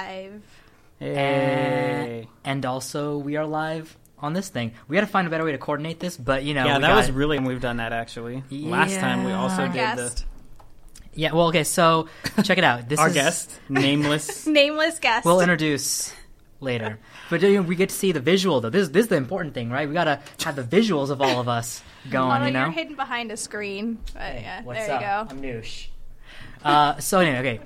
I've Hey. And also, we are live on this thing. We got to find a better way to coordinate this, but you know, yeah, that got- was really we've done that actually. Last time we also Yeah. did Our the yeah. Well, okay, so check it out. This our is guest, nameless. nameless guest. We'll introduce later, but you know, we get to see the visual though. This this is the important thing, right? We got to have the visuals of all of us going. Although you know, you're hidden behind a screen. But yeah, What's there up? you go. I'm Noosh. Uh, so anyway, okay,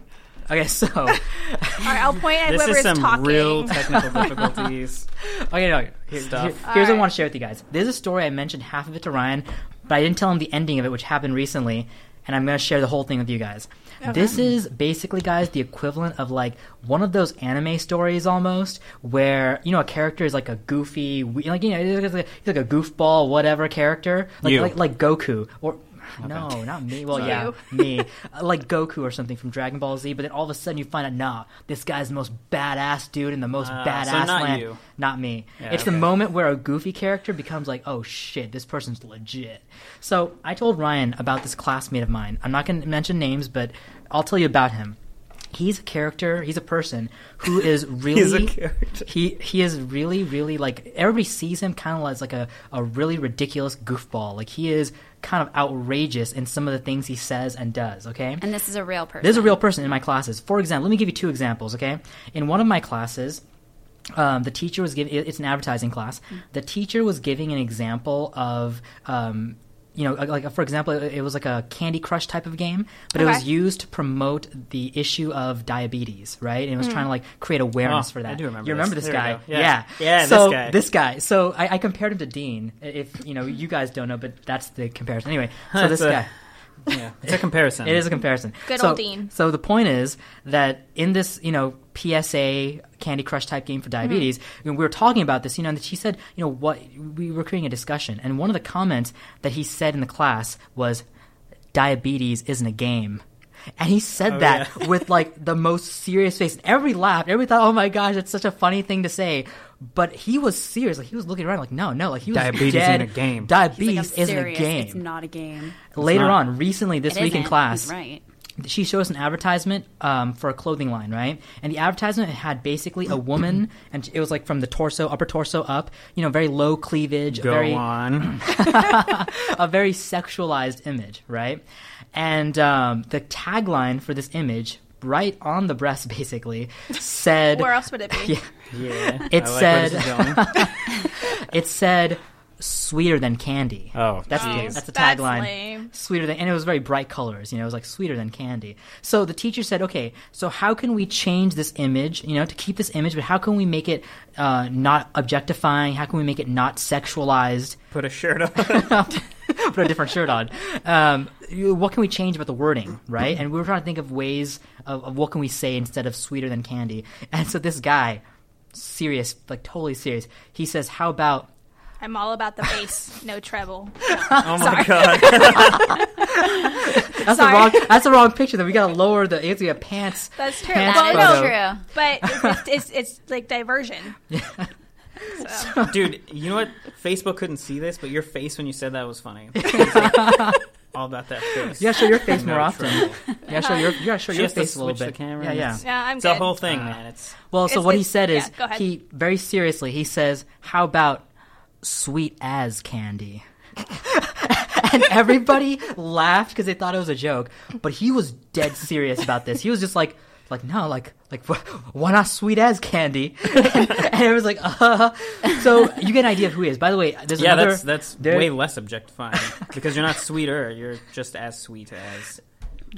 okay, so All right, I'll point at This whoever is some talking. real technical difficulties. Okay, no. Here, Stuff. here- here's what I want to share with you guys. There's a story I mentioned half of it to Ryan, but I didn't tell him the ending of it, which happened recently, and I'm going to share the whole thing with you guys. This is basically, guys, the equivalent of like one of those anime stories almost, where you know a character is like a goofy, like you know, he's like a, he's like a goofball, whatever character, like You. like, like Goku or. No, not me. Well, yeah, me. Uh, Like Goku or something from Dragon Ball Z, but then all of a sudden you find out, nah, this guy's the most badass dude in the most Ah, badass so not land. you. Not me. Yeah, it's the okay. moment where a goofy character becomes like, oh shit, this person's legit. So I told Ryan about this classmate of mine. I'm not going to mention names, but I'll tell you about him. He's a character. He's a person who is really. He's a character. He he is really really like everybody sees him kind of as like a a really ridiculous goofball. Like he is kind of outrageous in some of the things he says and does. Okay. And this is a real person. There's a real person in my classes. For example, let me give you two examples, okay? In one of my classes, um, the teacher was giving, it's an advertising class. The teacher was giving an example of, um, you know, like for example, it was like a Candy Crush type of game, but it was used to promote the issue of diabetes, right? And it was trying to hmm. like create awareness Oh, for that. I do remember You remember this. this, There guy? go. Yeah. Yeah, So this guy. this guy. So I, I compared him to Dean. If you know, you guys don't know, but that's the comparison. Anyway, so this a- guy. Yeah, it's a comparison. It is a comparison. Good so, old Dean. So the point is that in this, you know, PSA Candy Crush type game for mm-hmm. diabetes, you know, we were talking about this, you know, and she said, you know, what we were creating a discussion, and one of the comments that he said in the class was, "Diabetes isn't a game." And he said Oh, that yeah. with like the most serious face. Everybody laughed. Everybody thought, "Oh my gosh, it's such a funny thing to say." But he was serious. Like he was looking around, like, "No, no." Like he was Diabetes dead. ain't a game. He's like, Diabetes isn't serious. a game. It's not a game. Later on, recently this It week in isn't. class, He's right. She showed us an advertisement um, for a clothing line, right? And the advertisement had basically a woman, and it was like from the torso, upper torso up, you know, very low cleavage, Go very on. a very sexualized image, right? And um, the tagline for this image, right on the breast, basically, said, Where else would it be? Yeah. Yeah. It I like said- where this is going. it said, "Sweeter than candy." Oh, That's the, that's the tagline. Sweeter than, and it was very bright colors. You know, it was like sweeter than candy. So the teacher said, "Okay, so how can we change this image? You know, to keep this image, but how can we make it uh, not objectifying? How can we make it not sexualized? Put a shirt on. Put a different shirt on. Um, what can we change about the wording, right? And we were trying to think of ways of, of what can we say instead of sweeter than candy. And so this guy, serious, like totally serious, he says, "How about?" I'm all about the bass, no treble. Oh my god. That's the Sorry. wrong. That's the wrong picture. Then we gotta lower the. It's a pants. That's true. Pants Well, That is photo. no, true. but it's, it's, it's like diversion. So, Dude, you know what? Facebook couldn't see this, but your face when you said that was funny. Was like, all about that face. You gotta show your face more often. trouble. You gotta show your. You gotta show She your has to face a little switch bit. the camera. Yeah, yeah. yeah, I'm It's good. a whole thing, uh, man. It's Well, so It's- what he it's- said is yeah, go ahead. he very seriously he says, "How about sweet as candy?" and everybody laughed because they thought it was a joke, but he was dead serious about this. He was just like, like no, like like why not sweet as candy? and it was like, uh. So you get an idea of who he is. By the way, there's yeah, another. that's that's there- way less objectifying because you're not sweeter. You're just as sweet as.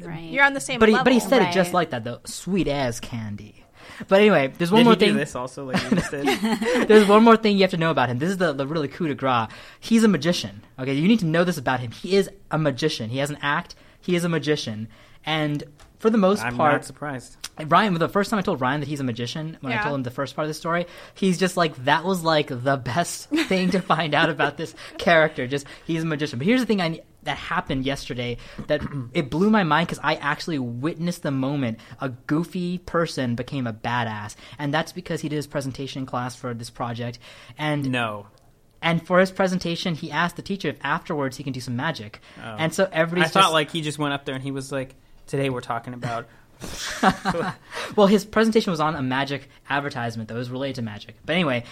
Right. You're on the same but he level. but he said it just like that though, sweet as candy. But anyway, there's one Did more he do thing. this also like you just did? There's one more thing you have to know about him. This is the, the really coup de grace. He's a magician. Okay, you need to know this about him. He is a magician. He has an act. He is a magician, and for the most I'm part, not surprised. Ryan. The first time I told Ryan that he's a magician, when I told him the first part of the story, he's just like, "That was like the best thing to find out about this character." Just he's a magician. But here's the thing: I that happened yesterday that it blew my mind because I actually witnessed the moment a goofy person became a badass, and that's because he did his presentation in class for this project, and No. and for his presentation, he asked the teacher if afterwards he can do some magic, oh. and so everybody's I thought just, like he just went up there and he was like, "Today we're talking about well, his presentation was on a magic advertisement that was related to magic. But anyway,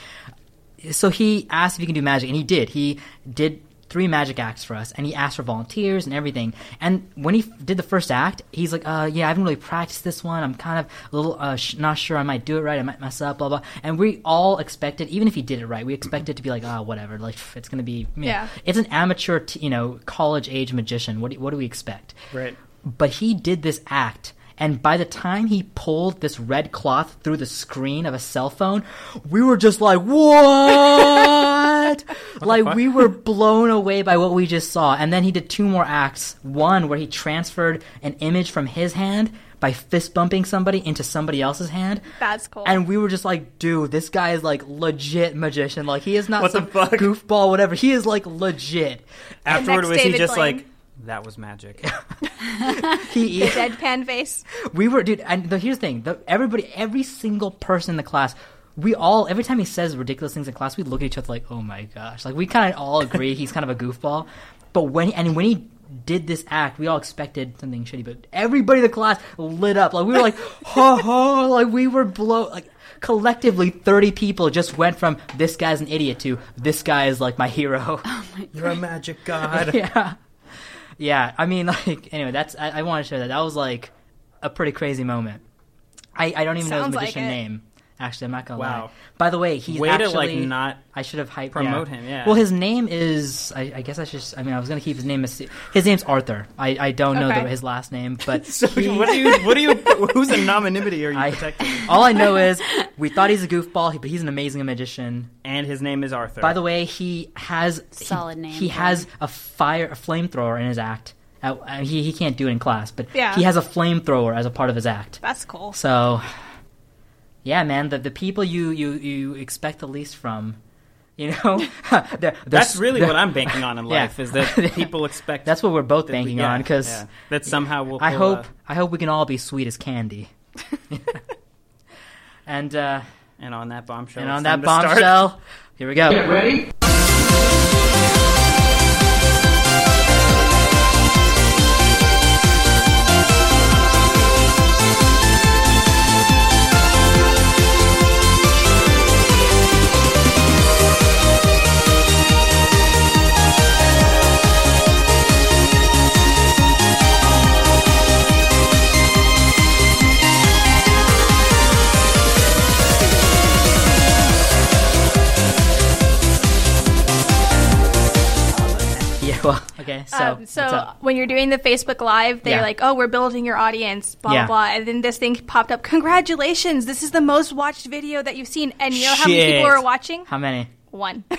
so he asked if he can do magic, and he did. He did three magic acts for us, and he asked for volunteers and everything. And when he f- did the first act, he's like, "Uh, yeah, I haven't really practiced this one. I'm kind of a little uh, sh- not sure. I might do it right. I might mess up. Blah blah." And we all expected, even if he did it right, we expected to be like, "Ah, whatever. Like it's gonna be, you know, Yeah. It's an amateur, t- you know, college age magician. What do, what do we expect?" Right. but he did this act and by the time he pulled this red cloth through the screen of a cell phone we were just like what like we were blown away by what we just saw and then he did two more acts one where he transferred an image from his hand by fist bumping somebody into somebody else's hand That's cool. and we were just like, dude, this guy is like legit magician. Like he is not What the some fuck? goofball, whatever. He is like legit. Afterward, next was he just Blaine. like, that was magic? He the deadpan face. We were, dude. And the, here's the thing: the, everybody, every single person in the class, we all, every time he says ridiculous things in class, we look at each other like, "Oh my gosh!" Like we kind of all agree he's kind of a goofball. But when he, and when he did this act, we all expected something shitty. But everybody in the class lit up. Like we were like, "Ha ha!" Like we were blow. Like collectively, thirty people just went from "this guy's an idiot" to "this guy is like my hero." Oh You're a magic god. yeah, yeah. I mean, like, anyway, that's. I, I want to share that. That was like a pretty crazy moment. I, I don't even know his Sounds like magician name. Actually, I'm not gonna Wow. lie. By the way, he's Way actually to like not. I should have hyped promote yeah. him, yeah. Well, his name is. I, I guess I should. I mean, I was gonna keep his name. As, his name's Arthur. I, I don't know Okay. the, his last name, but So he- what do you? What do you? Whose anonymity are you I- protecting? all I know is we thought he's a goofball, but he's an amazing magician. And his name is Arthur. By the way, he has he- Solid name, He yeah. has a fire, a flamethrower in his act. Uh, uh, he he can't do it in class, but Yeah. he has a flamethrower as a part of his act. That's cool. So, yeah, man, the the people you you you expect the least from, you know, they're, they're, that's really what I'm banking on in Yeah. life is that people expect. That's what we're both that- banking yeah, on because yeah. that somehow we'll. I hope a- I hope we can all be sweet as candy. and uh, and on that bombshell. and on that time to start. bombshell, here we go. Yeah, well, okay. So, Um, so when you're doing the Facebook Live, they're Yeah. like, "Oh, we're building your audience," blah Yeah. blah blah, and then this thing popped up. Congratulations! This is the most watched video that you've seen, and you know how many people are watching? how many? One. Oh,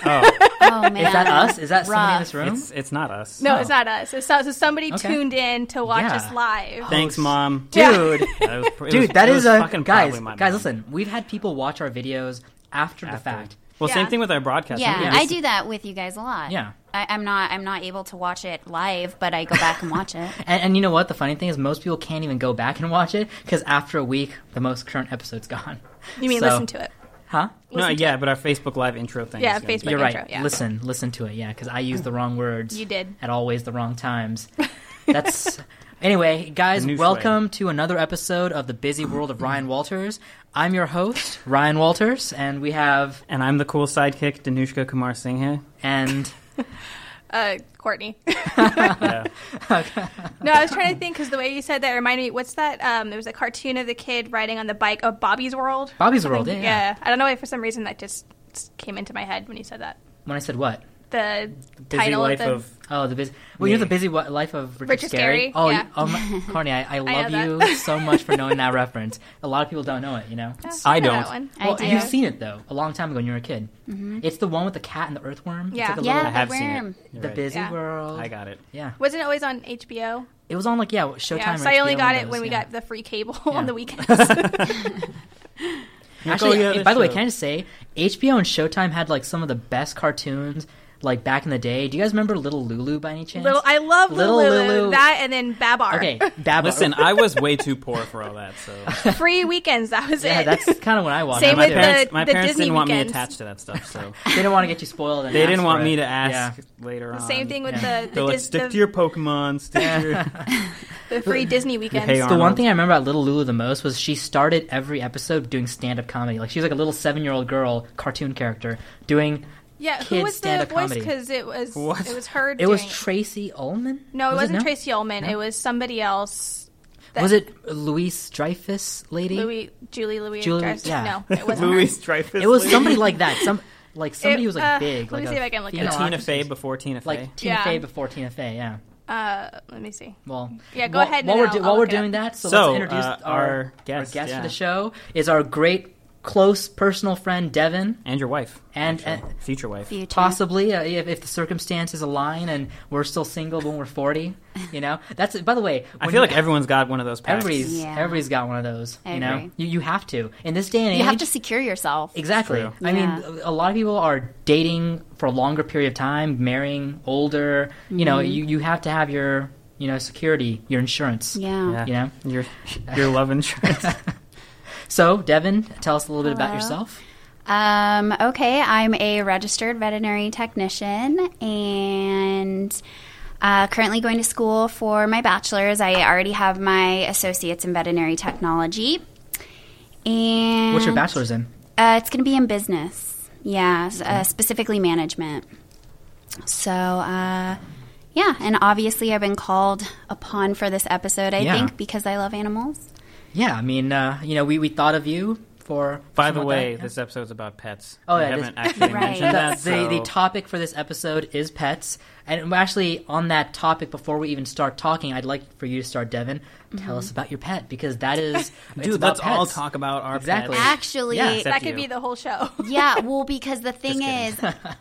Oh man, Is that us? Is that somebody in this room? it's it's not us. No, Oh. it's not us. It's so, so somebody Okay. tuned in to watch Yeah. us live. Thanks, mom. Dude, That was pr- dude, that is that it is was a fucking guys. Guys, mom. listen. We've had people watch our videos after, the fact. Well, same thing with our broadcast. Yeah, We I do that with you guys a lot. Yeah. I, I'm not. I'm not able to watch it live, but I go back and watch it. And, and you know what? The funny thing is, most people can't even go back and watch it because after a week, the most current episode's gone. You mean So- listen to it? Huh? No, Listen to yeah, it. but our Facebook Live intro thing. Yeah, is gonna be- Facebook. You're right. intro, yeah. Listen, listen to it. Yeah, because I used the wrong words. You did. at always the wrong times. That's anyway, guys. New welcome to another episode of the Busy World of Ryan Walters. I'm your host, Ryan Walters, and we have And I'm the cool sidekick, Danushka Kumar Singh. and Uh, Courtney. Yeah. no, I was trying to think because the way you said that reminded me. What's that? Um, there was a cartoon of the kid riding on the bike of Bobby's World. Bobby's World. Something- Yeah, yeah. I don't know why for some reason that just came into my head when you said that. When I said what? The Busy title life of the of. Oh, the busy. Well, you know the busy life of Richard, Richard Scarry, Oh, yeah. you- oh my, Courtney, I, I love know you so much for knowing that reference. A lot of people don't know it. You know. I know don't. That one. I Well, do. you've seen it though, a long time ago when you were a kid. Mm-hmm. It's the one with the cat and the earthworm. It's Yeah. like a yeah, little, I have the seen it. You're the right. busy Yeah. world. I got it. Yeah, Wasn't it always on HBO? it was on like yeah Showtime. yeah, or so I only got it when we got the free cable on the weekends. Actually, Oh, yeah, the by the way, can I just say HBO and Showtime had like some of the best cartoons like back in the day. Do you guys remember Little Lulu by any chance? Little, I love Little Little Lulu. Lulu. That and then Babar. okay, Babar. Listen, I was way too poor for all that, so free weekends. That was yeah, it. that's kind of when I watched. Same my with too. the- parents, my parents Disney didn't want me attached to that stuff, so they didn't want to get you spoiled. And they ask didn't want for me it. to ask Yeah. later on. the same thing with Yeah. the, the, They're like, Dis- stick the- to your Pokemon. Stick to your. the free Disney weekends. Hey The one thing I remember about Little Lulu the most was she started every episode doing stand up comedy. Like she was like a little seven year old girl, cartoon character, doing. Yeah, who kids was the voice? Because it was What? it was her. It was Tracey Ullman. No, it Was wasn't no? Tracey Ullman. No? It was somebody else. that- Was it Louise Dreyfus lady? Louis Julie Louis Julie- Dreyfus? yeah. No, it wasn't. Louis Dreyfus. It was lady. somebody like that. Some like somebody It- who was like uh, big. let me see a if I can look it female up. Tina. Fey before Tina Fey. Like Tina Yeah. Fey before Tina Fey. Yeah. Uh, let me see. Well, Yeah, go while, ahead and While we're, do- while we're doing up. that, so, So, let's introduce uh, our, our guest, guest yeah. for the show is our great, close personal friend Devin, and your wife, And- and- future wife. Future. possibly uh, if, if the circumstances align and we're still single when we're forty. You know, that's by the way. I feel you- like everyone's got one of those. Packs. everybody's Yeah. everybody's got one of those. I you know, you you have to in this day and age. You have to secure yourself. Exactly. True. I Yeah. mean, a lot of people are dating for a longer period of time, marrying older. You know, you, you have to have your you know security, your insurance. Yeah. Yeah. You know. your your love insurance. So, Devin, tell us a little bit about yourself. Um, okay, I'm a registered veterinary technician and uh, currently going to school for my bachelor's. I already have my associates in veterinary technology. And What's your bachelor's in? Uh, it's going to be in business. Yeah, s- uh, specifically management. So, uh, yeah, and obviously I've been called upon for this episode, I Yeah. think, because I love animals. Yeah, I mean, uh, you know, we, we thought of you for. By something the like way, that. this episode's about pets. Oh, we yeah, it haven't is. actually Right. mentioned the, that. the, the topic for this episode is pets. And actually, on that topic, before we even start talking, I'd like for you to start, Devin. Tell us about your pet because that is. Dude, about let's all talk about our Exactly. pets. Actually, Yeah, That could you. be the whole show. yeah, well, because the thing is.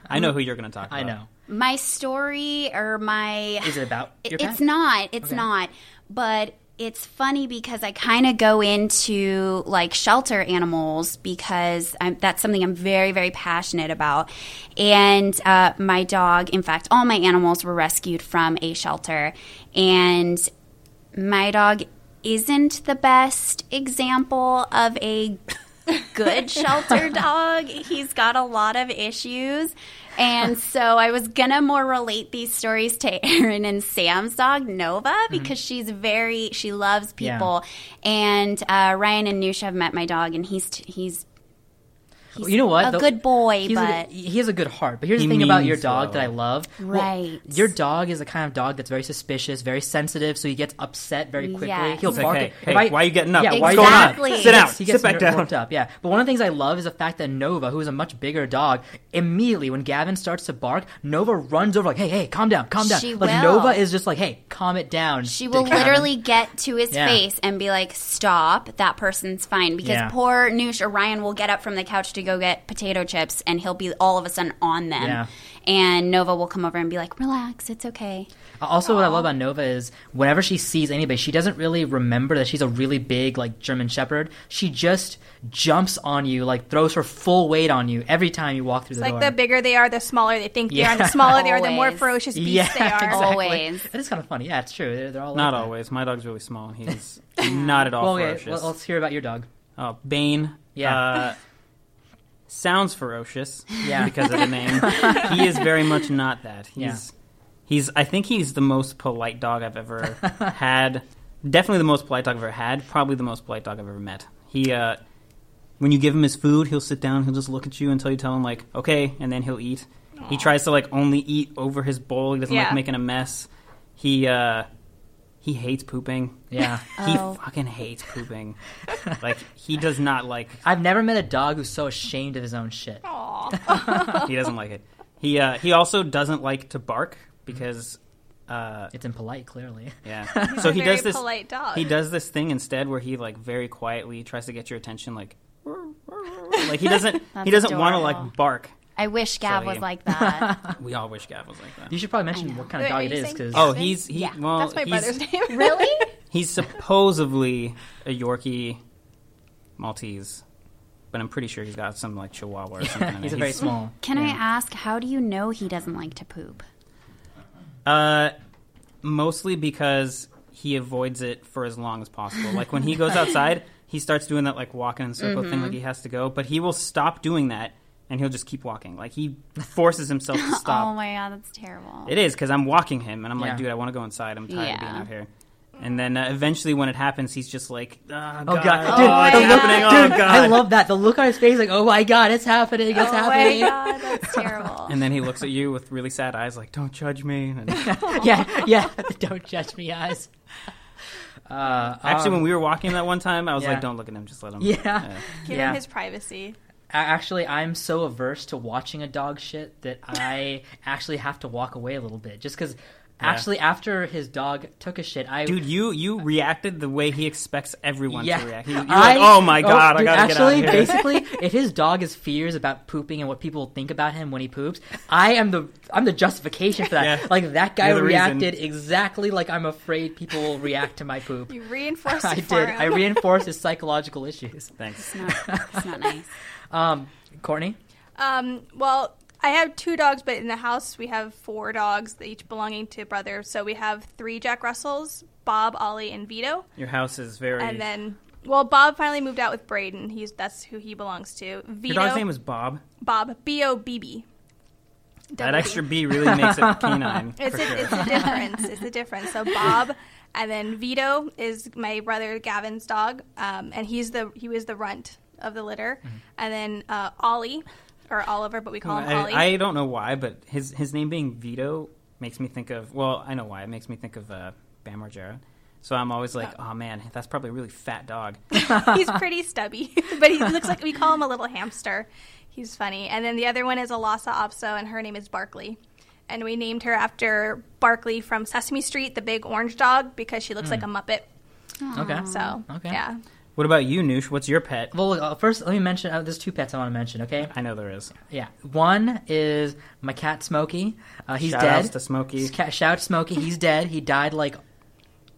I know who you're going to talk about. I know. my story or my Is it about your pet? it's not it's Okay. not but it's funny because i kind of go into like shelter animals because I'm, that's something i'm very very passionate about. And uh, my dog in fact all my animals were rescued from a shelter. And my dog isn't the best example of a good shelter dog. He's got a lot of issues. And so I was gonna more relate these stories to Aaron and Sam's dog, Nova, because she's very, she loves Mm-hmm. Yeah. people. And uh, Ryan and Nusha have met my dog, and he's, he's, he's you know what? a The- good boy, He's a but good- he has a good heart. But here's He the thing about your dog well. that I love. Well, Right. your dog is the kind of dog that's very suspicious, very sensitive, so he gets upset very quickly. Yes. He'll It's like, bark. hey, hey, I- why are you getting up? Yeah, What's why are you going on? Exactly. Sit down. He gets Sit back down. worked up. Yeah, but one of the things I love is the fact that Nova, who is a much bigger dog, immediately when Gavin starts to bark, Nova runs over like, "Hey, hey, calm down, calm down." She like will. Nova is just like, "Hey, calm it down." She will Gavin." literally get to his Yeah. face and be like, "Stop! That person's fine." Because Yeah. poor Noosh or Ryan will get up from the couch to go get potato chips, and he'll be all of a sudden on them. Yeah. And Nova will come over and be like, "Relax, it's okay." Also, what I love about Nova is whenever she sees anybody, she doesn't really remember that she's a really big, like, German Shepherd. She just jumps on you, like, throws her full weight on you every time you walk through It's the like door. Like, the bigger they are, the smaller they think they Yeah. are. The smaller they are, the more ferocious beasts yeah, they are. exactly. Always. That is kind of funny. Yeah, it's true. They're, they're all Not that. always. My dog's really small. and He's not at all Well, okay, ferocious. well, let's hear about your dog. Oh, Bane. Yeah. Uh, sounds ferocious. Yeah. Because of the name. he is very much not that. He's Yeah. he's I think he's the most polite dog I've ever had. Definitely the most polite dog I've ever had. Probably the most polite dog I've ever met. He uh when you give him his food, he'll sit down, he'll just look at you until you tell him like, "Okay," and then he'll eat. He tries to like only eat over his bowl. He doesn't Yeah. like making a mess. He uh he hates pooping. Yeah. He Oh. fucking hates pooping. like he does not like I've never met a dog who's so ashamed of his own shit. Aw. he doesn't like it. He uh, he also doesn't like to bark because uh, It's impolite, clearly. yeah. He's so a he very does this. polite dog. He does this thing instead where he like very quietly tries to get your attention, like like he doesn't he That's doesn't want to adorable. like bark. I wish Gav So was he- like that. We all wish Gav was like that. You should probably mention what kind of dog are it you is, because Oh, he's he. Yeah. Well, That's my he's, brother's name. really? He's supposedly a Yorkie Maltese, but I'm pretty sure he's got some like Chihuahua or something. in he's it. a very small. Can I ask, how do you know he doesn't like to poop? Uh, mostly because he avoids it for as long as possible. Like when he goes outside, he starts doing that like walking in a circle thing, like he has to go. But he will stop doing that, and he'll just keep walking. Like he forces himself to stop. Oh my god, that's terrible. It is because I'm walking him, and I'm Yeah. like, dude, I want to go inside. I'm tired of being Yeah. out here. And then uh, eventually, when it happens, he's just like, "Oh god, Oh god, oh, dude, my the it's look- happening! dude, oh god!" I love that. The look on his face, like, oh my god, it's happening, it's happening. oh my god, that's terrible. And then he looks at you with really sad eyes, like, "Don't judge me." And yeah, yeah. Don't judge me, eyes. Uh, actually, um, when we were walking that one time, I was yeah. like, "Don't look at him, just let him." Yeah. Give yeah. him his privacy. A- Actually, I'm so averse to watching a dog shit that I actually have to walk away a little bit. Just because, actually, after his dog took a shit, I Dude, you you reacted the way he expects everyone yeah, to react. You, you're I- like, "Oh my god, I dude, gotta actually, get out of here." basically, if his dog has fears about pooping and what people think about him when he poops, I am the I'm the justification for that. Yeah. Like that guy You're the reacted exactly like I'm afraid people will react to my poop. You reinforced I did. him. I reinforced his psychological issues. Thanks. It's not, it's not nice. Um, Courtney. Um, well, I have two dogs, but in the house we have four dogs, each belonging to a brother. So we have three Jack Russells: Bob, Ollie, and Vito. Your house is very. And then, well, Bob finally moved out with Braden. He's that's who he belongs to. Vito, Your dog's name is Bob. Bob, B O B B. That extra B really makes it canine. It's a, sure. it's a difference. It's a difference. So Bob, and then Vito is my brother Gavin's dog, um, and he's the he was the runt of the litter, Mm-hmm. and then uh, Ollie or Oliver, but we call him Ollie. I, I don't know why, but his his name being Vito makes me think of. Well, I know why. It makes me think of uh, Bam Margera. So I'm always like, oh man, that's probably a really fat dog. he's pretty stubby, but he looks like we call him a little hamster. He's funny. And then the other one is Lhasa Apso, and her name is Barkley. And we named her after Barkley from Sesame Street, the big orange dog, because she looks like a Muppet. Okay. So, Okay. yeah. What about you, Noosh? What's your pet? Well, uh, first let me mention. Uh, there's two pets I want to mention. Okay. I know there is. Yeah. One is my cat Smokey. Uh, he's Shout dead. outs to Smokey. Cat, shout out to Smokey. He's dead. He died like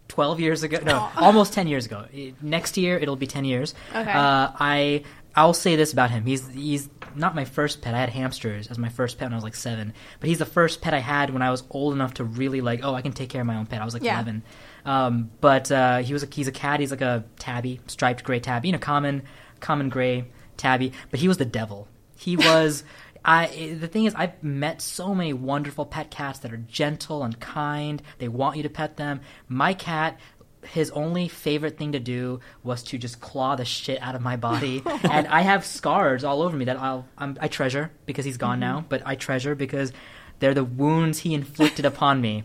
12 years ago. No, almost 10 years ago. Next year it'll be 10 years. Okay. Uh, I I'll say this about him. He's he's not my first pet. I had hamsters as my first pet when I was like 7. But he's the first pet I had when I was old enough to really like, oh, I can take care of my own pet. I was like Yeah. 11. Um, but uh, he was a, he's a cat. He's like a tabby, striped gray tabby, you know, common common gray tabby. But he was the devil. He was. I the thing is, I've met so many wonderful pet cats that are gentle and kind. They want you to pet them. My cat. His only favorite thing to do was to just claw the shit out of my body, and I have scars all over me that I'll I'm, I treasure because he's gone now. But I treasure because they're the wounds he inflicted upon me,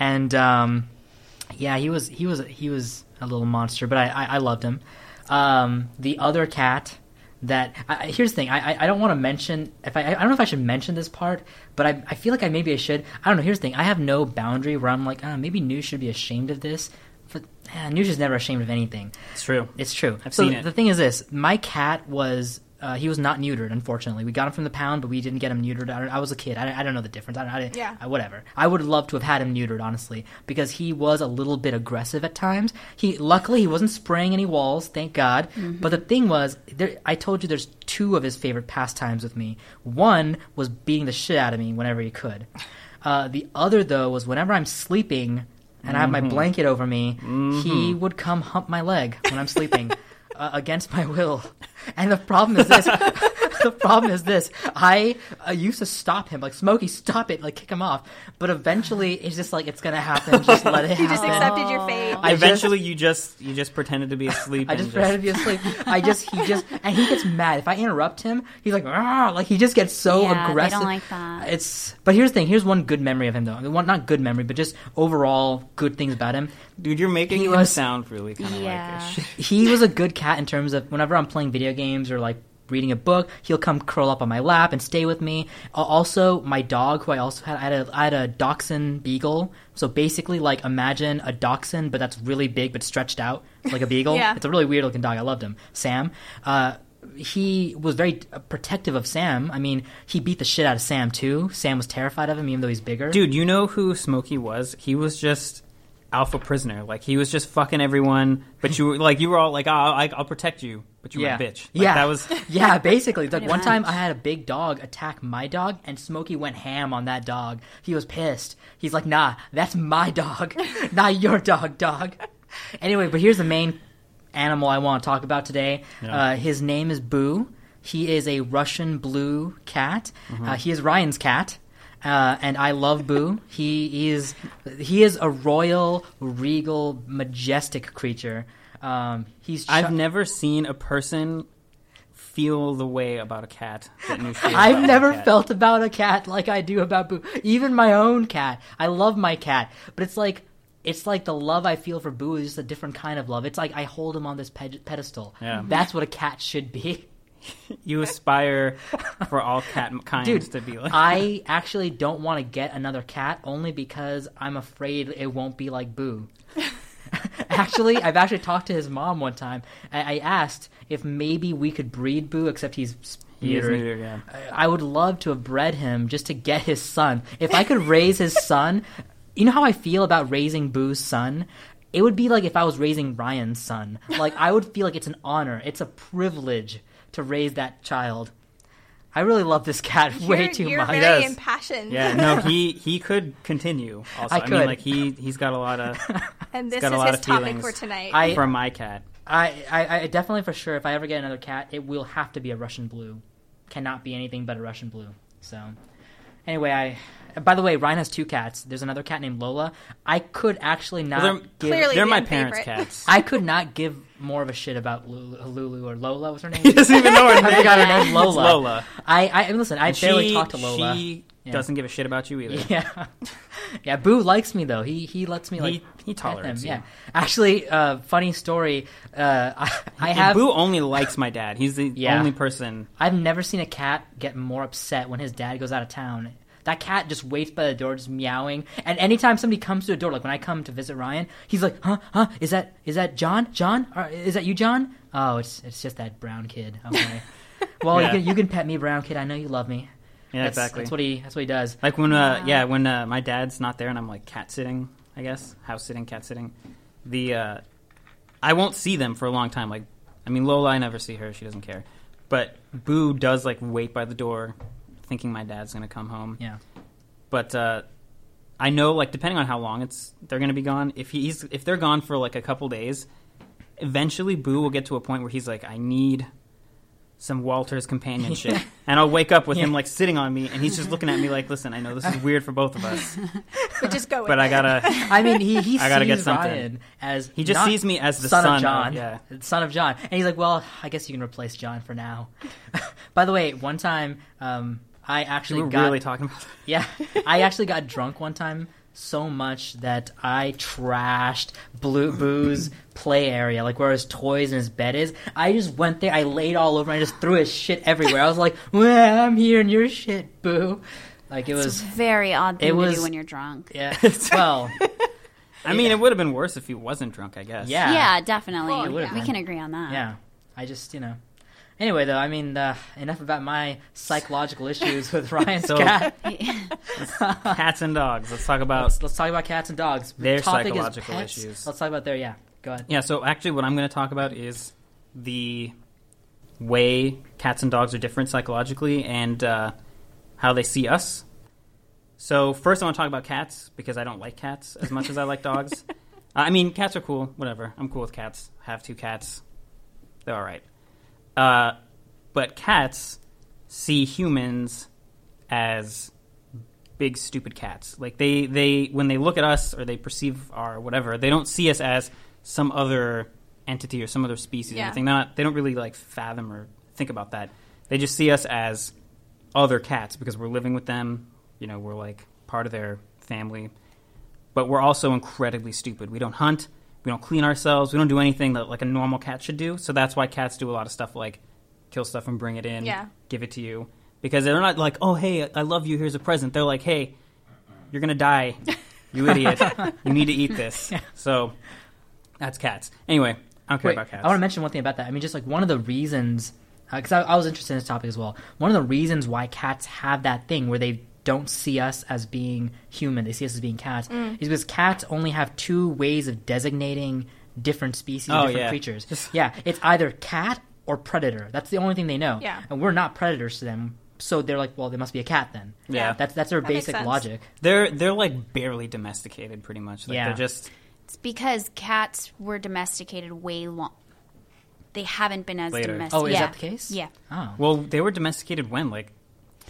and um, yeah, he was he was he was a little monster, but I I, I loved him. Um, the other cat that I, here's the thing I I, don't want to mention if I I don't know if I should mention this part, but I I feel like I maybe I should. I don't know. Here's the thing I have no boundary where I'm like uh, maybe news should be ashamed of this. But eh, news is never ashamed of anything. It's true. It's true. I've so seen it. the thing is this: my cat was. Uh, he was not neutered, unfortunately. We got him from the pound, but we didn't get him neutered. I, don't- I was a kid. I, I don't know the difference. I, I, Yeah. I- whatever. I would love to have had him neutered, honestly, because he was a little bit aggressive at times. He luckily he wasn't spraying any walls, thank God. But the thing was, there, I told you there's two of his favorite pastimes with me. One was beating the shit out of me whenever he could. Uh, the other though was whenever I'm sleeping and I have my blanket over me, he would come hump my leg when I'm sleeping. Uh, against my will, and the problem is this. the problem is this. I uh, used to stop him, like Smokey, stop it, like kick him off. But eventually, it's just like it's gonna happen. Just let it You just accepted your fate. I just- Eventually, you just you just pretended to be asleep. I and just pretend to be asleep. I just he just and he gets mad if I interrupt him. He's like, "Argh," like he just gets so Yeah, they don't aggressive. like that. It's but here's the thing. Here's one good memory of him though. I one not good memory, but just overall good things about him. Dude. You're making He him was- sound really kind of Yeah. like. he was a good cat in terms of whenever I'm playing video games or like reading a book, he'll come curl up on my lap and stay with me. Uh, also, my dog, who I also had, I had a, I had a dachshund beagle. So basically, like imagine a dachshund, but that's really big but stretched out like a beagle. Yeah. It's a really weird looking dog. I loved him. Sam. Uh, he was very uh, protective of Sam. I mean, he beat the shit out of Sam too. Sam was terrified of him, even though he's bigger. Dude, you know who Smokey was? He was just alpha prisoner. Like he was just fucking everyone. But you were like you were all like, oh, I, I'll protect you, but you yeah. were a bitch. Like, yeah, that was. yeah. Basically, like Pretty one time. I had a big dog attack my dog, and Smokey went ham on that dog. He was pissed. He's like, "Nah, that's my dog, not your dog, dog." Anyway, but here's the main animal I want to talk about today. Yeah. Uh, his name is Boo. He is a Russian blue cat. Mm-hmm. Uh, he is Ryan's cat. Uh, and I love Boo. He is he is a royal, regal, majestic creature. Um, he's. I've never seen a person feel the way about a cat that I've never felt about a cat like I do about Boo. Even my own cat. I love my cat, but it's like it's like the love I feel for Boo is just a different kind of love. It's like I hold him on this ped- pedestal. Yeah. That's what a cat should be. You aspire for all cat kinds Dude, to be like. I actually don't want to get another cat only because I'm afraid it won't be like Boo. actually, I've actually talked to his mom one time. I, I asked if maybe we could breed Boo, except he's neutered. neutered, yeah. I would love to have bred him just to get his son. If I could raise his son, you know how I feel about raising Boo's son? It would be like if I was raising Ryan's son. Like I would feel like it's an honor, it's a privilege to raise that child. I really love this cat way you're, too you're much. very does. impassioned. Yeah, no, he he could continue. Also, I I, mean, could. like he he's got a lot of and this got a is lot his of topic for tonight. I- from my cat. I, I, I definitely for sure if I ever get another cat, it will have to be a Russian blue. Cannot be anything but a Russian blue. So anyway, I by the way, Ryan has two cats. There's another cat named Lola. I could actually not Well, they're give Clearly they're my parents' favorite. cats. I could not give more of a shit about Lulu, Lulu or Lola. What's her name? he doesn't even know her I name. forgot her name. It's Lola. Lola. I, I and listen. I And barely she, talk to Lola. She Yeah. doesn't give a shit about you either. Yeah, yeah. Boo likes me though. He he lets me like He- he pet him. tolerates you. Yeah, actually, uh, funny story. Uh, I, I have Boo only likes my dad. He's the Yeah. only person. I've never seen a cat get more upset when his dad goes out of town. That cat just waits by the door, just meowing. And anytime somebody comes to the door, like when I come to visit Ryan, he's like, "Huh, huh? Is that is that John? John? Or, is that you, John? Oh, it's it's just that brown kid. Okay. well, Yeah. you can you can pet me, brown kid. I know you love me. Yeah, that's, exactly. That's what he that's what he does. Like when, uh, yeah, when uh, my dad's not there and I'm like cat sitting, I guess house sitting, cat sitting. The uh, I won't see them for a long time. Like, I mean, Lola, I never see her; she doesn't care. But Boo does like wait by the door, thinking my dad's gonna come home. Yeah. But uh, I know, like, depending on how long it's they're gonna be gone. If he's if they're gone for like a couple days, eventually Boo will get to a point where he's like, I need some Walter's companionship, and I'll wake up with him like sitting on me, and he's just looking at me like, "Listen, I know this is weird for both of us, but just go with but I gotta." I mean, he he I gotta sees get something. Ryan as He just sees me as the son, son of of- John, yeah. The son of John, and he's like, "Well, I guess you can replace John for now." By the way, one time, um, I actually We're got really talking about. yeah, I actually got drunk one time so much that I trashed Blue Boo's play area, like where his toys and his bed is. I just went there, I laid all over, and I just threw his shit everywhere. I was like, "Well, I'm here in your shit, Boo." Like it It's was, a very odd thing it to do when you're drunk. yeah. Well, I mean, it would have been worse if he wasn't drunk. I guess. Yeah. Yeah, definitely. Well, it we been. can agree on that. Yeah, I just you know. Anyway, though, I mean, uh, enough about my psychological issues with Ryan's So- cat. Cats and dogs. Let's talk about. Let's, let's talk about cats and dogs. Their topic is psychological pets. issues. Let's talk about their yeah. Go ahead. Yeah. So actually, what I'm going to talk about is the way cats and dogs are different psychologically and uh, how they see us. So first, I want to talk about cats because I don't like cats as much as I like dogs. Uh, I mean, cats are cool. Whatever. I'm cool with cats. I Have two cats. They're all right. Uh, but cats see humans as big stupid cats. Like they they when they look at us or they perceive our whatever, they don't see us as some other entity or some other species or anything. Not they don't really like fathom or think about that. They just see us as other cats because we're living with them. You know, we're like part of their family. But we're also incredibly stupid. We don't hunt. We don't clean ourselves. We don't do anything that like a normal cat should do. So that's why cats do a lot of stuff like kill stuff and bring it in, Yeah. give it to you. Because they're not like, oh hey, I love you. Here's a present. They're like, hey, you're gonna die, you idiot. you need to eat this. So that's cats. Anyway, I don't care Wait, about cats. I want to mention one thing about that. I mean, just like one of the reasons, uh, because I, I was interested in this topic as well. One of the reasons why cats have that thing where they don't see us as being human, they see us as being cats, Mm. is because cats only have two ways of designating different species, Oh, different yeah. creatures. yeah, it's either cat or predator. That's the only thing they know. Yeah. and we're not predators to them. So they're like, well, they must be a cat then. Yeah. that's that's their That basic logic. They're they're like barely domesticated, pretty much. Like Yeah. they're just It's because cats were domesticated way long. They haven't been as Later. domesticated. Oh, is yeah. that the case? Yeah. Oh, well, they were domesticated when like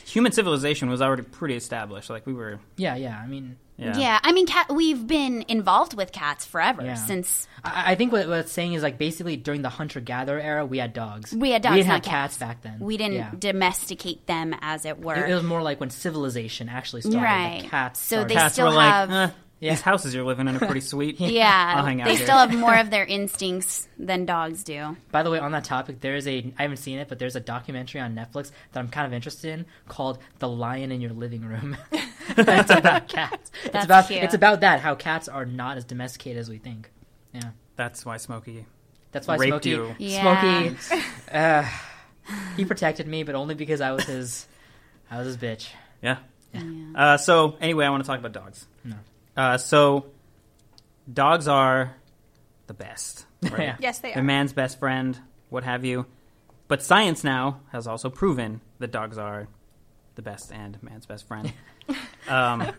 human civilization was already pretty established. Like we were, Yeah, yeah. I mean, yeah, Yeah, I mean, cat. We've been involved with cats forever Yeah. since I, I think what, what it's saying is like basically during the hunter gatherer era, we had dogs. we had dogs. We didn't not have cats. back then. We didn't Yeah. domesticate them, as it were. It, it was more like when civilization actually started. Right. The cats. So started. they Cats still were like, have- "Eh, Yeah. these houses you're living in are pretty sweet. yeah, I'll hang out they here." still have more of their instincts than dogs do. By the way, on that topic, there is a I haven't seen it, but there's a documentary on Netflix that I'm kind of interested in called "The Lion in Your Living Room." it's about cats. It's about cute. it's about that how cats are not as domesticated as we think. Yeah, That's why Smokey. that's why Raped Smokey you. Yeah. Smokey uh, he protected me, but only because I was his I was his bitch. Yeah. Yeah. Uh, so anyway, I want to talk about dogs. No. Uh, so dogs are the best. Right? Yeah. Yes, they They're are. man's best friend, what have you. But science now has also proven that dogs are the best and man's best friend. um,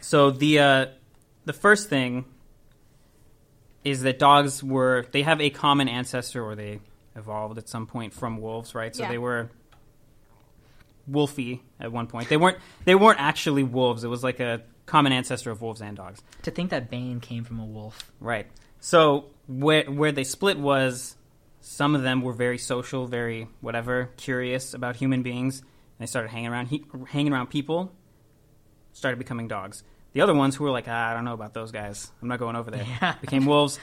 so the uh, the first thing is that dogs were they have a common ancestor, or they evolved at some point from wolves, right? So Yeah. they were wolfy at one point. They weren't they weren't actually wolves. It was like a common ancestor of wolves and dogs. To think that Bane came from a wolf. Right. So where where they split was some of them were very social, very whatever, curious about human beings. And they started hanging around he, hanging around people. Started becoming dogs. The other ones who were like, ah, I don't know about those guys. I'm not going over there. Yeah. Became wolves.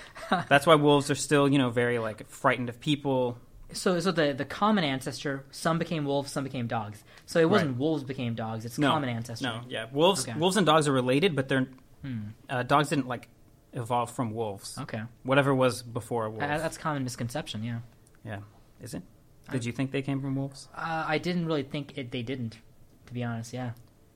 That's why wolves are still, you know, very like frightened of people. So, so the the common ancestor, some became wolves, some became dogs. So it wasn't Right. wolves became dogs; it's No, common ancestor. No, yeah, wolves. Okay. Wolves and dogs are related, but they're Hmm. uh, dogs didn't like evolve from wolves. Okay, Whatever was before a wolf. Uh, that's common misconception. Yeah, yeah, is it? Did you think they came from wolves? uh, I didn't really think it. They didn't, to be honest. Yeah,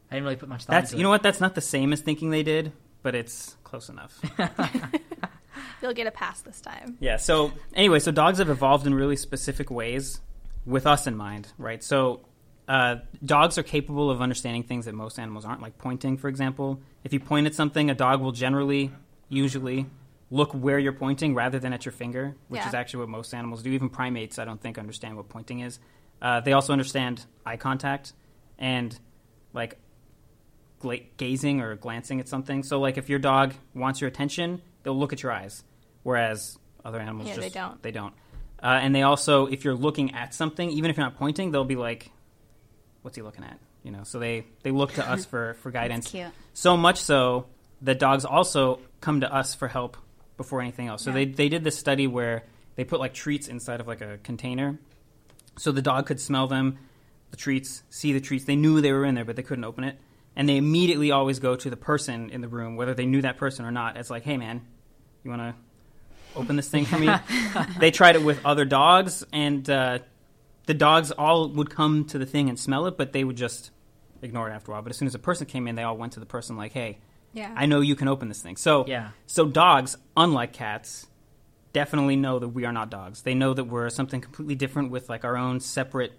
I didn't really put much thought That's you it. know what? That's not the same as thinking they did, but it's close enough. You'll get a pass this time. yeah. So anyway, so dogs have evolved in really specific ways with us in mind, right? So uh, dogs are capable of understanding things that most animals aren't, like pointing, for example. If you point at something, a dog will generally, usually, look where you're pointing rather than at your finger, which Yeah. is actually what most animals do. Even primates, I don't think, understand what pointing is. Uh, they also understand eye contact and like gla- gazing or glancing at something. So, like, if your dog wants your attention, they'll look at your eyes, whereas other animals Yeah, just they don't. They don't. Uh, and they also, if you're looking at something, even if you're not pointing, they'll be like, "What's he looking at?" You know. So they they look to us for for guidance. cute. So much so that dogs also come to us for help before anything else. So Yeah. they they did this study where they put like treats inside of like a container, so the dog could smell them, the treats, see the treats. They knew they were in there, but they couldn't open it. And they immediately always go to the person in the room, whether they knew that person or not. It's like, hey man, you want to open this thing for me? they tried it with other dogs, and uh, the dogs all would come to the thing and smell it, but they would just ignore it after a while. But as soon as a person came in, they all went to the person like, hey, Yeah. I know you can open this thing. So Yeah. so dogs, unlike cats, definitely know that we are not dogs. They know that we're something completely different with like our own separate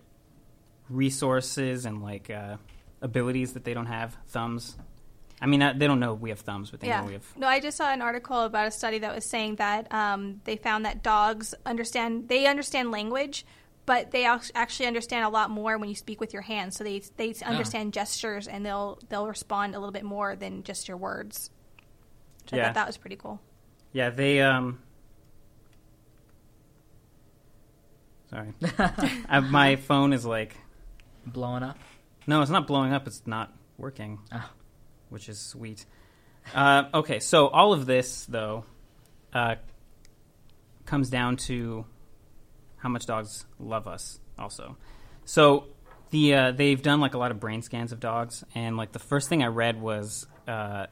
resources and like uh, abilities that they don't have. Thumbs. I mean, uh, they don't know we have thumbs, but they Yeah. know we have. No, I just saw an article about a study that was saying that um, they found that dogs understand they understand language, but they actually understand a lot more when you speak with your hands. So they they understand gestures and they'll they'll respond a little bit more than just your words. Which I Yeah. thought that was pretty cool. Yeah, they. um Sorry, I, my phone is like blowing up. No, it's not blowing up. It's not working, Oh. Which is sweet. Uh, okay, so all of this though uh, comes down to how much dogs love us. Also, so the uh, they've done like a lot of brain scans of dogs, and like the first thing I read was uh,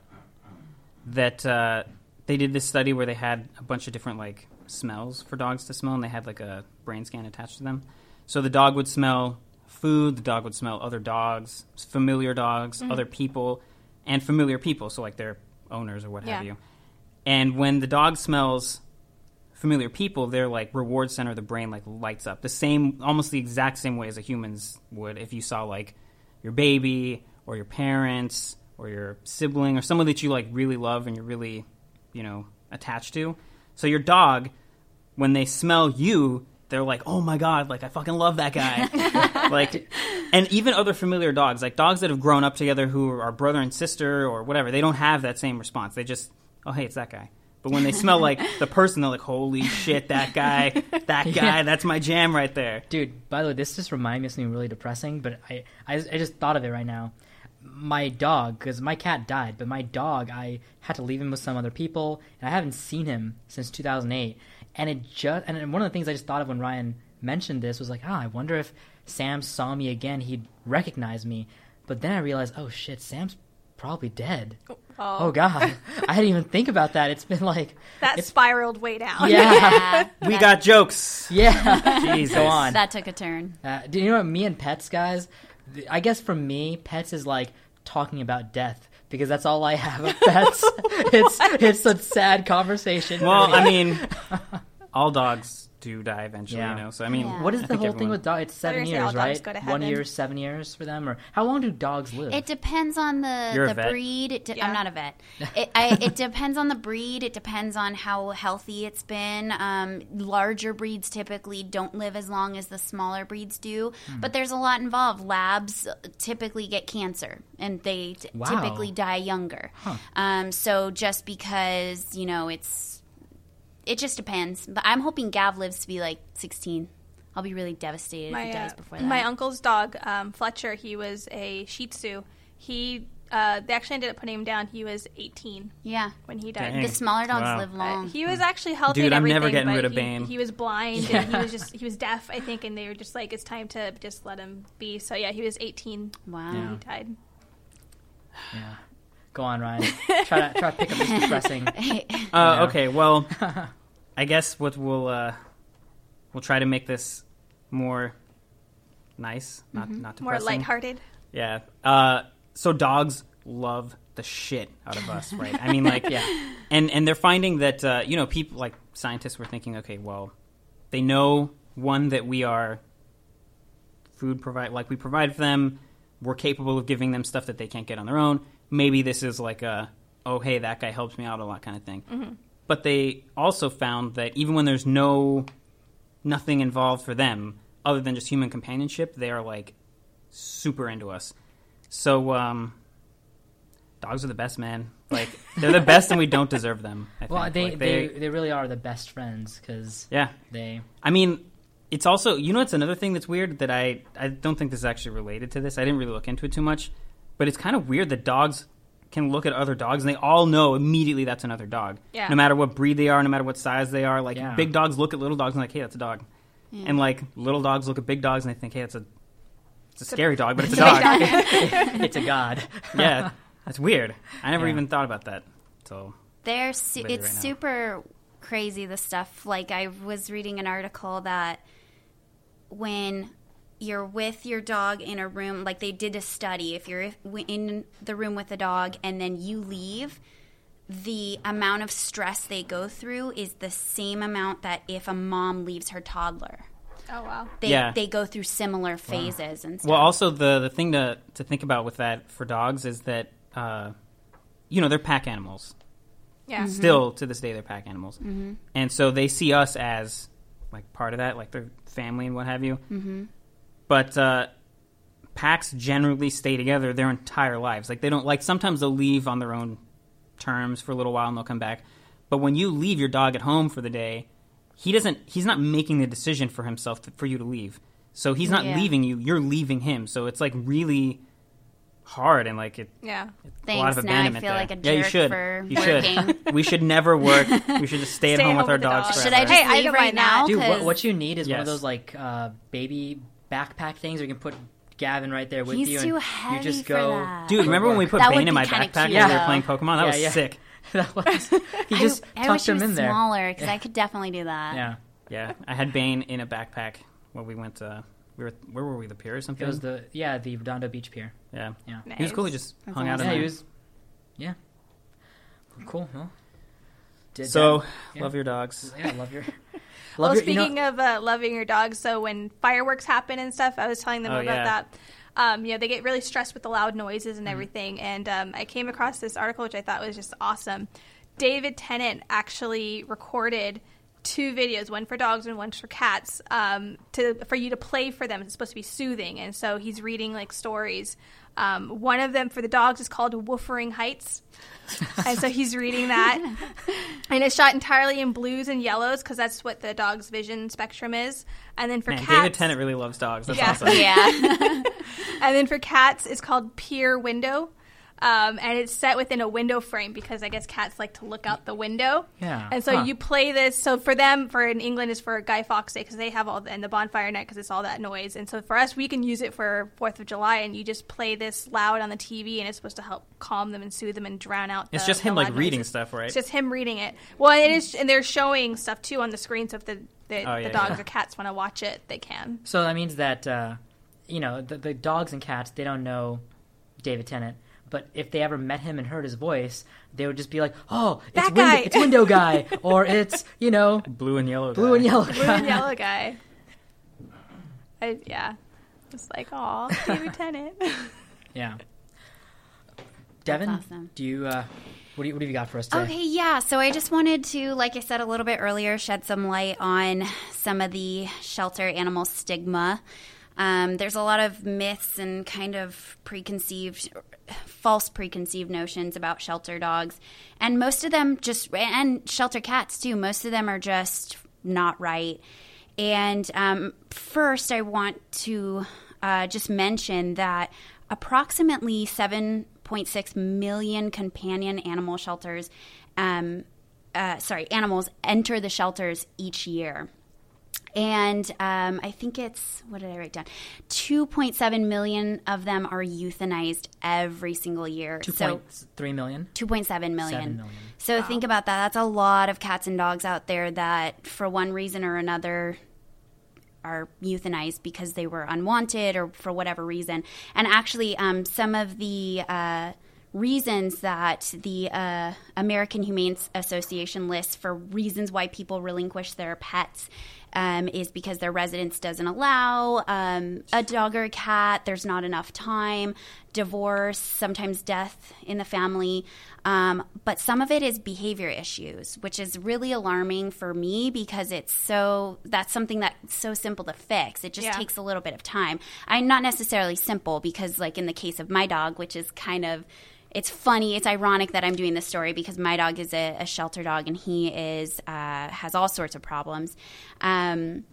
that uh, they did this study where they had a bunch of different like smells for dogs to smell, and they had like a brain scan attached to them. So the dog would smell food, the dog would smell other dogs, familiar dogs, other people, and familiar people, so like their owners or what have you. And when the dog smells familiar people, their like reward center of the brain like lights up the same, almost the exact same way as a human's would if you saw like your baby or your parents or your sibling or someone that you like really love and you're really, you know, attached to. So your dog, when they smell you, they're like, "Oh my god, like I fucking love that guy." like and even other familiar dogs, like dogs that have grown up together who are brother and sister or whatever, they don't have that same response. They just, oh, hey, it's that guy. But when they smell like the person, they're like, holy shit, that guy, that guy, that's my jam right there. Dude, by the way, this just reminded me of something really depressing, but I, I, I just thought of it right now. My dog, because my cat died, but my dog, I had to leave him with some other people, and I haven't seen him since 2008. And it just, and one of the things I just thought of when Ryan mentioned this was like, ah, I wonder if Sam saw me again, he'd recognize me. But then I realized, oh shit, Sam's probably dead. Oh, Oh god, I didn't even think about that. It's been like, that spiraled way down. yeah, We got jokes. yeah. Jesus. Go on. That took a turn. Uh, do you know what? Me and pets, guys. I guess for me, pets is like talking about death because that's all I have of pets. it's it's a sad conversation. Well, I mean, all dogs do die eventually, Yeah. you know. So I mean, Yeah. what is the think whole thing with dogs? It's seven years, right? One year, seven years for them, or how long do dogs live? It depends on the You're a the vet? breed. It de- Yeah. I'm not a vet. It, I, it depends on the breed. It depends on how healthy it's been. Um, larger breeds typically don't live as long as the smaller breeds do, Hmm. but there's a lot involved. Labs typically get cancer, and they t- Wow. typically die younger. Um, so just because you know it's, it just depends. But I'm hoping Gav lives to be like 16. I'll be really devastated if my, he dies uh, before that. my uncle's dog, um, Fletcher, he was a Shih Tzu. He uh, they actually ended up putting him down. He was 18 yeah, when he died. Dang. the smaller dogs Wow. live Uh, long. he was actually healthy. Dude, and I'm never everything, getting rid of he, Bane. He was blind and he was just he was deaf, I think, and they were just like, it's time to just let him be. So yeah, he was 18 wow. when Yeah. he died. yeah. Go on, Ryan. try to try to pick up this depressing. Uh, Yeah. Okay, well, I guess what we'll uh, we'll try to make this more nice, not not Mm-hmm. More depressing. lighthearted. Yeah. Uh, so dogs love the shit out of us, right? I mean, like, Yeah. and and they're finding that uh, you know people like scientists were thinking, okay, well, they know one that we are food provide, like we provide for them. We're capable of giving them stuff that they can't get on their own. Maybe this is like a, oh hey, that guy helps me out a lot kind of thing. But they also found that even when there's no nothing involved for them other than just human companionship, they are like super into us. So, um, dogs are the best, man. Like they're the best, and we don't deserve them. I think. Well, they, Like, they they really are the best friends because yeah. they. I mean, it's also you know it's another thing that's weird that I I don't think this is actually related to this. I didn't really look into it too much, but it's kind of weird that dogs can look at other dogs and they all know immediately that's another dog. Yeah. No matter what breed they are, no matter what size they are. Like Yeah. big dogs look at little dogs and like, hey, that's a dog. Yeah. And like little dogs look at big dogs and they think, hey, it's a it's a scary dog, but it's a dog. It's a god. yeah, that's weird. I never Yeah. even thought about that. So They're su- it's right super crazy the stuff. Like I was reading an article that when you're with your dog in a room, like they did a study, if you're in the room with a dog and then you leave, the amount of stress they go through is the same amount that if a mom leaves her toddler. Oh wow. They Yeah. they go through similar phases and stuff. Well, also the the thing to to think about with that for dogs is that uh, you know they're pack animals. Yeah. Still to this day, they're pack animals, mm-hmm. and so they see us as like part of that, like their family and what have you. Mm-hmm. But uh, packs generally stay together their entire lives. Like they don't like sometimes they'll leave on their own terms for a little while and they'll come back. But when you leave your dog at home for the day, he doesn't. He's not making the decision for himself to, for you to leave. So he's not Yeah. leaving you. You're leaving him. So it's like really hard and like it. Yeah. a lot of Thanks, now I abandonment feel there. like a yeah, you should. for you should. working. we should never work. We should just stay at home home with our dogs. dogs. Should. I just Hey, leave don't right now? Dude, what, 'Cause what you need is one of those like uh, baby backpack things where you can put Gavin right there with He's you. too and heavy you just for go. that. Dude, remember when we put That Bane in my backpack cute, when we were playing Pokemon? That Yeah, was yeah. sick. that was. He just I, I tucked wish he him was in there. smaller because I could definitely do that. Yeah, Yeah, I had Bane in a backpack when we went to. We were where were we? The pier or something? it was the yeah the Redondo Beach Pier. yeah. Yeah, He was cool. He just That's hung out in yeah, there. he was. Yeah, cool. Well, did So that. Yeah. love your dogs. yeah, love your. Well, Love your, you know- speaking of uh, loving your dogs, so when fireworks happen and stuff, I was telling them Oh, about yeah. that. Um, you know, they get really stressed with the loud noises Mm-hmm. and everything. And um, I came across this article, which I thought was just awesome. David Tennant actually recorded two videos, one for dogs and one for cats, um, to for you to play for them. It's supposed to be soothing, and so he's reading like stories. Um, one of them for the dogs is called Woofering Heights, and so he's reading that, and it's shot entirely in blues and yellows because that's what the dog's vision spectrum is. And then for Man, cats, David Tennant really loves dogs. That's Yeah. awesome. Yeah. and then for cats, it's called Pier Window. Um, and it's set within a window frame because I guess cats like to look out the window. Yeah. And so Huh. you play this. So for them, for in England, is for Guy Fawkes Day because they have all the, and the bonfire night because it's all that noise. And so for us, we can use it for Fourth of July, and you just play this loud on the TV, and it's supposed to help calm them and soothe them and drown out. It's the- just him like reading noises. stuff, right? It's just him reading it. Well, it is, and they're showing stuff too on the screen. So if the the, Oh, yeah, the dogs yeah. or cats want to watch it, they can. So that means that uh, you know the, the dogs and cats they don't know David Tennant, but if they ever met him and heard his voice, they would just be like, "Oh, it's That window, guy." it's window guy," or it's you know Blue and yellow. blue guy. and yellow blue guy. and yellow guy. I, yeah, it's like, oh, David Tennant. Yeah. Devin, awesome. do you uh, what do you what have you got for us today? Okay, yeah. So I just wanted to, like I said a little bit earlier, shed some light on some of the shelter animal stigma. Um, there's a lot of myths and kind of preconceived, false preconceived notions about shelter dogs, and most of them just and shelter cats too. Most of them are just not right. And um, first, I want to uh, just mention that approximately 7.6 million companion animal shelters, um, uh, sorry, animals enter the shelters each year. And um, I think it's, what did I write down? 2.7 million of them are euthanized every single year. Two so, point three million. 2.7 Seven million. million. So think about that. That's a lot of cats and dogs out there that, for one reason or another, are euthanized because they were unwanted or for whatever reason. And actually, um, some of the uh, reasons that the uh, American Humane Association lists for reasons why people relinquish their pets um, is because their residence doesn't allow um, a dog or a cat. There's not enough time, divorce, sometimes death in the family. Um, but some of it is behavior issues, which is really alarming for me because it's so that's something that's so simple to fix. It just Yeah. takes a little bit of time. I'm not necessarily simple because, like in the case of my dog, which is kind of it's funny. It's ironic that I'm doing this story because my dog is a, a shelter dog and he is uh, has all sorts of problems. Um,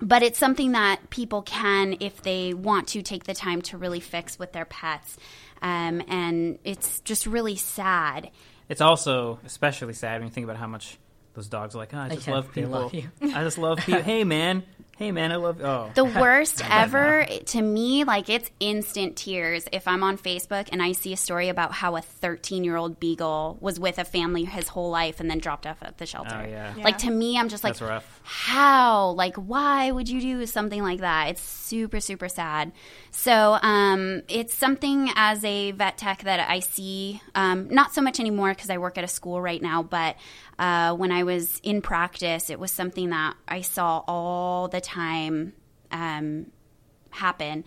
but it's something that people can, if they want to, take the time to really fix with their pets. Um, and it's just really sad. It's also especially sad when you think about how much those dogs are like. Oh, I just Yeah, love people. love you." I just love people. Hey man, hey man, I love. Oh, The worst ever to me, like it's instant tears if I'm on Facebook and I see a story about how a 13 year old beagle was with a family his whole life and then dropped off at the shelter. Oh, yeah. Like to me, I'm just like, That's rough. how? Like, why would you do something like that? It's super, super sad. So, um, it's something as a vet tech that I see, um, not so much anymore because I work at a school right now, but uh, when I was in practice, it was something that I saw all the time um, happen.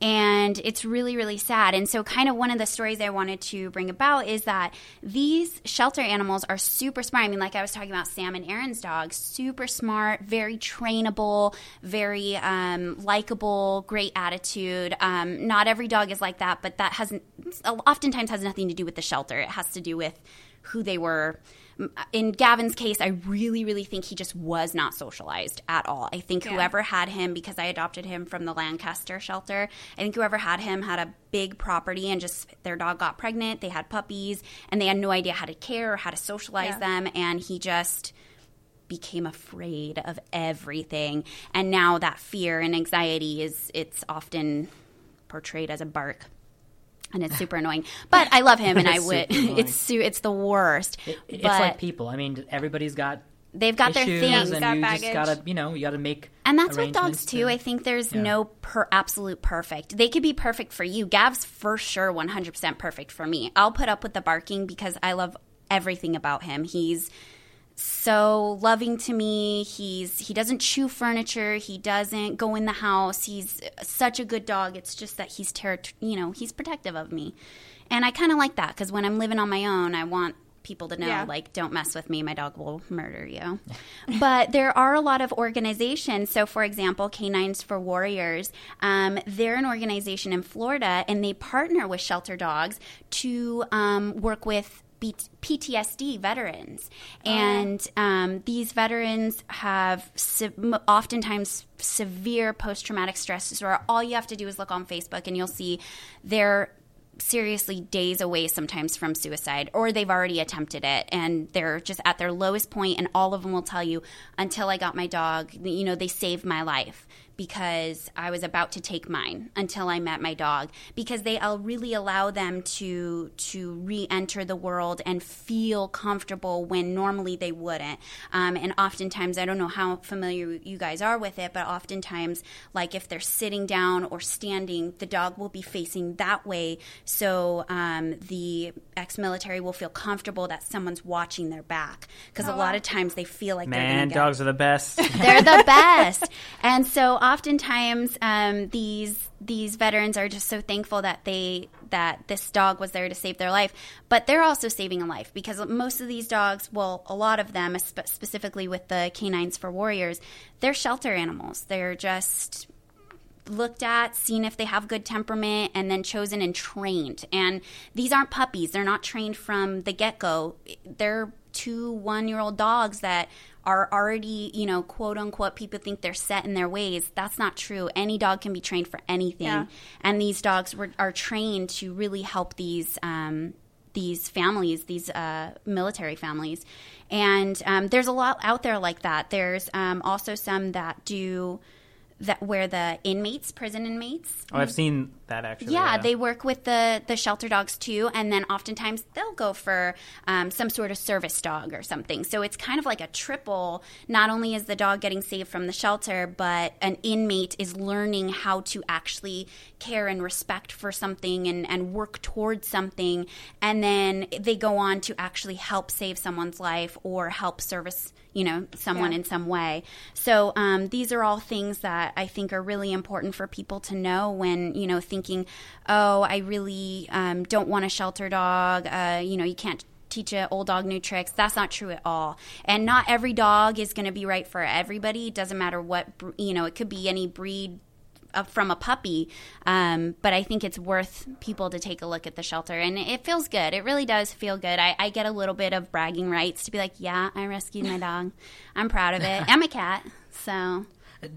And it's really, really sad. And so, kind of one of the stories I wanted to bring about is that these shelter animals are super smart. I mean, like I was talking about Sam and Aaron's dogs, super smart, very trainable, very um, likable, great attitude. Um, not every dog is like that, but that hasn't, oftentimes has nothing to do with the shelter. It has to do with who they were. In Gavin's case, I really, really think he just was not socialized at all. I think Yeah. whoever had him, because I adopted him from the Lancaster shelter, I think whoever had him had a big property and just their dog got pregnant, they had puppies, and they had no idea how to care or how to socialize Yeah. them, and he just became afraid of everything. And now that fear and anxiety is it's often portrayed as a bark. And it's super annoying, but I love him, and I would. It's su- it's the worst. It, it's but like people. I mean, everybody's got they've got their things, and got you baggage. just gotta, you know, you gotta make. And that's with dogs too. to- I think there's Yeah. no per absolute perfect. They could be perfect for you. Gav's for sure 100% perfect for me. I'll put up with the barking because I love everything about him. He's so loving to me. He's he doesn't chew furniture. He doesn't go in the house. He's such a good dog. It's just that he's terri- you know, he's protective of me. And I kind of like that cuz when I'm living on my own, I want people to know Yeah. like don't mess with me my dog will murder you but there are a lot of organizations so for example canines for warriors um, they're an organization in florida and they partner with shelter dogs to um, work with B- PTSD veterans, and um, these veterans have se- oftentimes severe post traumatic stress disorder. All you have to do is look on Facebook, and you'll see they're seriously days away sometimes from suicide, or they've already attempted it, and they're just at their lowest point. And all of them will tell you, "Until I got my dog, you know, they saved my life." Because I was about to take mine until I met my dog because they uh, really allow them to to re-enter the world and feel comfortable when normally they wouldn't. Um, and oftentimes, I don't know how familiar you guys are with it, but oftentimes, like if they're sitting down or standing, the dog will be facing that way, so um, the ex-military will feel comfortable that someone's watching their back because a lot of times they feel like they're Man, going dogs are the best. they're the best. And so oftentimes um, these these veterans are just so thankful that they that this dog was there to save their life, but they're also saving a life because most of these dogs, well, a lot of them, specifically with the canines for warriors, they're shelter animals. They're just looked at, seen if they have good temperament, and then chosen and trained. And these aren't puppies. They're not trained from the get go. They're two one year old dogs that are already, you know, quote unquote, people think they're set in their ways. That's not true. Any dog can be trained for anything. Yeah. And these dogs were, are trained to really help these. Um, these families, these uh, military families, and um, there's a lot out there like that. There's um, also some that do that where the inmates, prison inmates, Oh, I've seen that actually. yeah, they work with the the shelter dogs too, and then oftentimes they'll go for um, some sort of service dog or something. So it's kind of like a triple. Not only is the dog getting saved from the shelter, but an inmate is learning how to actually care and respect for something and, and work towards something, and then they go on to actually help save someone's life or help service you know someone Yeah. in some way. So um, these are all things that I think are really important for people to know when you know thinking, oh, I really um, don't want a shelter dog. Uh, you know, you can't teach an old dog new tricks. That's not true at all. And not every dog is going to be right for everybody. It doesn't matter what you know. It could be any breed from a puppy. Um, but I think it's worth people to take a look at the shelter, and it feels good. It really does feel good. I, I get a little bit of bragging rights to be like, yeah, I rescued my dog. I'm proud of it. I'm a cat, so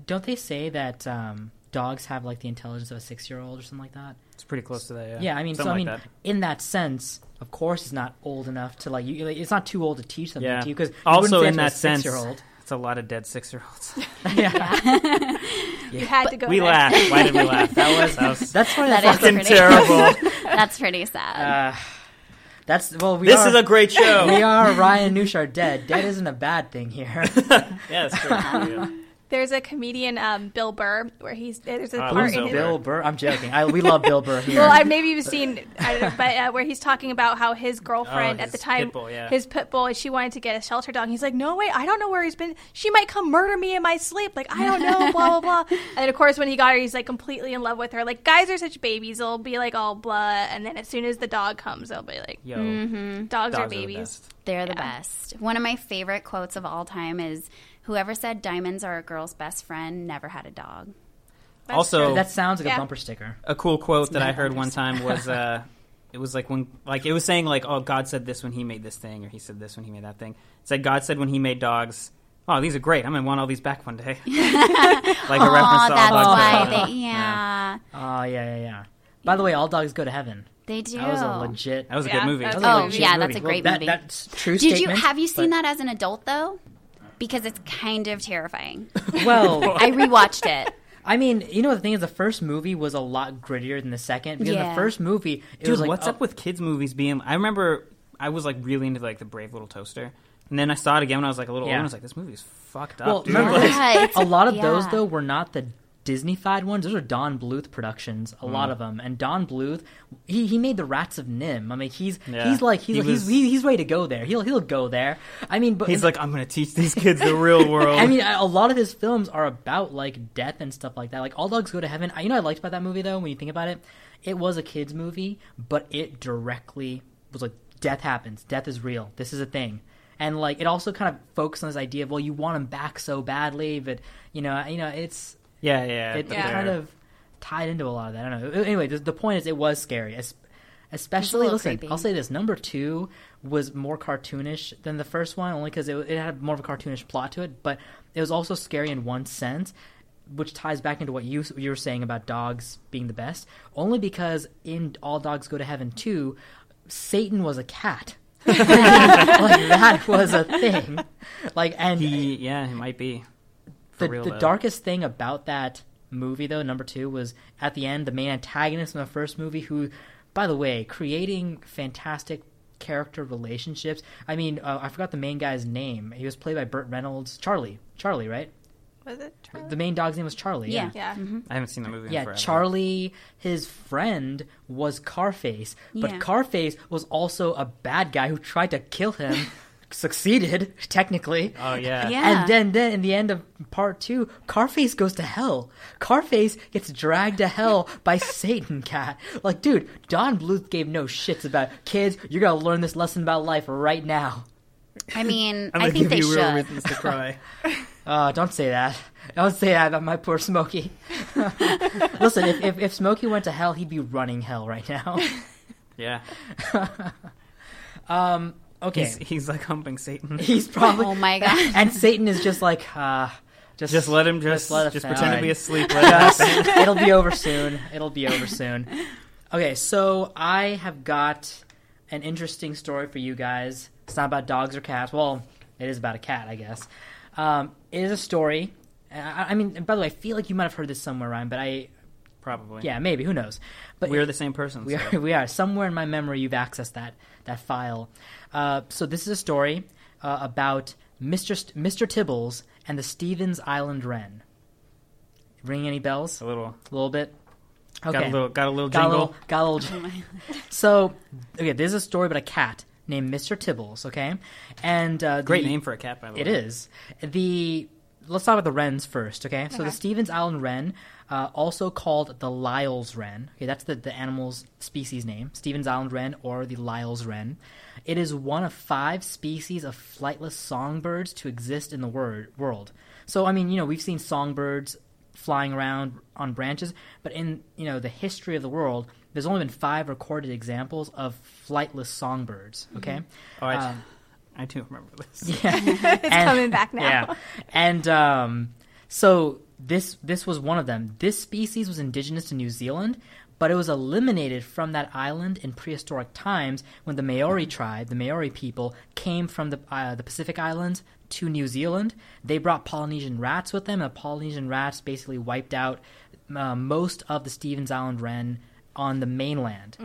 Don't they say that um, dogs have like the intelligence of a six year old or something like that? It's pretty close to that. Yeah. Yeah, I mean, Something so I mean, that. in that sense, of course, it's not old enough to like. You, like, it's not too old to teach them Yeah. to you because Also, in that sense, six-year-old. it's a lot of dead six-year-olds. You had to go. we there. laughed. Why did we laugh? That was, that was That's why That that's is fucking pretty- terrible. that's pretty sad. Uh, that's well. We this are, is a great show. we are Ryan and Noosh are dead. Dead isn't a bad thing here. yeah, it's true. Yeah. There's a comedian, um, Bill Burr, where he's there's a Uh, part in Bill his, Bill Burr. I'm joking. I, we love Bill Burr here. Well, I maybe you've seen, I don't know, but uh, where he's talking about how his girlfriend Oh, at the time, pit bull, yeah. his pit bull, she wanted to get a shelter dog. He's like, no way, I don't know where he's been. She might come murder me in my sleep. Like I don't know, blah blah blah. And of course, when he got her, he's like completely in love with her. Like guys are such babies; they'll be like all blah, and then as soon as the dog comes, they'll be like, Yo, dogs, dogs are are the babies. best. They're the Yeah. best. One of my favorite quotes of all time is whoever said diamonds are a girl's best friend never had a dog. That's Also- true. that sounds like Yeah. a bumper sticker. a cool quote that I heard one time was uh it was like when like it was saying like oh God said this when he made this thing or he said this when he made that thing. It said God said when he made dogs, oh these are great. I'm gonna want all these back one day. like a reference Aw, to all that's dogs. why they, fun. yeah, Oh yeah, yeah, yeah. By the way, all dogs go to heaven. they do. That was a legit. That was a Yeah, good movie. that was that a a Oh, yeah, movie. that's a great that, movie. That's true. Did you have you seen but- that as an adult though? Because it's kind of terrifying. Well, I rewatched it. I mean, you know, the thing is, the first movie was a lot grittier than the second because Yeah. the first movie, it Dude, was like, what's oh, up with kids movies being? I remember I was like really into like the Brave Little Toaster, and then I saw it again when I was like a little Yeah. older. and I was like, this movie's fucked up. Well, dude. remember, Like, a lot of those though were not the Disney-fied ones. Those are Don Bluth productions. A Mm. lot of them, and Don Bluth, he, he made the Rats of NIMH. I mean, he's Yeah. he's like he's He he's, was- he's he's ready to go there. He'll he'll go there. I mean, but he's like, I'm gonna teach these kids the real world. I mean, a lot of his films are about like death and stuff like that. Like All Dogs Go to Heaven. You know, what I liked about that movie though. When you think about it, it was a kids movie, but it directly was like death happens. Death is real. This is a thing. And like it also kind of focuses on this idea of well, you want him back so badly, but you know, you know, it's Yeah, yeah. it, Yeah. it kind of tied into a lot of that. I don't know. Anyway, the, the point is, it was scary. Es- Especially, listen, creepy. I'll say this: number two was more cartoonish than the first one, only because it, it had more of a cartoonish plot to it. But it was also scary in one sense, which ties back into what you you were saying about dogs being the best. Only because in All Dogs Go to Heaven two, Satan was a cat. like that was a thing. Like and He, yeah, he might be. For the, real, the darkest thing about that movie though number two was at the end the main antagonist in the first movie who by the way creating fantastic character relationships i mean uh, i forgot the main guy's name he was played by burt reynolds charlie charlie right Was it Charlie? the main dog's name was charlie Yeah. yeah. I haven't seen the movie. in yeah, forever. Charlie, his friend was Carface, but Yeah. Carface was also a bad guy who tried to kill him, succeeded technically. Oh yeah. Yeah. And then, then in the end of part two, Carface goes to hell. Carface gets dragged to hell by Satan Cat. Like, dude, Don Bluth gave no shits about kids. You're gonna learn this lesson about life right now. I mean, I'm I think give they you real should. reasons to cry. Uh, don't say that. Don't say that about my poor Smokey. Listen, if, if if Smokey went to hell, he'd be running hell right now. yeah. Um, okay, He's, he's like humping Satan. he's probably Oh my god. and Satan is just like uh just Just let him just Just let just happen. pretend to be asleep. Let It'll be over soon. It'll be over soon. Okay, so I have got an interesting story for you guys. It's not about dogs or cats. Well, it is about a cat, I guess. Um, it is a story. I, I mean, by the way, I feel like you might have heard this somewhere, Ryan, but I, Probably. yeah, maybe, who knows? But We're the same person. we so. are, we are. Somewhere in my memory, you've accessed that that file. Uh, so this is a story uh, about Mr. St- Mr. Tibbles and the Stephens Island Wren. Ring any bells? A little. A little bit. Okay. Got a little. Got a little Got a little, got a little. so, okay, this is a story about a cat named Mr. Tibbles. Okay, and uh, Great name for a cat, by the It way. It is the. Let's talk about the wrens first. Okay, so the Stephens Island wren, uh, also called the Lyall's wren. Okay, that's the the animal's species name, Stephens Island wren or the Lyall's wren. It is one of five species of flightless songbirds to exist in the word, world. So, I mean, you know, we've seen songbirds flying around on branches, but in you know the history of the world, there's only been five recorded examples of flightless songbirds. Okay, Oh, I, Um, I do remember this. yeah, It's coming back now. yeah, and um, so this this was one of them. This species was indigenous to New Zealand, but it was eliminated from that island in prehistoric times when the Maori tribe, the Maori people, came from the uh, the Pacific Islands to New Zealand. They brought Polynesian rats with them, and the Polynesian rats basically wiped out uh, most of the Stephens Island wren on the mainland.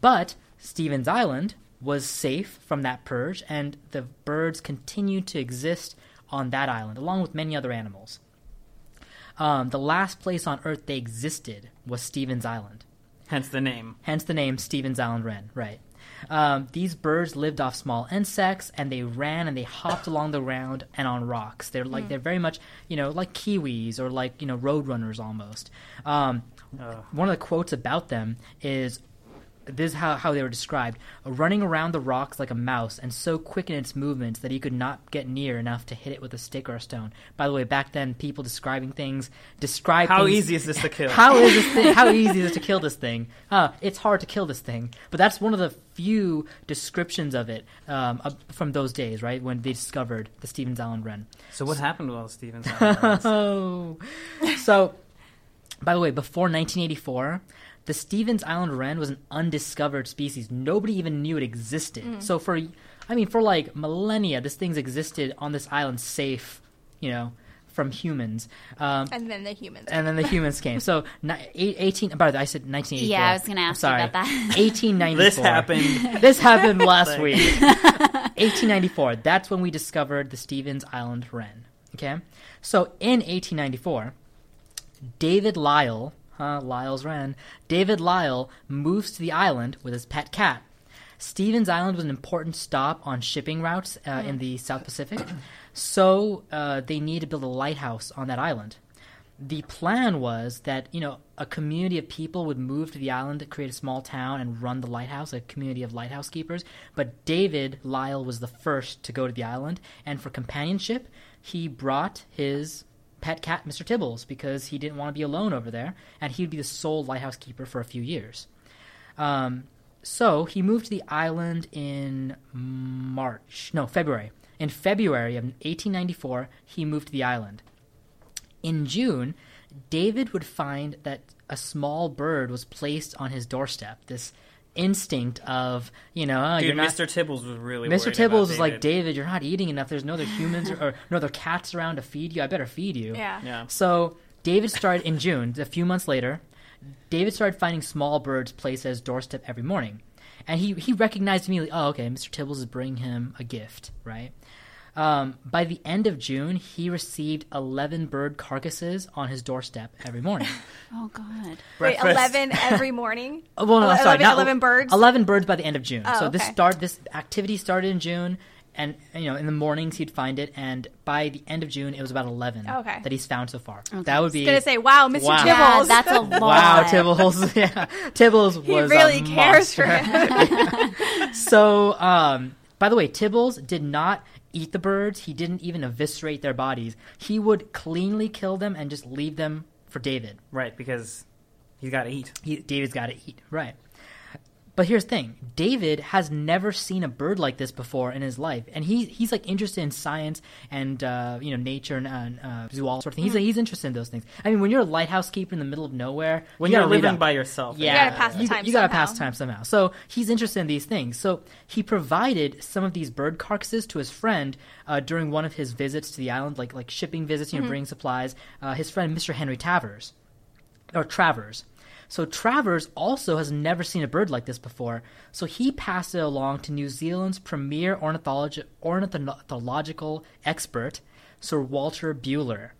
But Stephens Island was safe from that purge, and the birds continued to exist on that island, along with many other animals. Um, the last place on Earth they existed was Stephens Island, Hence the name. hence the name Stephens Island wren. Right. Um, these birds lived off small insects, and they ran and they hopped along the ground and on rocks. They're like they're very much you know like kiwis or like you know roadrunners almost. Um, one of the quotes about them is this is how, how they were described running around the rocks like a mouse and so quick in its movements that he could not get near enough to hit it with a stick or a stone by the way back then people describing things describe how things- easy is this to kill? how is this thing, how easy is it to kill this thing uh, it's hard to kill this thing but that's one of the few descriptions of it um, of- from those days right when they discovered the stephens island wren so what happened to all the Stephens? Island Oh. so, by the way, before 1984, the Stephens Island wren was an undiscovered species. Nobody even knew it existed. So for, I mean, for like millennia, this thing's existed on this island, safe, you know, from humans. Um, And then the humans. and then the humans came. So, ni- 18. By the way, I said 1984. Yeah, I was gonna ask you sorry. about that. 1894. This happened. This happened last week. 1894. That's when we discovered the Stephens Island wren. Okay? So in 1894, David Lyall, huh, Lyall's wren, David Lyall moves to the island with his pet cat. Stephens Island was an important stop on shipping routes uh, in the South Pacific, so uh, they need to build a lighthouse on that island. the plan was that you know a community of people would move to the island create a small town and run the lighthouse, a community of lighthouse keepers. But David Lyall was the first to go to the island, and for companionship, he brought his pet cat, Mr. Tibbles, because he didn't want to be alone over there, and he'd be the sole lighthouse keeper for a few years. Um, so he moved to the island in March, no, February. In February of 1894, he moved to the island. In June, David would find that a small bird was placed on his doorstep. This instinct of, you know, oh, Dude, you're not. Mr. Tibbles was really Mr. Tibbles about was like, David. David, you're not eating enough. There's no other humans or, or no other cats around to feed you. I better feed you. Yeah. Yeah. So David started in June, a few months later. David started finding small birds placed at his doorstep every morning, and he he recognized immediately. Oh, okay, Mr. Tibbles is bringing him a gift, right? Um, by the end of June, he received eleven bird carcasses on his doorstep every morning. Oh God. Wait, eleven every morning. Uh, well, no, Ele- sorry, 11 not 11 birds? Eleven birds by the end of June. Oh, so this okay. start this activity started in June, and you know in the mornings he'd find it, and by the end of June it was about eleven Okay. that he's found so far. That would be Gonna say, wow, Mr. Wow. Tibbles. Yeah, that's a lot. Wow, Tibbles. Yeah, Tibbles he was really a cares for monster. him. So, um, by the way, Tibbles did not eat the birds. He didn't even eviscerate their bodies. He would cleanly kill them and just leave them for David. Right, because he's got to eat. He, David's got to eat, right? But here's the thing: David has never seen a bird like this before in his life, and he he's like interested in science and uh, you know nature and uh, uh, zoology sort of thing. He's he's interested in those things. I mean, when you're a lighthouse keeper in the middle of nowhere, When you you're gotta living by yourself. Yeah, you gotta pass the you, time you gotta somehow. pass time somehow. So he's interested in these things. So he provided some of these bird carcasses to his friend uh, during one of his visits to the island, like like shipping visits, Mm-hmm. you know, bringing supplies. Uh, his friend, Mr. Henry Travers, or Travers. So Travers also has never seen a bird like this before. So he passed it along to New Zealand's premier ornithologi- ornithological expert, Sir Walter Bueller.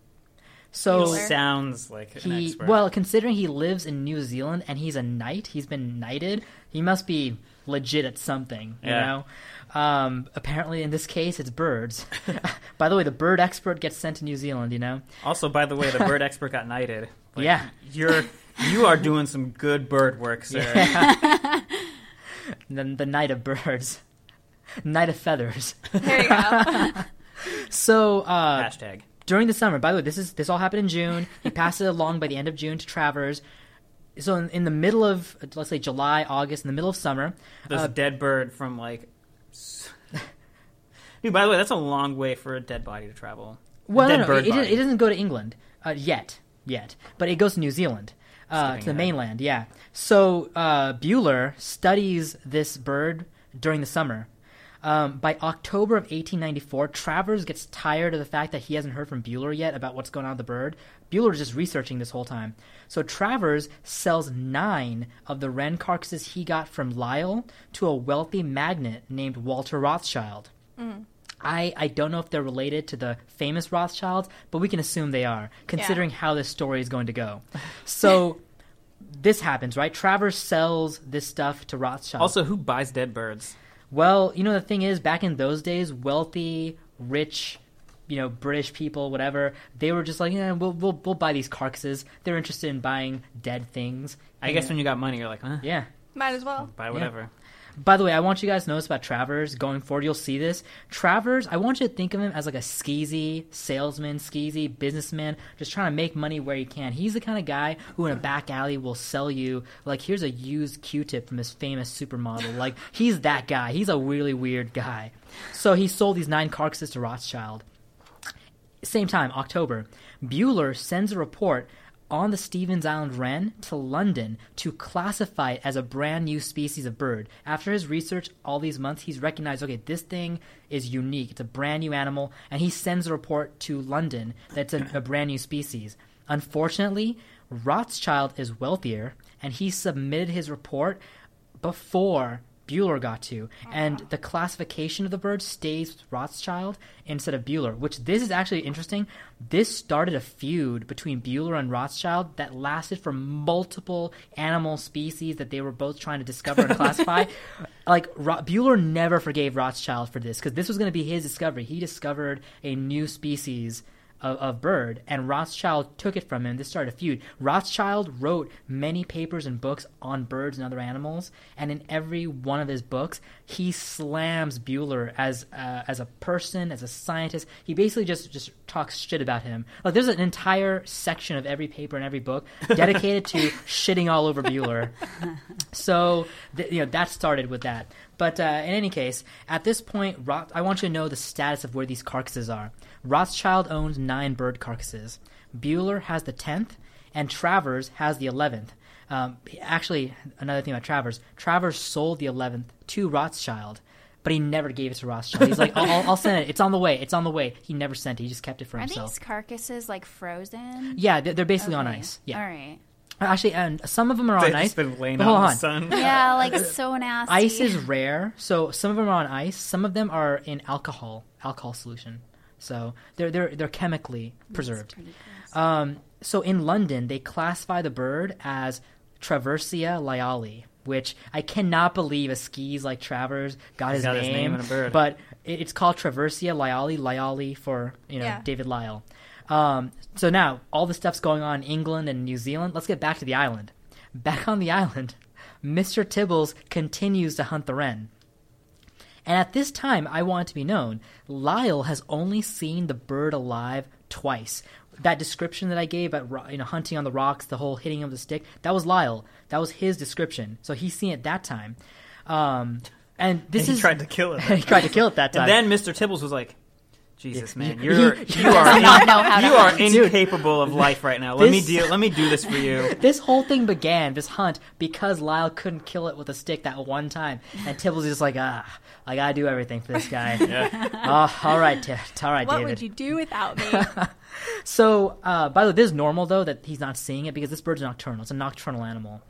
So Bueller. Sounds like an he well, considering he lives in New Zealand and he's a knight, he's been knighted. He must be legit at something, you Yeah. know. Um, apparently, in this case, it's birds. By the way, the bird expert gets sent to New Zealand. You know. Also, by the way, the bird expert got knighted. Like, Yeah. you're you are doing some good bird work, sir. And then the knight of birds, knight of feathers. There you go. So uh, Hashtag. during the summer, by the way, this is this all happened in June. He passed it along by the end of June to Travers. So in, in the middle of let's say July, August, in the middle of summer, This uh, dead bird from like. Dude, by the way, that's a long way for a dead body to travel. Well, no, no, it, it, it doesn't go to England uh, yet, yet, but it goes to New Zealand, uh, to the ahead. mainland. Yeah. So uh, Bueller studies this bird during the summer. Um, by October of 1894, Travers gets tired of the fact that he hasn't heard from Bueller yet about what's going on with the bird. Bueller is just researching this whole time. So Travers sells nine of the wren carcasses he got from Lyall to a wealthy magnate named Walter Rothschild. I, I don't know if they're related to the famous Rothschilds, but we can assume they are, considering how this story is going to go. So this happens, right? Travers sells this stuff to Rothschild. Also, who buys dead birds? well, you know the thing is, back in those days, wealthy, rich, you know, British people, whatever, they were just like, yeah, we'll we'll, we'll buy these carcasses. They're interested in buying dead things. I guess when you got money, you're like, huh? Yeah. Might as well. Buy whatever. By the way, I want you guys to this about Travers. Going forward, you'll see this. Travers, I want you to think of him as like a skeezy salesman, skeezy businessman, just trying to make money where he can. He's the kind of guy who in a back alley will sell you, like, here's a used Q-tip from this famous supermodel. Like, he's that guy. He's a really weird guy. So he sold these nine carcasses to Rothschild. Same time, October, Bueller sends a report on the Stephens Island wren to London to classify it as a brand new species of bird. After his research all these months, he's recognized okay, this thing is unique. It's a brand new animal, and he sends a report to London that's a, a brand new species. Unfortunately, Rothschild is wealthier, and he submitted his report before Bueller got to, uh-huh. and the classification of the bird stays with Rothschild instead of Bueller, which this is actually interesting. This started a feud between Bueller and Rothschild that lasted for multiple animal species that they were both trying to discover and classify. Like Ro- Bueller never forgave Rothschild for this because this was going to be his discovery. He discovered a new species of, of Bird, and Rothschild took it from him. This started a feud. Rothschild wrote many papers and books on birds and other animals, and in every one of his books, he slams Bueller as uh, as a person, as a scientist. He basically just just talks shit about him. Like there's an entire section of every paper and every book dedicated to shitting all over Bueller. So th- you know that started with that. But uh, in any case, at this point, Roth- I want you to know the status of where these carcasses are. Rothschild owns nine bird carcasses. Bueller has the tenth, and Travers has the eleventh. Um, actually, another thing about Travers, Travers sold the eleventh to Rothschild, but he never gave it to Rothschild. He's like, I'll, I'll, I'll send it. It's on the way. It's on the way. He never sent it. He just kept it for Are himself. these carcasses like frozen? Yeah, they're, they're basically on ice. Yeah, All right. actually, and some of them are on They've ice. been laying but out hold in on. the sun. Yeah, like so nasty. Ice is rare, so some of them are on ice. Some of them are in alcohol, alcohol solution. So they're they're they're chemically preserved. Um, so in London, they classify the bird as Traversia lyalli, which I cannot believe a skis like Travers got his got name. his name a bird. But it's called Traversia lyalli, lyalli for you know Yeah. David Lyall. Um, so now all the stuff's going on in England and New Zealand. Let's get back to the island. Back on the island, Mr. Tibbles continues to hunt the wren. And at this time, I want it to be known, Lyall has only seen the bird alive twice. That description that I gave at you know hunting on the rocks, the whole hitting of the stick, that was Lyall. That was his description. So he's seen it that time. Um, and this he is tried to kill it. he tried to kill it that time. And then Mr. Tibbles was like, "Jesus, man, you're you are not know how to you are hunt. incapable of life right now. Let me This- deal. Let me do this for you." this whole thing began, this hunt, because Lyall couldn't kill it with a stick that one time, and Tibbles is just like, ah, I gotta do everything for this guy. Yeah. oh, all right, Ti- all right, What David. would you do without me? So, uh, by the way, this is normal though that he's not seeing it because this bird's nocturnal. It's a nocturnal animal.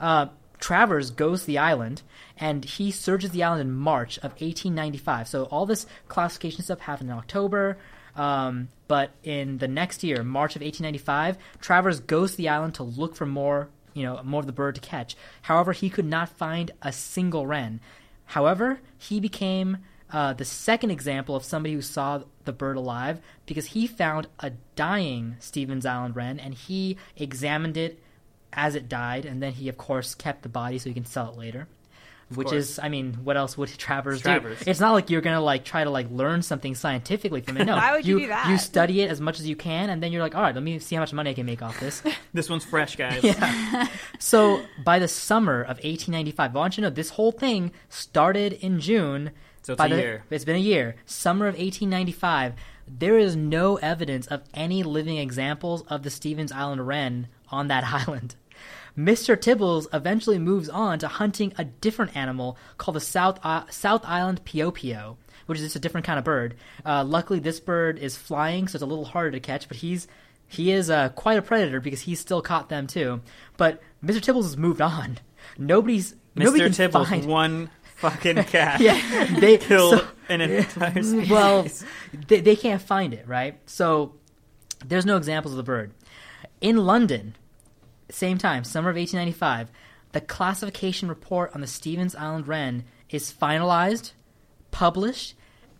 Uh, Travers goes to the island and he searches the island in March of 1895. So all this classification stuff happened in October. Um, but in the next year, March of 1895, Travers goes to the island to look for more, you know, more of the bird to catch. However, he could not find a single wren. However, he became uh, the second example of somebody who saw the bird alive because he found a dying Stephens Island wren and he examined it as it died, and then he, of course, kept the body so he can sell it later. Which course. is, I mean, what else would Travers Travers. do? It's not like you're gonna like try to like learn something scientifically from it. No, Why would you do that? You study it as much as you can, and then you're like, all right, let me see how much money I can make off this. This one's fresh, guys. yeah. So by the summer of 1895, I want you to know this whole thing started in June. So it's by a the- year. It's been a year. Summer of 1895. There is no evidence of any living examples of the Stephens Island wren on that island. Mr. Tibbles eventually moves on to hunting a different animal called the South I- South Island piopio, which is just a different kind of bird. Uh, luckily, this bird is flying, so it's a little harder to catch. But he's he is uh, quite a predator because he's still caught them too. But Mr. Tibbles has moved on. Nobody's nobody Mr. can Tibbles, find. one fucking cat Yeah, they killed so- an entire species. well, they, they can't find it, right? So there's no examples of the bird. In London, same time, summer of 1895, the classification report on the Stephens Island wren is finalized, published,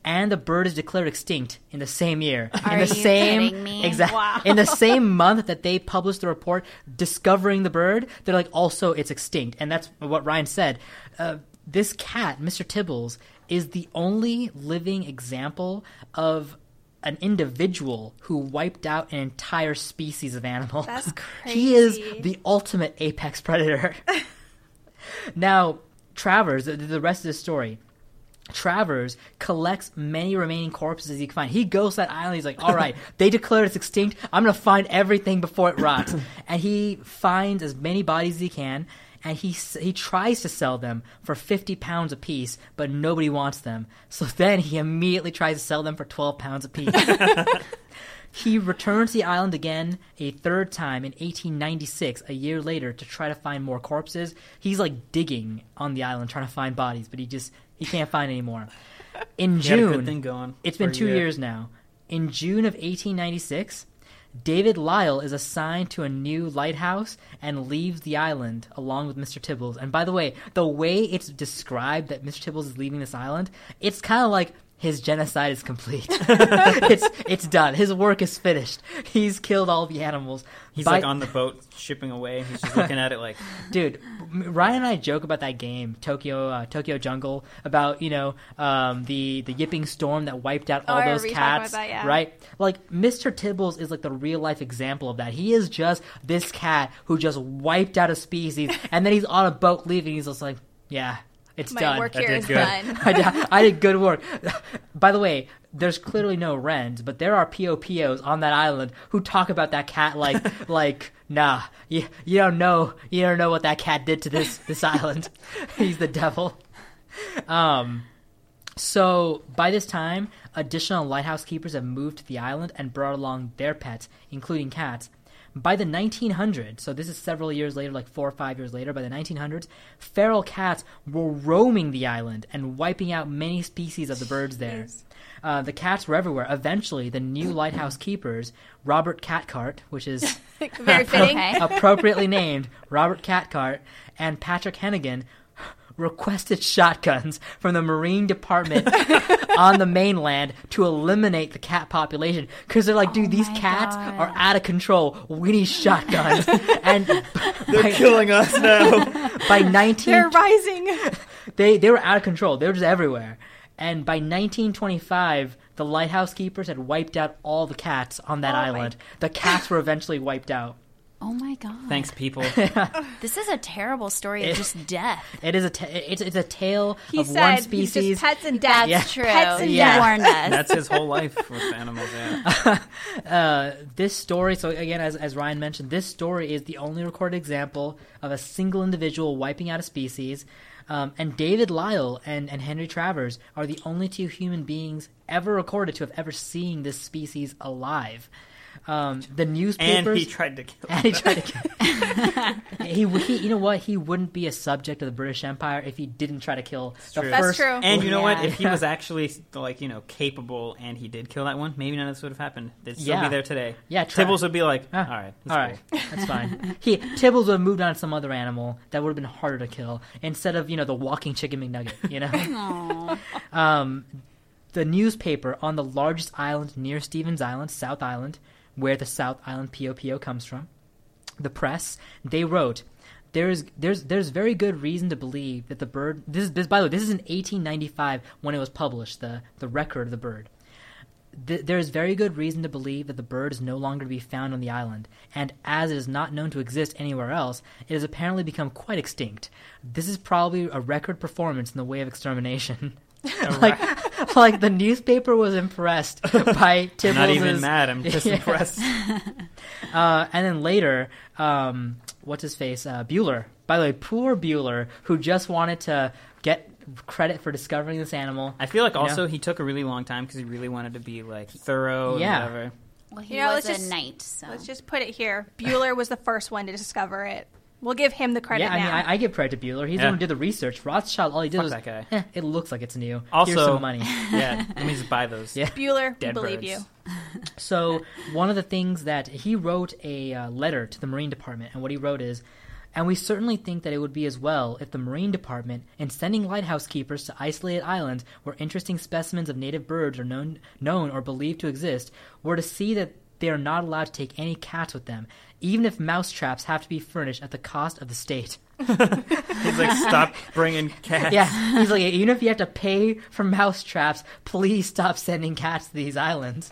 and the bird is declared extinct in the same year. Are in the you same kidding me? exact Wow. in the same month that they published the report discovering the bird, they're like also it's extinct, and that's what Ryan said. Uh, this cat, Mr. Tibbles, is the only living example of an individual who wiped out an entire species of animal. That's he is the ultimate apex predator. now, Travers, the, the rest of the story. Travers collects many remaining corpses he can find. He goes to that island. He's like, "All right, they declared it's extinct. I'm gonna find everything before it rots." and he finds as many bodies as he can, and he he tries to sell them for fifty pounds a piece, but nobody wants them. So then he immediately tries to sell them for twelve pounds a piece. He returns to the island again a third time in 1896, a year later, to try to find more corpses. He's like digging on the island trying to find bodies, but he just he can't find any more. In He had a good June, thing going it's been two year. years now. In June of 1896, David Lyall is assigned to a new lighthouse and leaves the island along with Mr. Tibbles. And by the way, the way it's described that Mr. Tibbles is leaving this island, it's kind of like his genocide is complete. it's it's done. His work is finished. He's killed all the animals. He's By- like on the boat shipping away. He's just looking at it like, dude. Ryan and I joke about that game, Tokyo uh, Tokyo Jungle, about you know um, the the yipping storm that wiped out Oh, all I those remember you talking cats, about that, yeah. right? Like Mr. Tibbles is like the real life example of that. He is just this cat who just wiped out a species, and then he's on a boat leaving. He's just like, yeah, it's My done. work I did good. done. I, did, I did good work. By the way, there's clearly no wrens, but there are POPOs on that island who talk about that cat like like nah, you you don't know you don't know what that cat did to this this island. He's the devil. Um so by this time, additional lighthouse keepers have moved to the island and brought along their pets, including cats. By the 1900s, so this is several years later, like four or five years later, by the 1900s, feral cats were roaming the island and wiping out many species of the birds there. Uh, the cats were everywhere. Eventually, the new lighthouse keepers, Robert Catcart, which is Very fitting. Okay. appropriately named Robert Catcart, and Patrick Hennigan requested shotguns from the Marine Department on the mainland to eliminate the cat population because they're like, dude, Oh these cats God. are out of control. We need shotguns. and they're by, killing us now. by 19 They're rising. they they were out of control. They were just everywhere. And by 1925, the lighthouse keepers had wiped out all the cats on that Oh my- island. The cats were eventually wiped out. Oh my god. Thanks, people. This is a terrible story of just death. It is a ta- it's it's a tale He of said one he's species. just pets and That's death. true. Pets and you Yeah. warned us. That's his whole life with animals. Yeah. uh, this story, so again, as, as Ryan mentioned, this story is the only recorded example of a single individual wiping out a species. Um, and David Lyall and, and Henry Travers are the only two human beings ever recorded to have ever seen this species alive. Um, the And newspapers he tried to kill. And he tried to kill. he, he, you know what? He wouldn't be a subject of the British Empire if he didn't try to kill the true. That's true. And you know what? If he was actually like you know capable and he did kill that one, maybe none of this would have happened. They'd still Yeah. be there today. Yeah, try- Tibbles would be like, all right, that's all right, cool." that's fine. He Tibbles would have moved on to some other animal that would have been harder to kill instead of you know the walking chicken McNugget. You know. um, the newspaper on the largest island near Stephens Island, South Island, where the South Island POPO comes from, the press, they wrote. There is there's there's very good reason to believe that the bird this is this by the way this is in 1895 when it was published the the record of the bird Th- there is very good reason to believe that the bird is no longer to be found on the island, and as it is not known to exist anywhere else, it has apparently become quite extinct. This is probably a record performance in the way of extermination. like, like the newspaper was impressed by Tibbles' I'm not even mad. I'm just Yeah. impressed. uh, and then later, um, what's his face? Uh, Buller. By the way, poor Buller, who just wanted to get credit for discovering this animal. I feel like Yeah. also he took a really long time because he really wanted to be like thorough. Yeah. whatever. Well, he You know, was let's a just- knight, so Let's just put it here. Buller was the first one to discover it. We'll give him the credit yeah, I now. mean, I, I give credit to Buller. He's the one who did the research. Rothschild, all he did Fuck was, that guy. "Eh, it looks like it's new. Also- Here's some money. Yeah, let me just buy those. Yeah. Buller, we Dead believe birds. you. So one of the things that he wrote a uh, letter to the Marine Department, and what he wrote is, and we certainly think that it would be as well if the Marine Department, in sending lighthouse keepers to isolated islands where interesting specimens of native birds are known, known or believed to exist, were to see that they are not allowed to take any cats with them, even if mouse traps have to be furnished at the cost of the state. He's like, stop bringing cats. Yeah, he's like, even if you have to pay for mouse traps, please stop sending cats to these islands.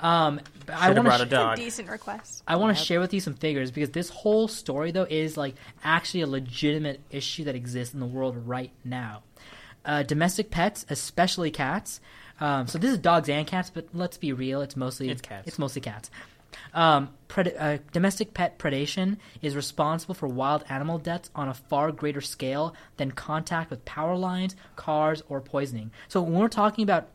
Um, I Should have want a to. dog. Decent request. I want to share with you some figures because this whole story, though, is like actually a legitimate issue that exists in the world right now. Uh, domestic pets, especially cats. Um, so this is dogs and cats, but let's be real, it's mostly It's cats. It's mostly cats. Um, pred- uh, domestic pet predation is responsible for wild animal deaths on a far greater scale than contact with power lines, cars, or poisoning. So when we're talking about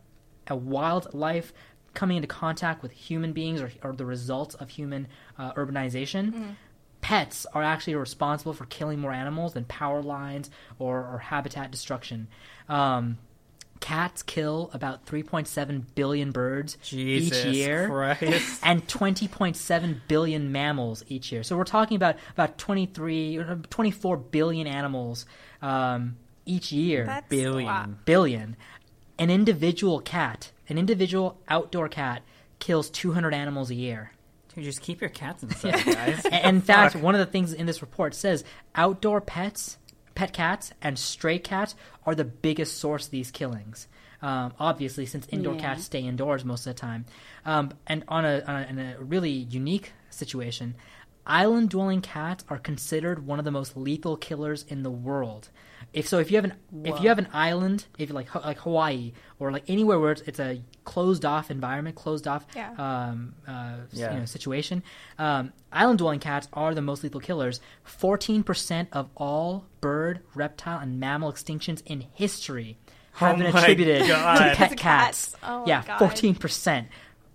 a wildlife coming into contact with human beings or, or the results of human uh, urbanization, pets are actually responsible for killing more animals than power lines or, or habitat destruction. Um, cats kill about 3.7 billion birds Jesus each year Christ. and 20.7 billion mammals each year. So we're talking about about 23 24 billion animals um, each year. That's Billion. a billion. an individual cat, an individual outdoor cat, kills 200 animals a year. Dude, just keep your cats inside, guys. In fact, one of the things in this report says outdoor pets, pet cats, and stray cats are the biggest source of these killings. Um, obviously, since indoor Yeah. cats stay indoors most of the time. Um, and on a, on a, in a really unique situation, island dwelling cats are considered one of the most lethal killers in the world. If so, if you have an if you have an island, if like like Hawaii or like anywhere where it's, it's a closed off environment, closed off Yeah. um, uh, Yeah. you know, situation. Um, island dwelling cats are the most lethal killers. 14% of all bird, reptile, and mammal extinctions in history have Oh been attributed God. to pet cats. cats. Oh my yeah, God. 14%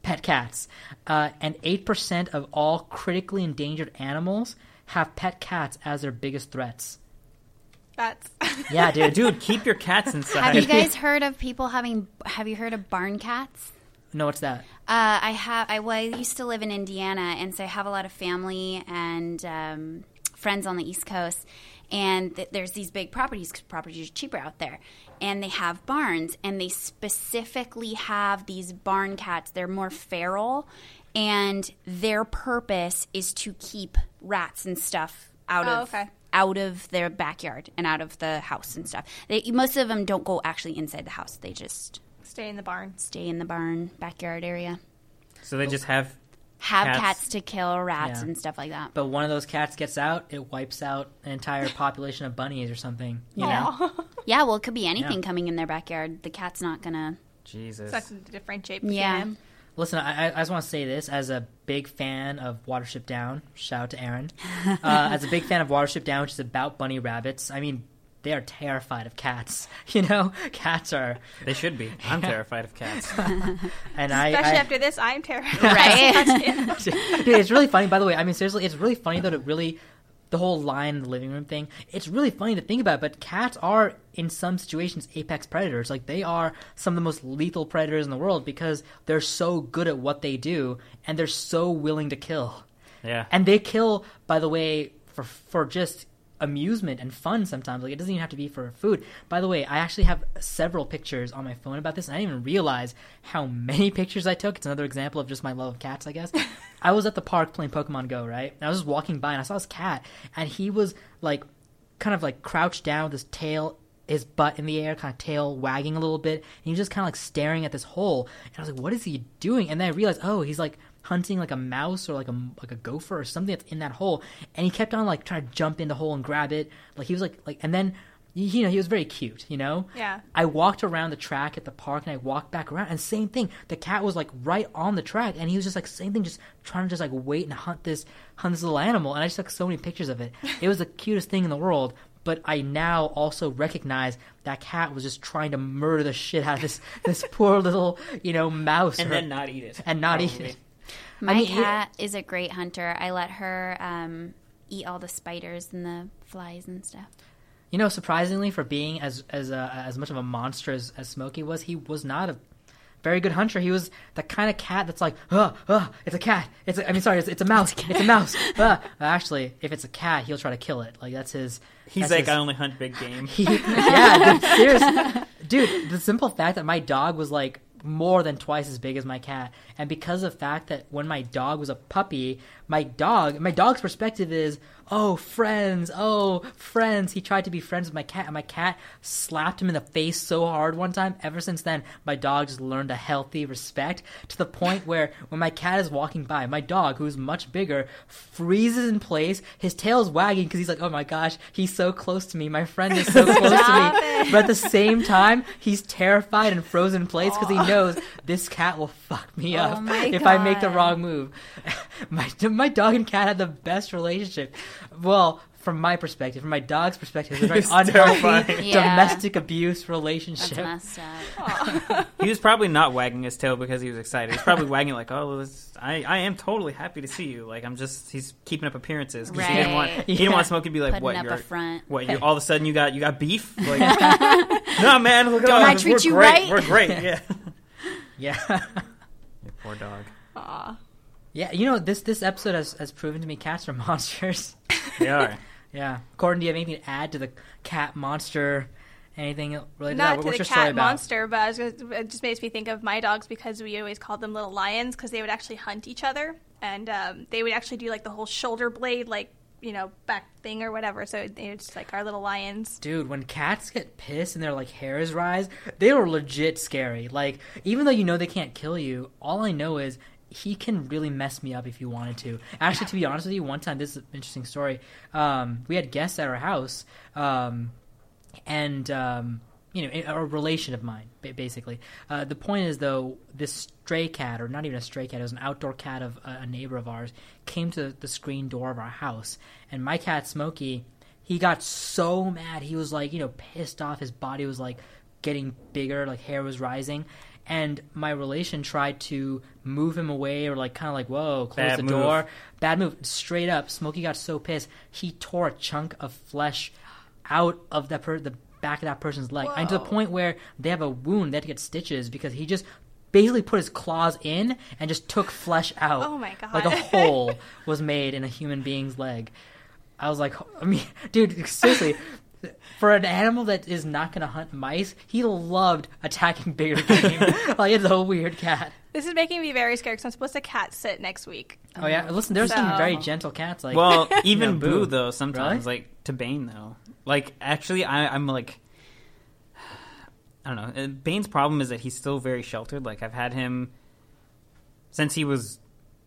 pet cats. Uh, and 8% of all critically endangered animals have pet cats as their biggest threats. That's Yeah, dude. Dude, keep your cats inside. Have you guys heard of people having? Have you heard of barn cats? No, what's that? Uh, I have. I, well, I used to live in Indiana, and so I have a lot of family and um, friends on the East Coast. And th- there's these big properties because properties are cheaper out there, and they have barns, and they specifically have these barn cats. They're more feral, and their purpose is to keep rats and stuff out Oh, of okay. Out of their backyard and out of the house and stuff. They, most of them don't go actually inside the house; they just stay in the barn. stay in the barn backyard area So they just have. have Cats. cats, to kill rats Yeah. and stuff like that. But one of those cats gets out, it wipes out an entire population of bunnies or something. You know? Yeah, well, it could be anything Yeah. coming in their backyard. The cat's not gonna. Jesus. Such a differentiate between Yeah. them. Listen, I, I- I just want to say this as a big fan of Watership Down. Shout out to Aaron. Uh, as a big fan of Watership Down, which is about bunny rabbits. I mean, they are terrified of cats. You know, cats are, They should be. I'm terrified of cats. and I, Especially I after this, I'm terrified. Right? dude, it's really funny. By the way, I mean seriously, it's really funny though to really the whole line in the living room thing. It's really funny to think about. But cats are in some situations apex predators. Like they are some of the most lethal predators in the world because they're so good at what they do and they're so willing to kill. Yeah. And they kill, by the way, for for just amusement and fun sometimes. Like it doesn't even have to be for food. By the way, I actually have several pictures on my phone about this, and I didn't even realize how many pictures I took. It's another example of just my love of cats, I guess. I was at the park playing Pokemon Go, right? And I was just walking by and I saw this cat, and he was like kind of like crouched down with his tail his butt in the air, kind of tail wagging a little bit, and he was just kind of like staring at this hole. And I was like, "What is he doing?" And then I realized, oh, he's like hunting like a mouse or like a like a gopher or something that's in that hole. And he kept on like trying to jump in the hole and grab it. Like he was like like, and then you know he was very cute, you know. Yeah. I walked around the track at the park and I walked back around and same thing. The cat was like right on the track and he was just like same thing, just trying to just like wait and hunt this hunt this little animal. And I just took so many pictures of it. It was the cutest thing in the world. But I now also recognize that cat was just trying to murder the shit out of this this poor little you know mouse and or- then not eat it. and not eat it. My mean, yeah. cat is a great hunter. I let her um, eat all the spiders and the flies and stuff. You know, surprisingly, for being as as uh, as much of a monster as, as Smokey was, he was not a very good hunter. He was the kind of cat that's like, uh, uh, it's a cat. It's a, I mean, sorry, it's, it's a mouse. It's a mouse. Uh. Actually, if it's a cat, he'll try to kill it. Like that's his. He's that's like, his- I only hunt big game. he, yeah, dude, seriously, dude. The simple fact that my dog was like more than twice as big as my cat, and because of the fact that when my dog was a puppy, my dog, my dog's perspective is, oh, friends, oh, friends. He tried to be friends with my cat, and my cat slapped him in the face so hard one time. Ever since then, my dog just learned a healthy respect to the point where when my cat is walking by, my dog, who's much bigger, freezes in place. His tail's wagging because he's like, oh my gosh, he's so close to me. My friend is so close to me. it. But at the same time, he's terrified and frozen in place because he knows this cat will fuck me Oh up if I make the wrong move. my my dog and cat had the best relationship. Well, from my perspective, from my dog's perspective, it's a very unhealthy. Yeah. domestic abuse That's relationship. messed up. He was probably not wagging his tail because he was excited. He's probably wagging like, "Oh, this, I, I am totally happy to see you." Like I'm just, he's keeping up appearances because he didn't want, Right. he didn't want Smokey to be like, Putting "What? up you're, a front. what? You all of a sudden you got, you got beef? Like, no, man, look at Don't us. I treat We're you great. right? We're great. Yeah. Yeah. Your poor dog. Aw. Yeah, you know this this episode has, has proven to me cats are monsters. They are. yeah, Gordon, do you have anything to add to the cat monster Anything related Not to that? to What's the your story cat about? monster, but I was gonna, it just makes me think of my dogs because we always called them little lions because they would actually hunt each other and um, they would actually do like the whole shoulder blade, like you know, back thing or whatever. So they were just like our little lions. Dude, when cats get pissed and their like hairs rise, they are legit scary. Like, even though you know they can't kill you, all I know is he can really mess me up if you wanted to. Actually, to be honest with you, one time this is an interesting story. Um, we had guests at our house, um, and um, you know, a relation of mine, basically. Uh, the point is, though, this stray cat, or not even a stray cat, it was an outdoor cat of a, neighbor of ours, came to the screen door of our house, and my cat Smokey, he got so mad, he was like, you know, pissed off. His body was like getting bigger, like hair was rising. And my relation tried to move him away, or like kind of like, "Whoa, close Bad the move. door." Bad move. Straight up, Smokey got so pissed he tore a chunk of flesh out of that per- the back of that person's leg, and to the point where they have a wound. They had to get stitches because he just basically put his claws in and just took flesh out. Oh my God. Like a hole was made in a human being's leg. I was like, I mean, dude, seriously. For an animal that is not going to hunt mice, he loved attacking bigger game. like it's a weird cat. This is making me very scared because I'm supposed to cat sit next week. Oh yeah, listen, there's So- some very gentle cats. Like, well, you even know, Boo though sometimes Really? like to Bane though. Like actually, I, I'm like, I don't know. Uh, Bane's problem is that he's still very sheltered. Like I've had him since he was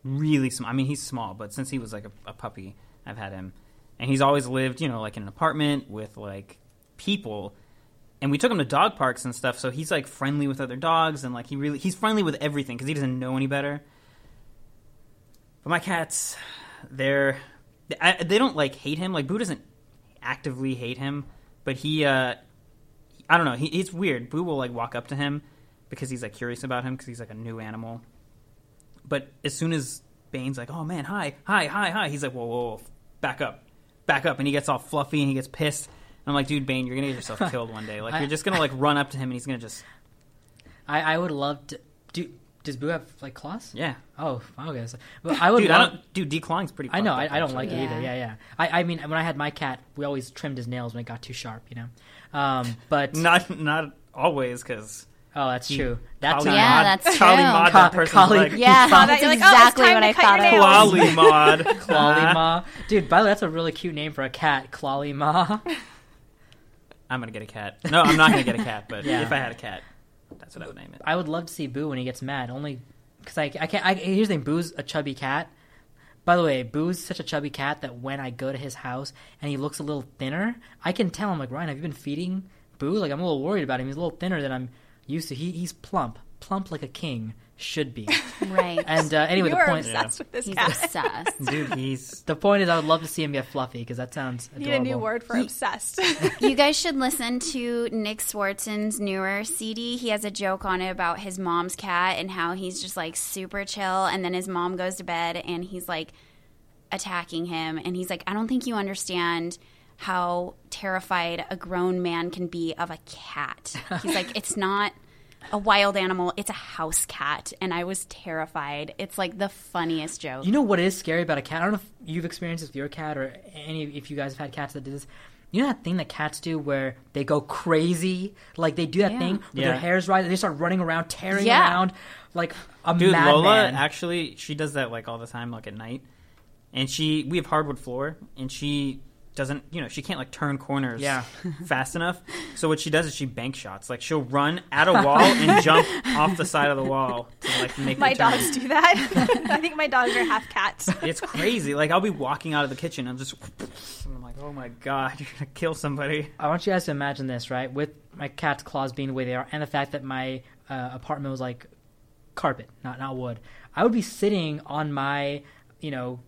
really small. I mean, he's small, but since he was like a, a puppy, I've had him, and he's always lived, you know, like in an apartment with like people. And we took him to dog parks and stuff, so he's like friendly with other dogs, and like he really he's friendly with everything because he doesn't know any better. But my cats, they're I, they don't like hate him. Like Boo doesn't actively hate him, but he, uh I don't know. He, it's weird. Boo will like walk up to him because he's like curious about him because he's like a new animal. But as soon as Bane's like, "Oh man, hi, hi, hi, hi," he's like, "Whoa, whoa, whoa, back up, back up," and he gets all fluffy and he gets pissed. And I'm like, "Dude, Bane, you're gonna get yourself killed one day. Like I- you're just gonna like run up to him and he's gonna just I, I would love to. Do does Boo have like claws? yeah." Oh, okay. So, but I would Dude, I don't, dude, declawing's pretty. I know. I, I don't actually. like it either. Yeah. Yeah, yeah. I, I mean, when I had my cat, we always trimmed his nails when it got too sharp. You know. Um, but Not not always because oh, that's He- true. That Kali Yeah, Mod- that's Kali true. Mod Ka- that person's Kali- leg. Yeah, Saw that, that's like, oh, exactly time what I thought your of. nails. Clawly mod. Clawly Ma. Dude, by the way, that's a really cute name for a cat. Clawly Ma. I'm gonna get a cat. No, I'm not gonna get a cat. But Yeah. if I had a cat, that's what I would name it. I would love to see Boo when he gets mad. Only because I, I can't. I, here's the thing: Boo's a chubby cat. By the way, Boo's such a chubby cat that when I go to his house and he looks a little thinner, I can tell. I'm like, Ryan, have you been feeding Boo? Like, I'm a little worried about him. He's a little thinner than I'm used to. He, he's plump, plump like a king should be. Right. And uh, anyway, you the point, obsessed with this He's cat. obsessed. Dude, he's the point is, I would love to see him get fluffy because that sounds adorable. Need a new word for obsessed. you guys should listen to Nick Swardson's newer CD. He has a joke on it about his mom's cat and how he's just like super chill, and then his mom goes to bed and he's like attacking him, and he's like, I don't think you understand how terrified a grown man can be of a cat. He's like, it's not a wild animal, it's a house cat, and I was terrified. It's like the funniest joke. You know what is scary about a cat? I don't know if you've experienced this with your cat or any if you guys have had cats that do this. You know that thing that cats do where they go crazy? Like they do that Yeah. thing with Yeah. their hairs rise, they start running around, tearing Yeah. around like a dude. madman. Lola actually, she does that like all the time, like at night. And she, we have hardwood floor, and she doesn't, you know, she can't like turn corners Yeah. fast enough. So what she does is she bank shots. Like she'll run at a wall and jump off the side of the wall to like make my the turn. dogs do that. I think my dogs are half cats. It's crazy. Like I'll be walking out of the kitchen, and I'm just, and I'm like, oh my god, you're gonna kill somebody. I want you guys to imagine this, right? With my cat's claws being the way they are, and the fact that my uh, apartment was like carpet, not not wood. I would be sitting on my, you know, m-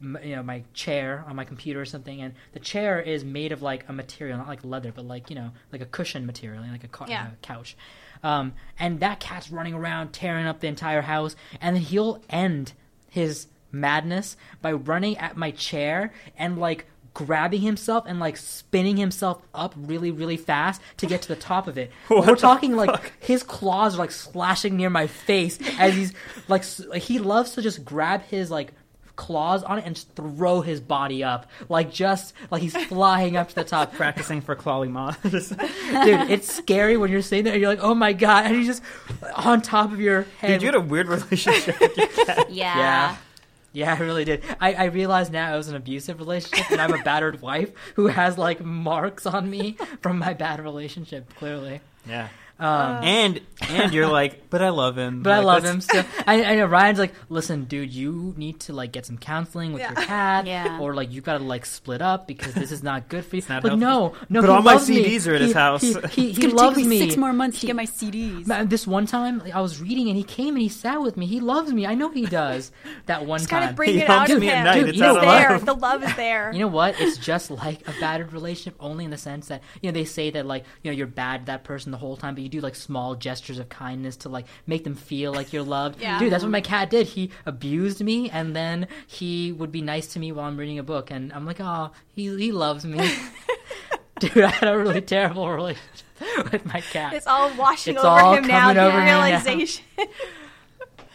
you know, my chair on my computer or something, and the chair is made of like a material, not like leather, but like you know, like a cushion material, like a, ca- Yeah. a couch. Um, and that cat's running around, tearing up the entire house, and then he'll end his madness by running at my chair and like grabbing himself and like spinning himself up really really fast to get to the top of it What we're the talking like his claws are like slashing near my face as he's like s- like he loves to just grab his like claws on it and just throw his body up, like just like he's flying up to the top. Practicing for clawing moths. Dude, it's scary when you're sitting there and you're like, oh my god, and he's just on top of your head. Dude, you had a weird relationship with your cat. Yeah. Yeah. Yeah, I really did. I, I realize now it was an abusive relationship and I'm a battered wife who has like marks on me from my bad relationship, clearly. Yeah. Um, And and you're like, but I love him. but I love that's- him still. I, I know Ryan's like, listen, dude, you need to like get some counseling with Yeah. your cat, Yeah. or like you gotta like split up because this is not good for you. not but healthy. no, no, But all my loves me. CDs are at his He- house. He, he, he loves me. Six more months He- CDs. This one time I was reading and he came and he sat with me. He loves me. I know he does. That one Just time. kind of bring He it out of me at him. night, Dude, It's you there. The love is there. You know what? It's just like a battered relationship, only in the sense that you know they say that like you know you're bad to that person the whole time, but you do like small gestures of kindness to like make them feel like you're loved. Yeah. Dude, that's what my cat did. He abused me, and then he would be nice to me while I'm reading a book, and I'm like, oh, he he loves me. Dude, I had a really terrible relationship with my cat. it's all washing It's over all him now. coming The over me now. realization.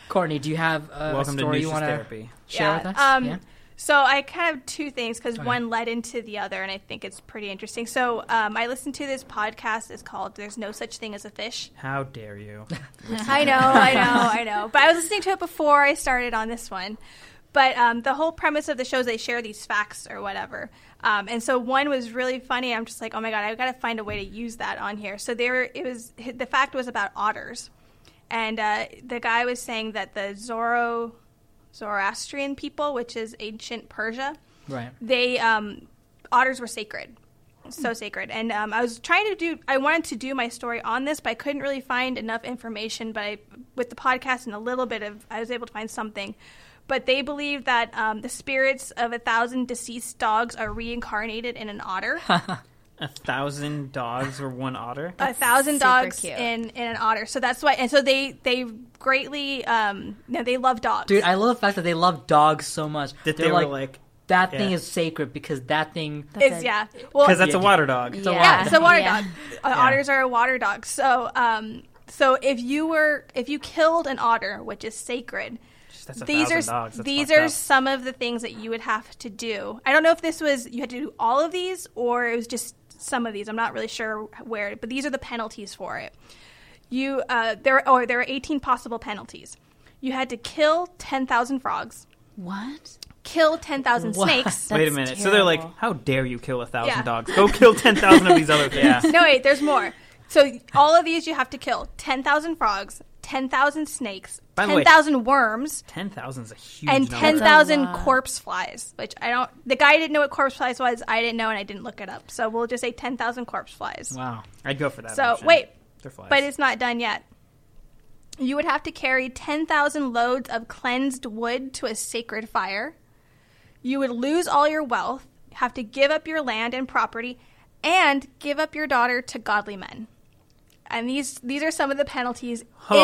Courtney, do you have a, Welcome story Nutritious you want to share Yeah, with us? um, yeah. So I kind of have two things because Okay. one led into the other, and I think it's pretty interesting. So um, I listened to this podcast. It's called "There's No Such Thing as a Fish." How dare you? I know, I know, I know. But I was listening to it before I started on this one. But um, the whole premise of the show is they share these facts or whatever. Um, and so one was really funny. I'm just like, oh my god, I've got to find a way to use that on here. So there, it was. The fact was about otters, and uh, the guy was saying that the Zoro, Zoroastrian people, which is ancient Persia, Right. they um, otters were sacred so sacred. And um, i was trying to do i wanted to do my story on this but i couldn't really find enough information but I, with the podcast and a little bit of i was able to find something. But they believe that um, the spirits of a thousand deceased dogs are reincarnated in an otter A thousand dogs or one otter? a thousand dogs cute. in, in an otter so that's why and so they they greatly um, you know, they love dogs Dude, I love the fact that they love dogs so much That They're they were like, that thing is sacred because that thing. is yeah well because that's a water dog. a Yeah. Yeah, it's a water Yeah. dog. Uh, Otters are a water dog. So, um, so if you were if you killed an otter, which is sacred, these are thousand dogs. That's these are up. some of the things that you would have to do. I don't know if this was you had to do all of these or it was just some of these. I'm not really sure where, but these are the penalties for it. You uh, there or there are 18 possible penalties. You had to kill 10,000 frogs, What? kill 10,000 What? snakes. Wait a That's minute. So they're like, how dare you kill a thousand Yeah. dogs? Go kill ten thousand of these other things. no, wait, there's more. So all of these you have to kill 10,000 frogs, 10,000 snakes, By the way- 10,000 worms, Ten thousand is a huge and number. 10,000 lot. corpse flies, which I don't, the guy didn't know what corpse flies was. I didn't know and I didn't look it up. So we'll just say 10,000 corpse flies. Wow. I'd go for that. So option. wait, They're flies. but it's not done yet. You would have to carry 10,000 loads of cleansed wood to a sacred fire. You would lose all your wealth, have to give up your land and property, and give up your daughter to godly men. And these these are some of the penalties if you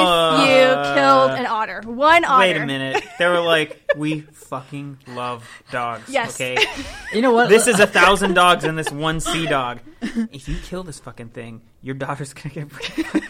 killed an otter. One otter. Wait a minute. They were like, we fucking love dogs. Yes. Okay. You know what? This is a thousand dogs and this one sea dog. If you kill this fucking thing, your daughter's gonna get pregnant.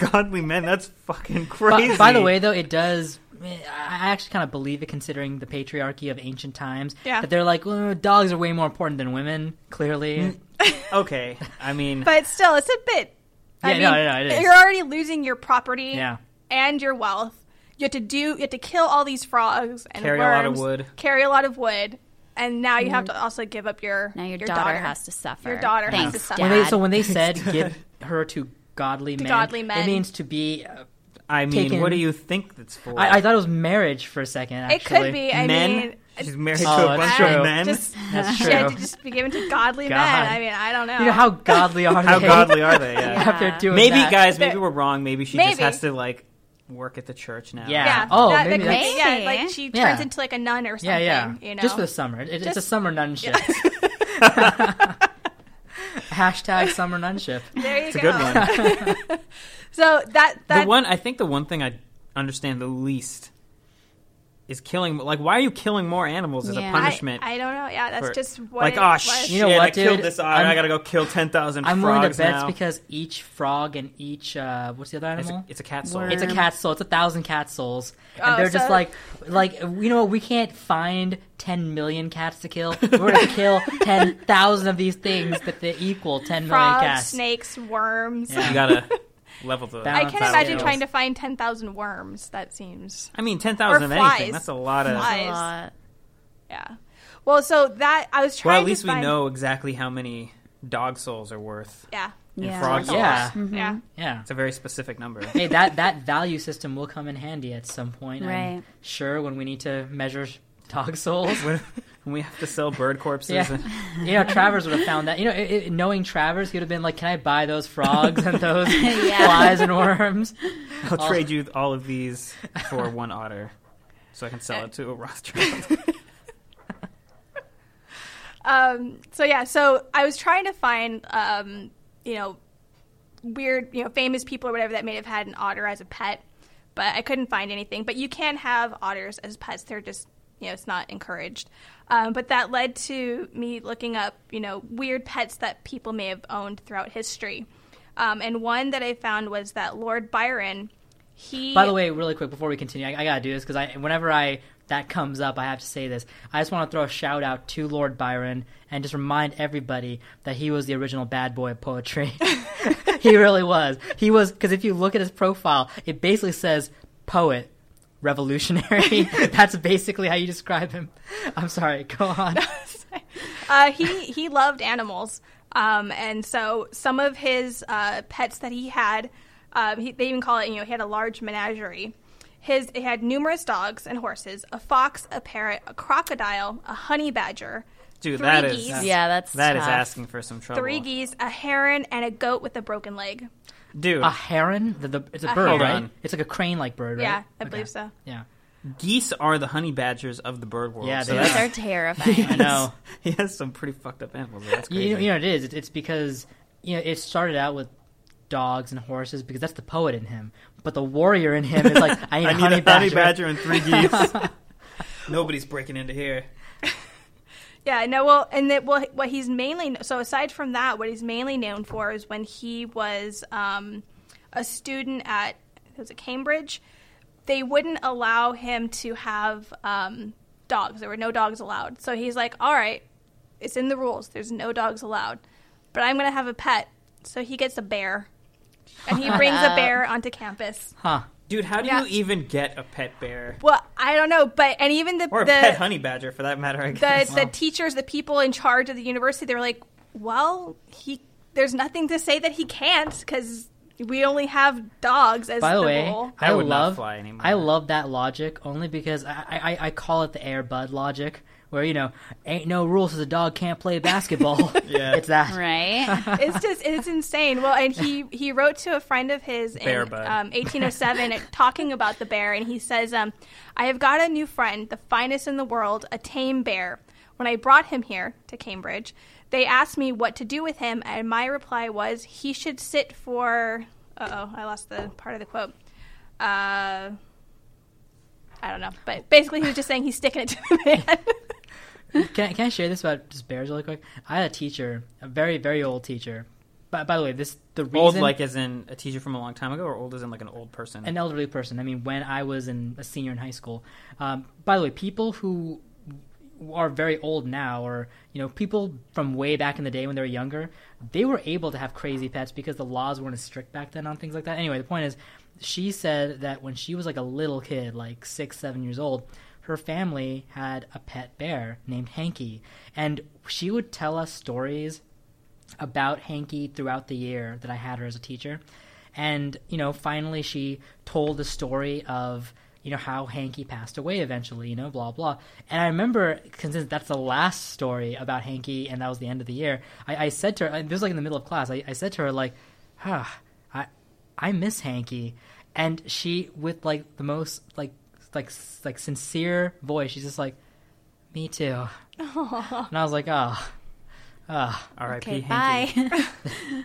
godly men. That's fucking By, crazy. by the way, though, it does. Eh, I actually kind of believe it, considering the patriarchy of ancient times. Yeah. That they're like, well, dogs are way more important than women. Clearly. Mm. okay. I mean, But still, it's a bit. I Yeah, mean, no, no, no, it is. You're already losing your property Yeah. and your wealth. You have to do. You have to kill all these frogs and Carry a lot of wood. Carry a lot of wood, and now you have to also give up your Now your, your daughter, has to suffer. Your daughter has Thanks, to suffer. When they, so when they said give her to godly men, godly men. it means to be. Uh, I mean, taken- what do you think that's for? I, I thought it was marriage for a second. It could be. I men. mean, She's married Oh, to a bunch true. of men. just That's she had to just be given to godly God. men. I mean, I don't know. You know how godly are How they? godly are they? Yeah. After Yeah. doing Maybe, that. guys, maybe They're- we're wrong. Maybe she Maybe. just has to like work at the church now. Yeah. Yeah. Oh, that, maybe that could that's- be- yeah, like she Yeah. turns into like a nun or something. Yeah, yeah. You know, Just for the summer. It, it's a Just- summer nunship. Hashtag summer nunship. there you It's a good one. So that that the one I think the one thing I understand the least is killing. Like, why are you killing more animals as Yeah. a punishment? I, I don't know. Yeah, that's for- just what like, it oh shit! You know what, I killed this otter. I I'm- gotta go kill ten thousand I'm frogs willing to bet it's because each frog and each uh, what's the other it's animal? a, it's a cat soul. Worm. It's a cat soul. It's a thousand cat souls, and Oh, they're just like, like you know, we can't find ten million cats to kill. We're gonna kill ten thousand of these things that they equal ten million Frogs, cats. snakes, worms. Yeah. You gotta level the. I can't imagine scales. trying to find 10,000 worms. That seems. I mean, ten thousand of flies. anything. That's a lot of. Flies. A lot. Yeah. Well, so that I was trying to Well, at least to we find, know exactly how many dog souls are worth. Yeah. And Yeah. frog souls. Yeah. Yeah. Yeah. It's a very specific number. Hey, that that value system will come in handy at some point. I'm Right. sure when we need to measure dog souls. when, when we have to sell bird corpses. Yeah. and- you know, Travers would have found that. You know, it, it- knowing Travers, he would have been like, "Can I buy those frogs and those Yeah. flies and worms?" I'll All- trade you all of these for one otter, so I can sell it to a Rothschild. Um, so yeah, so I was trying to find, um, you know, weird, you know, famous people or whatever that may have had an otter as a pet, but I couldn't find anything. But you can have otters as pets; they're just, you know, it's not encouraged. Um, but that led to me looking up, you know, weird pets that people may have owned throughout history. Um, and one that I found was that Lord Byron. He By the way, really quick before we continue, I, I gotta do this because I, whenever I that comes up, I have to say this. I just want to throw a shout out to Lord Byron and just remind everybody that he was the original bad boy of poetry. he really was. He was because if you look at his profile, it basically says poet, revolutionary. That's basically how you describe him. I'm sorry. Go on. uh, he he loved animals, um, and so some of his uh, pets that he had, um, he, they even call it. You know, he had a large menagerie. His it had numerous dogs and horses, a fox, a parrot, a crocodile, a honey badger, Dude, Three that is geese. Yeah, that's that is tough. asking for some trouble. three geese, a heron, and a goat with a broken leg. Dude, A heron. The, the, it's a, A bird, heron. right? It's like a crane-like bird, right? Yeah, I Okay. believe so. Yeah. geese are the honey badgers of the bird world. Yeah, so they Those that's- are terrifying. I know. he has some pretty fucked up animals. That's crazy. You, you know, it is. It's- It's because you know it started out with dogs and horses because that's the poet in him. But the warrior in him is like, I need, I a need honey, a badger. honey badger and three geese. Nobody's breaking into here. Yeah, no, well, and that well, what he's mainly so aside from that, what he's mainly known for is when he was um, a student at it was at Cambridge. They wouldn't allow him to have um, dogs. There were no dogs allowed. So he's like, "All right, it's in the rules. There's no dogs allowed, but I'm going to have a pet." So he gets a bear, and he brings a bear onto campus. Huh. Dude, how do Yeah. you even get a pet bear? Well, I don't know, but and even the Or a the, pet honey badger, for that matter, I the guess. the teachers, the people in charge of the university, they were like, "Well, he there's nothing to say that he can't because we only have dogs as By the the way, rule." I That would not love fly anymore. I love that logic only because I, I I call it the Air Bud logic, where you know ain't no rules as a dog can't play basketball. Yeah. it's that. right? it's just it's insane. Well, and he he wrote to a friend of his Bear in um, 1807 talking about the bear, and he says, um, "I have got a new friend, the finest in the world, a tame bear. When I brought him here to Cambridge, they asked me what to do with him, and my reply was he should sit for. Uh oh, I lost the part of the quote. Uh, I don't know, but basically he was just saying he's sticking it to the man. Can, can I share this about just bears really quick? I had a teacher, a very very old teacher. By, by the way, this the reason old, like as in a teacher from a long time ago, or old as in like an old person? an elderly person. I mean, when I was in a senior in high school. Um, by the way, people who are very old now, or you know, people from way back in the day when they were younger, they were able to have crazy pets because the laws weren't as strict back then on things like that. Anyway, the point is, she said that when she was like a little kid, like six, seven years old. Her family had a pet bear named Hanky, and she would tell us stories about Hanky throughout the year that I had her as a teacher. And, you know, finally she told the story of, you know, how Hanky passed away eventually, you know, blah, blah. And I remember, since that's the last story about Hanky and that was the end of the year, I, I said to her, this was like in the middle of class, I, I said to her, like, ah, I, I miss Hanky. And she, with like the most, like, like, like sincere voice, she's just like, me too. And I was like, oh, oh. R.I.P. okay, bye.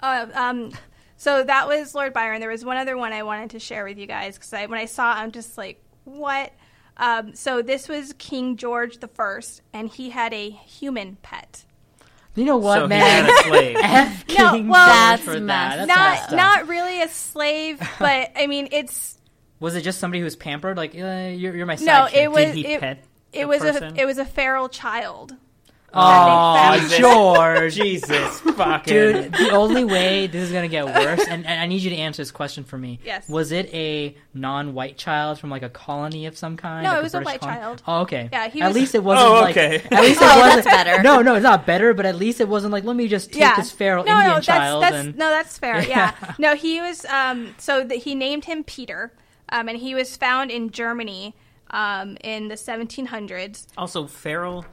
Uh, um, so that was Lord Byron. There was one other one I wanted to share with you guys because I, when I saw, it, I'm just like, what? Um, so this was King George the First, and he had a human pet. You know what, so he man? had a slave. F No, King well- That's that. That's not not really a slave, but I mean it's Was it just somebody who was pampered? Like, uh, you're, you're my no, sidekick. it was Did he it, pet it was person? a it was a feral child. Oh, Jesus. George. Jesus fucking Dude, the only way this is gonna get worse, and, and I need you to answer this question for me. Yes. Was it a non-white child from like a colony of some kind? No, like it was a British white colony? child. Oh, okay. Yeah, he At least it wasn't Oh, like. okay. At least it Oh, wasn't that's better. No, no, it's not better. But at least it wasn't like let me just take yeah, this feral no, Indian no, that's, child that's, and. no, that's fair. Yeah. Yeah, no, he was. Um, so that he named him Peter, um, and he was found in Germany um, in the 1700s. Also, feral.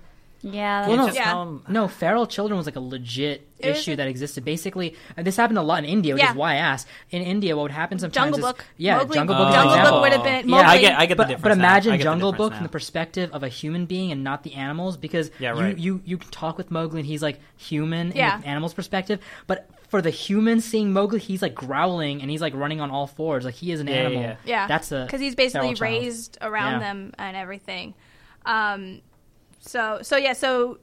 Yeah. Well, no, Just Yeah. call him- No, feral children was like a legit It issue a- that existed. Basically, this happened a lot in India, which Yeah. is why I asked. In India, what would happen sometimes Jungle is Book. yeah, Mowgli- Jungle Book. is an Jungle Book would have been- Yeah, I get, I get the but, difference. but imagine I get the Jungle difference Book from the perspective of a human being and not the animals, because Yeah, you, right. you you can talk with Mowgli and he's like human Yeah. in the animal's perspective, but for the human seeing Mowgli, he's like growling and he's like running on all fours, like he is an Yeah, yeah, animal. yeah. Yeah, that's a because he's basically feral child. raised around Yeah. them and everything. Um, so so yeah, so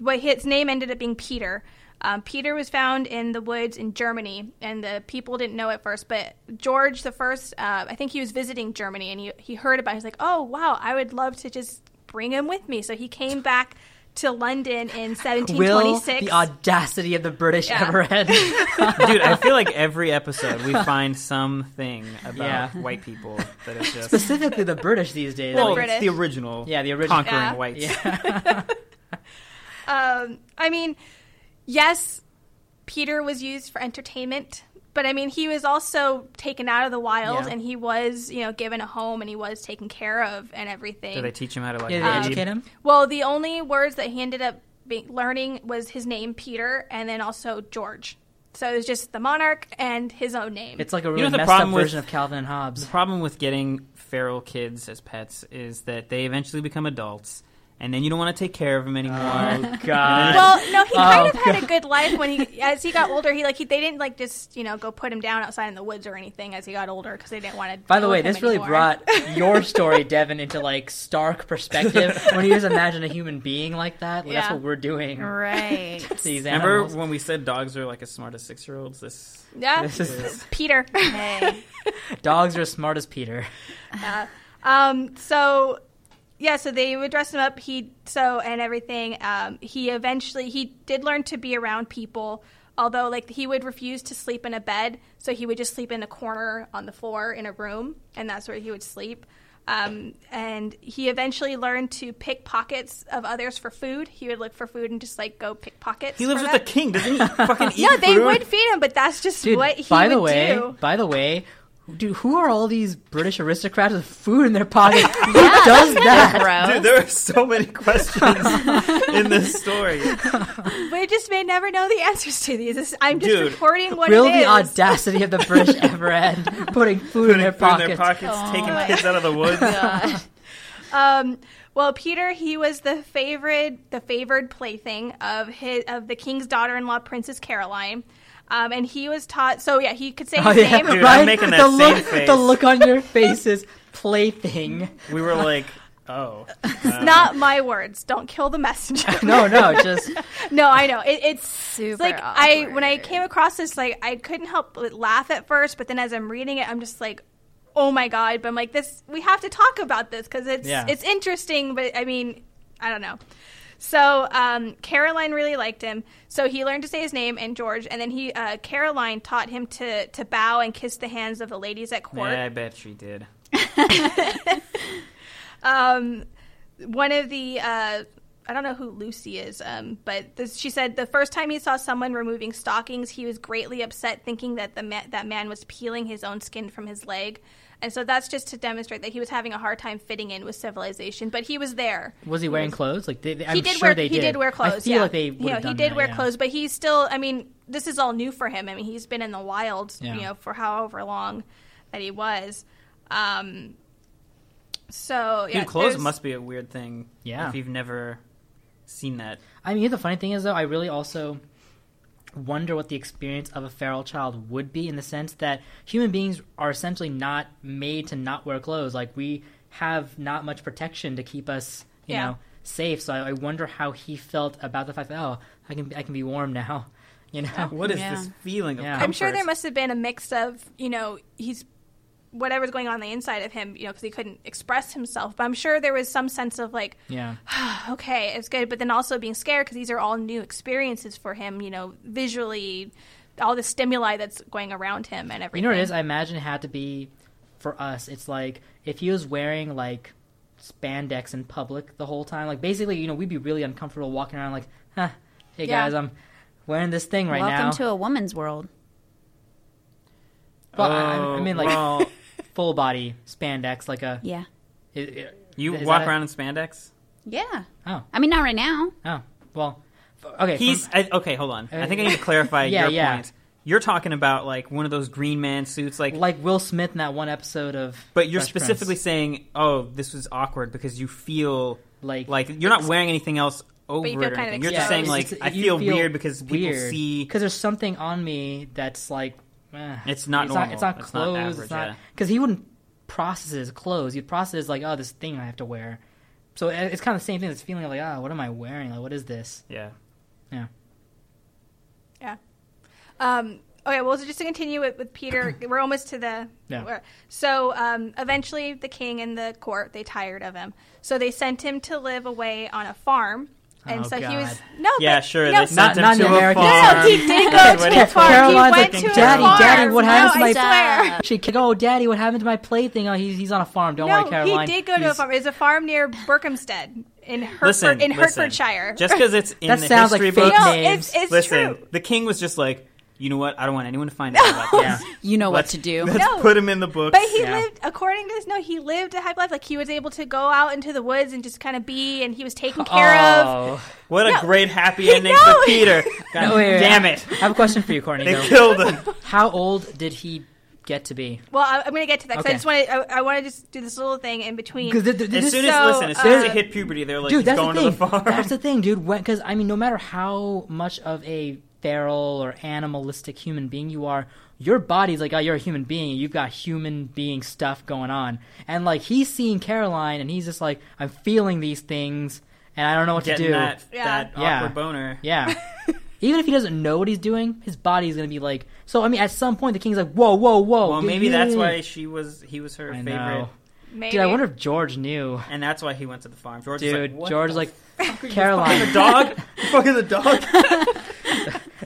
what his name ended up being Peter. Um, Peter was found in the woods in Germany, and the people didn't know at first. But George the First, uh, I think he was visiting Germany, and he he heard about. it. He's like, "Oh wow, I would love to just bring him with me." So he came back to London in Will 1726. the audacity of the British Yeah. ever end? Dude, I feel like every episode we find something about Yeah. white people that is just Specifically, the British these days. well, Like, British. the original, Yeah, the original. conquering Yeah. whites. Yeah. Um, I mean, yes, Peter was used for entertainment, but I mean, he was also taken out of the wild Yeah. and he was, you know, given a home and he was taken care of and everything. Do they teach him how to like Yeah, they read? educate him. well, the only words that he ended up be- learning was his name, Peter, and then also George. So it was just the monarch and his own name. It's like a know really the messed up with- version of Calvin and Hobbes. The problem with getting feral kids as pets is that they eventually become adults, and then you don't want to take care of him anymore. Oh God! well, no, he kind Oh, of had a good life when he, as he got older. He like he, they didn't like just you know go put him down outside in the woods or anything as he got older because they didn't want to. By the way, this really brought your story, Devin, into like stark perspective. when you just imagine a human being like that, like, that's what we're doing. Right. to These Remember when we said dogs are like as smart as six year olds? This yeah, This is Peter. hey. dogs are as smart as Peter. Yeah. Um, so yeah, so they would dress him up. He so and everything. Um, he eventually he did learn to be around people. Although, like he would refuse to sleep in a bed, so he would just sleep in a corner on the floor in a room, and that's where he would sleep. Um, and he eventually learned to pick pockets of others for food. He would look for food and just like go pick pockets. he lives with that. the king, doesn't he? Fucking eat No, they food? would feed him, but that's just Dude, what he by would the way, do. by the way, dude, who are all these British aristocrats with food in their pockets? Who does that? Gross. Dude, there are so many questions in this story. We just may never know the answers to these. This- I'm just Dude, reporting what Will it the audacity of the British ever end? Putting food in their food in pockets. their pockets, Oh taking kids out of the woods. Um, well, Peter, he was the favorite, the favored plaything of his of the king's daughter-in-law, Princess Caroline. Um, and he was taught. So yeah, he could say his Oh yeah, name. Dude, I'm right. making the that look, same face. the look on your face is plaything. We were like, oh. uh, Not my words. Don't kill the messenger. No, no, just no, I know it, it's Super it's like I when I came across this, like I couldn't help but laugh at first, but then as I'm reading it, I'm just like, oh my god! But I'm like, this we have to talk about this because it's Yeah. it's interesting. But I mean, I don't know. So um, Caroline really liked him, so he learned to say his name and George, and then he uh, Caroline taught him to to bow and kiss the hands of the ladies at court. Yeah, I bet she did. um, one of the uh, I don't know who Lucy is, um, but this, she said the first time he saw someone removing stockings, he was greatly upset, thinking that the ma- that man was peeling his own skin from his leg, and so that's just to demonstrate that he was having a hard time fitting in with civilization. But he was there. was he wearing clothes? Like they, they- I'm he did sure wear they he did. did wear clothes. I feel yeah. like they you know, have he did that, wear yeah. clothes, but he's still. I mean, this is all new for him. I mean, he's been in the wild, Yeah. you know, for however long that he was. Um, so yeah, Dude, clothes must be a weird thing. Yeah. If you've never seen that. I mean, the funny thing is though, I really also wonder what the experience of a feral child would be in the sense that human beings are essentially not made to not wear clothes. Like we have not much protection to keep us, you Yeah. know, safe. So I, I wonder how he felt about the fact that oh, I can I can be warm now. You know, What is Yeah. this feeling of Yeah. I'm sure there must have been a mix of, you know, he's whatever's going on, on the inside of him, you know, because he couldn't express himself. But I'm sure there was some sense of like, yeah. okay, it's good, but then also being scared because these are all new experiences for him, you know, visually, all the stimuli that's going around him and everything. You know what it is? I imagine it had to be for us. It's like if he was wearing like spandex in public the whole time. Like basically, you know, we'd be really uncomfortable walking around like, huh, hey Yeah. guys, I'm wearing this thing right Welcome now. Welcome to a woman's world. well, I, I- I mean oh, like Oh, well, full body spandex, like a. Yeah. it- it- you is walk that a- around in spandex. Yeah. Oh, I mean, not right now. oh, well, f- okay. from- He's I, okay. Hold on. I think I need to uh, clarify Yeah, your yeah. point. You're talking about like one of those Green Man suits, like, like Will Smith in that one episode of. but you're Fresh specifically Prince. saying, "Oh, this was awkward" because you feel like like you're not wearing anything else over you it or kind of anything. You're just exposed. saying like it's- I you feel, weird because people see. because there's something on me that's like eh, It's not it's normal. Not, it's not It's clothes. average, it's not yeah. because he wouldn't process it as clothes. He'd process it as like, oh, this thing I have to wear. So it's kind of the same thing. It's feeling like, ah, what am I wearing? Like, what is this? Yeah. Yeah. Yeah. Um, okay, well, so just to continue with, with Peter, we're almost to the. Yeah. we're- So um, eventually, the king and the court they tired of him, so they sent him to live away on a farm, and Oh, so he was God. no, Yeah, but, sure. No, They Not- sent him not in to a American farm. no, he did go What to a farm. Caroline's he like, went to Daddy, a farm. Daddy, what happened no, to my- I swear. She could, oh, Daddy, what happened to my plaything? Oh, he's, he's on a farm. Don't worry, No, Caroline. he did go to a farm. It was a farm near Berkhamsted in Hertford, Listen, in listen. Hertfordshire. Just because it's in That the sounds like history fake book. no, it's, it's Listen, true. the king was just like, you know what? I don't want anyone to find out about this. Yeah. You know Let's- what to do. Let's No. put him in the books. But he Yeah. lived, according to this, no, he lived a happy life. Like he was able to go out into the woods and just kind of be, and he was taken care of. Oh. what a No. great happy He- ending no. for Peter. God No, wait, wait, damn it. I have a question for you, Courtney. They though. killed him. How old did he get to be? Well, I, I'm going to get to that. 'cause I Okay. just want to. I, I want to just do this little thing in between. Because th- th- As soon as So, listen, as soon as uh, they hit puberty, they're like, dude, he's that's going the to thing. the farm. That's the thing, dude. Because I mean, no matter how much of a feral or animalistic human being you are, your body's like, oh, you're a human being. You've got human being stuff going on, and like he's seeing Caroline, and he's just like, I'm feeling these things, and I don't know what Getting to do. that, Yeah. that Yeah. awkward boner. Yeah. Even if he doesn't know what he's doing, his body's gonna be like. So I mean, at some point, the king's like, "Whoa, whoa, whoa!" Well, maybe that's why she was. He was her I favorite, know. Maybe. Dude, I wonder if George knew. and that's why he went to the farm. George Dude, was like, what George the is like, fuck are you Caroline. the dog. You fucking the dog.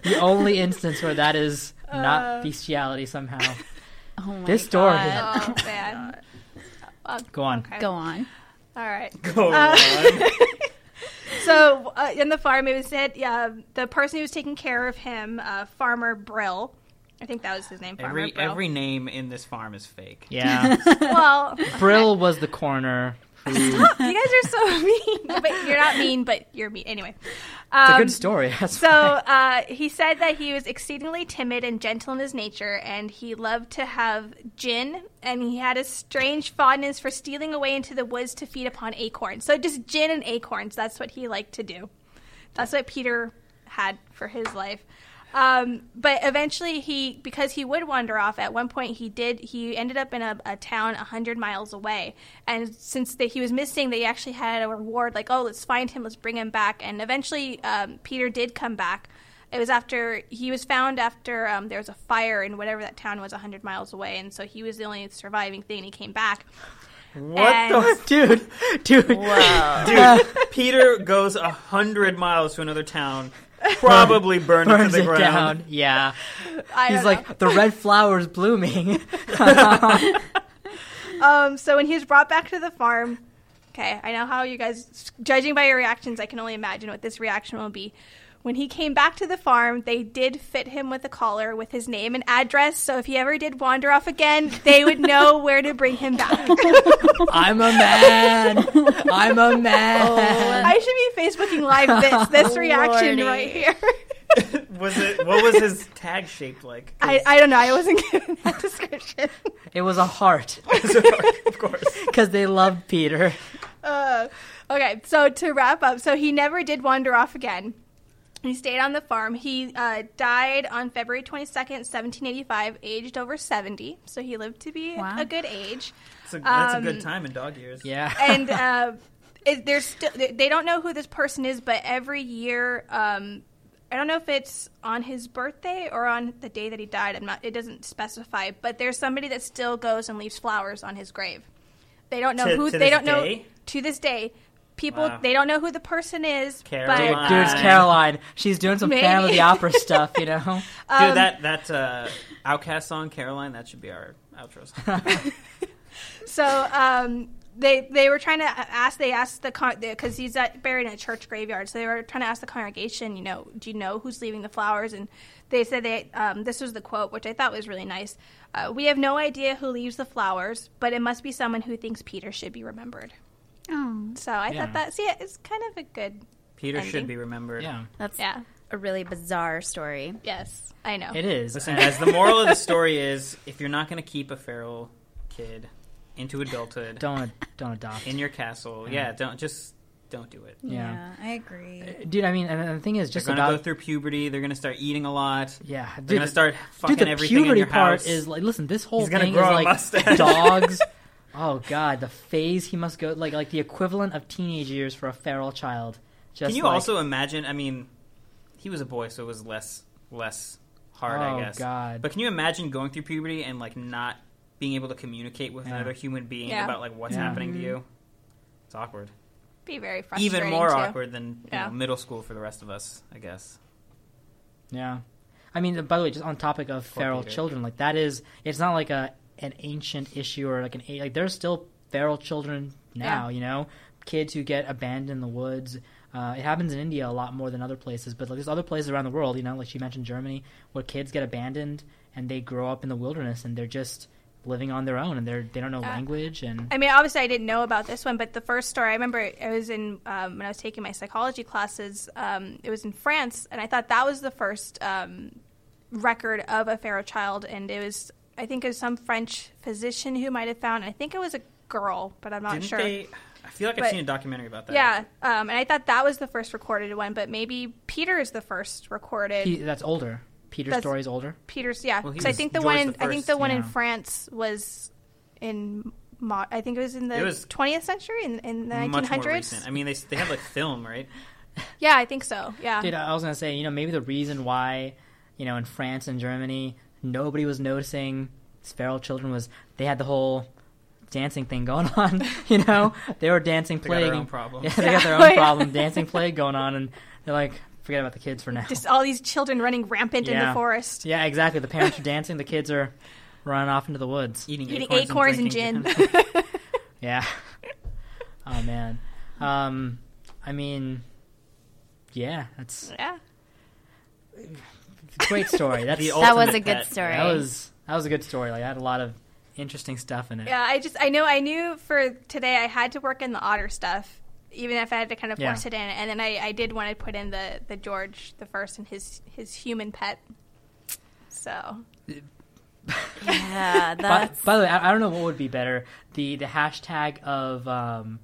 the only instance where that is Uh. not bestiality somehow. Oh my This story. God. Oh man. Go on. Okay. Go on. All right. Go Uh, on. So uh, in the farm, it was said yeah, the person who was taking care of him, uh, Farmer Brill. I think that was his name. Farmer Every Brill. every name in this farm is fake. Yeah. well, Brill was the coroner. Who, it's you guys are so mean. but you're not mean, but you're mean anyway. It's a Um, good story. That's So uh, he said that he was exceedingly timid and gentle in his nature, and he loved to have gin, and he had a strange fondness for stealing away into the woods to feed upon acorns. So just gin and acorns, that's what he liked to do. That's what Peter had for his life. Um, but eventually, he because he would wander off. At one point, he did. He ended up in a, a town a hundred miles away, and since that he was missing, they actually had a reward like, "Oh, let's find him. Let's bring him back." And eventually, um, Peter did come back. It was after he was found after um, there was a fire in whatever that town was a hundred miles away, and so he was the only surviving thing. And he came back. What And- the dude, dude. dude? Peter goes a hundred miles to another town, probably burned it to Burns the it ground. down. Yeah. I He's don't like, know. the red flower's blooming. Um, so when he was brought back to the farm, okay, I know how you guys, judging by your reactions, I can only imagine what this reaction will be. When he came back to the farm, they did fit him with a collar with his name and address. So if he ever did wander off again, they would know where to bring him back. I'm a man. I'm a man. I should be Facebooking live this this reaction Lordy. right here. Was it? What was his tag shaped like? I, I don't know. I wasn't given that description. It was a heart of course. because they loved Peter. Uh, okay, so to wrap up, so he never did wander off again. He stayed on the farm. He uh, died on February 22nd, 1785, aged over 70. So he lived to be Wow. a good age. That's a, that's a Um, good time in dog years. Yeah. and uh, it, there's still they don't know who this person is, but every year, um, I don't know if it's on his birthday or on the day that he died. I'm not. It doesn't specify, but there's somebody that still goes and leaves flowers on his grave. They don't know To- who. to they this don't know to this day. People Wow. they don't know who the person is. Caroline. But, Dude, it's Caroline. She's doing some Maybe. Phantom of the Opera stuff, you know? Um, Dude, that that uh, OutKast song, Caroline, that should be our outro song. So um, they they were trying to ask. They asked the because he's at, buried in a church graveyard. So they were trying to ask the congregation. You know, do you know who's leaving the flowers? And they said they um, this was the quote, which I thought was really nice. Uh, we have no idea who leaves the flowers, but it must be someone who thinks Peter should be remembered. Oh, So I Yeah. thought that see it's kind of a good. Peter Ending. should be remembered. Yeah. that's Yeah. a really bizarre story. Yes, I know. It is. Listen, guys, the moral of the story is if you're not going to keep a feral kid into adulthood don't don't adopt. in your castle, yeah, don't just don't do it. Yeah. I agree. Uh, dude, I mean, and the thing is, They're just going to about go through puberty. They're going to start eating a lot. yeah, They're dude, going to start fucking dude, the everything in puberty your part house. is like, listen, this whole He's gonna thing grow is a like mustache. dogs. Oh god, the phase he must go like like the equivalent of teenage years for a feral child. Just Can you like, also imagine? I mean, he was a boy, so it was less less hard, Oh, I guess. God. But can you imagine going through puberty and like not being able to communicate with Yeah. another human being Yeah. about like what's Yeah. happening to mm-hmm. you? It's awkward. Be very frustrating. Even more too. awkward than you know, middle school for the rest of us, I guess. Yeah. I mean, by the way, just on topic of Poor feral Peter. children, like that is, it's not like a an ancient issue or like an a- like there's still feral children now. Yeah. You know, kids who get abandoned in the woods. Uh, it happens in India a lot more than other places, but like, there's other places around the world. You know, like she mentioned Germany, where kids get abandoned and they grow up in the wilderness and they're just living on their own and they're they don't know Yeah. language and I mean, obviously, I didn't know about this one, but the first story I remember, I was in um, when I was taking my psychology classes. Um, it was in France, and I thought that was the first um, record of a feral child, and it was, I think, it was some French physician who might have found. I think it was a girl, but I'm not Didn't sure. they? I feel like I've seen a documentary about that. Yeah, um, and I thought that was the first recorded one, but maybe Peter is the first recorded. he, that's older. Peter's That's- story is older. Peter's, yeah, Well, he 'cause I think the George one in the I think the one in. France was in. Mo- I think it was in the was 20th century in, in the 1900s. much more recent. I mean, they they have like film, right? Yeah, I think so. Yeah. Dude, I was gonna say, you know, maybe the reason why, you know, in France and Germany, nobody was noticing feral children was they had the whole dancing thing going on. You know, they were dancing They got plague. their own problems. Yeah, they got their own problem, dancing plague going on, and they're like, forget about the kids for now. Just all these children running rampant in the forest. yeah, exactly. The parents are dancing, the kids are running off into the woods. Eating, Eating acorns, acorns and drinking gin. Yeah. oh man. Um, I mean, yeah, that's yeah. A great story. That's The That was ultimate a good pet. story. That was that was a good story. Like I had a lot of interesting stuff in it. Yeah, I just I know I knew for today I had to work in the otter stuff, even if I had to kind of Yeah. force it in. And then I, I did want to put in the the George the first and his his human pet. So Yeah, By, that's by the way, I, I don't know what would be better the the hashtag of um.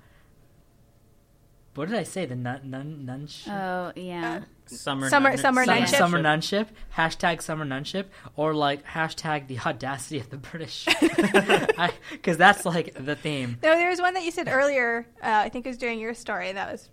What did I say? The nun nun nunship. oh yeah. Summer, Summer- nun- summer Summer, nunship. summer nunship. Hashtag summer nunship, or like hashtag the audacity of the British, because that's like the theme. no, there was one that you said earlier. Uh, I think it was during your story. That was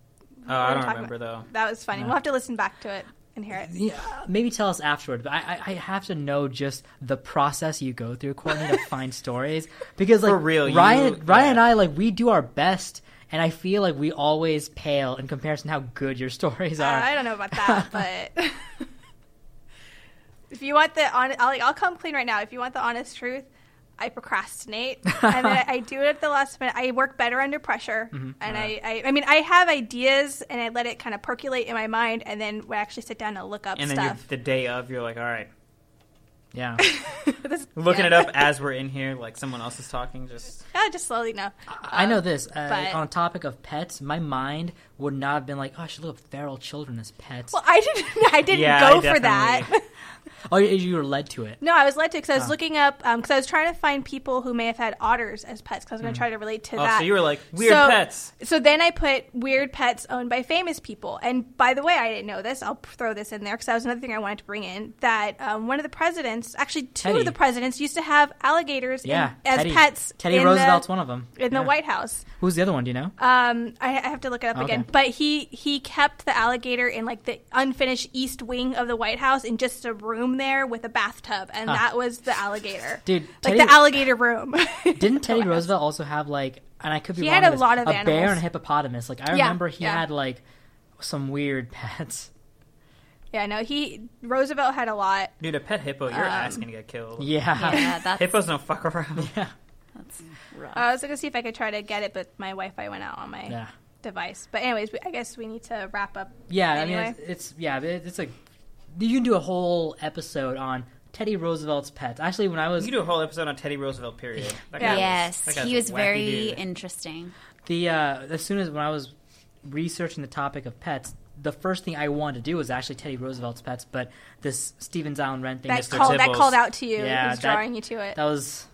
Oh, I don't remember about- though. that was funny. No. We'll have to listen back to it and hear it. Yeah, maybe tell us afterward. But I, I, I have to know just the process you go through, Courtney, to find stories because like For real, you- Ryan, Ryan yeah. and I like we do our best, and I feel like we always pale in comparison to how good your stories Uh, are. I don't know about that, but if you want the honest, I'll, like, I'll come clean right now. If you want the honest truth, I procrastinate, and I, I do it at the last minute. I work better under pressure, Mm-hmm. and I, I, I mean, I have ideas, and I let it kind of percolate in my mind, and then we actually sit down and look up And then stuff. the day of, you're like, all right, yeah, This- looking yeah. it up as we're in here, like someone else is talking. Just Yeah, just slowly no. I know this. Uh, but- on topic of pets, my mind would not have been like, oh, I should look up feral children as pets. Well, I didn't. I didn't Yeah, go I for that. Oh, you, you were led to it. No, I was led to because I was Oh. looking up because I was trying to find people who may have had otters as pets because I was going to try to relate to Oh, that. so you were like weird So- pets. So then I put weird pets owned by famous people. And by the way, I didn't know this. I'll throw this in there because that was another thing I wanted to bring in. That um, one of the presidents, actually two Teddy. of the presidents, used to have alligators in- as Teddy, pets. Teddy Roosevelt's the, one of them. in the White House. Who's the other one? Do you know? Um, I, I have to look it up Okay. again. But he he kept the alligator in like the unfinished east wing of the White House in just a room there with a bathtub, and Huh. that was the alligator. Dude, like Teddy- the alligator room. Didn't Teddy Roosevelt also have like, and I could be He wrong, had a this, lot of a bear and a hippopotamus. Like I Yeah, remember he yeah. had like some weird pets. Yeah, no, he Roosevelt had a lot. Dude, a pet hippo, your Um, ass gonna get killed. Yeah. Yeah, that's, Hippos don't fuck around. yeah. that's rough. I was gonna see if I could try to get it, but my Wi-Fi went out on my Yeah. device. But anyways, we, I guess we need to wrap up. Yeah, I mean, it's, it's yeah, it- it's like you can do a whole episode on Teddy Roosevelt's pets. Actually, when I was You can do a whole episode on Teddy Roosevelt. Period. That guy was- yes, that he was very dude. interesting. the uh, as soon as when I was researching the topic of pets, the first thing I wanted to do was actually Teddy Roosevelt's pets, but this Stephens Island wren thing That Mr. called that called out to you. Yeah, Yeah, was that- drawing you to it. that was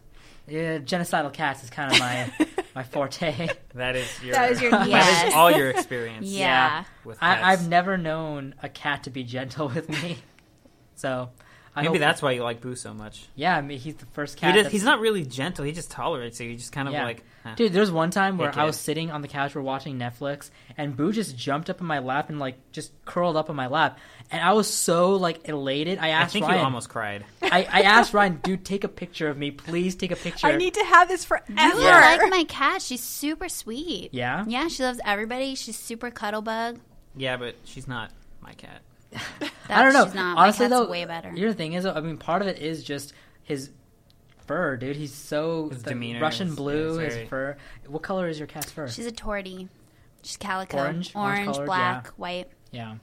yeah, genocidal cats is kind of my my forte. That is your. That was your that Yes. is all your experience. Yeah. With pets. I, I've never known a cat to be gentle with me, so I Maybe that's why you like Boo so much. yeah. I mean, he's the first He cat. does, he's not really gentle. He just tolerates you. He just kind of Yeah. like. eh. Dude, there's one time where Hey, I was sitting on the couch, we're watching Netflix, and Boo just jumped up in my lap and like just curled up on my lap, and I was so like elated. I asked. I think Ryan. you almost cried. I, I asked Ryan, dude, take a picture of me, please. Take a picture. I need to have this forever. You Yeah. like my cat? She's super sweet. Yeah? Yeah, she loves everybody. She's super cuddle bug. Yeah, but she's not my cat. I don't know. She's not. Honestly, my cat's though, way better. Here's the thing: is I mean, part of it is just his fur, dude. He's so His the demeanor Russian is- blue. yeah, it's his fur. What color is your cat's fur? She's a tortie. She's calico. Orange? Orange orange, black, yeah. white. yeah.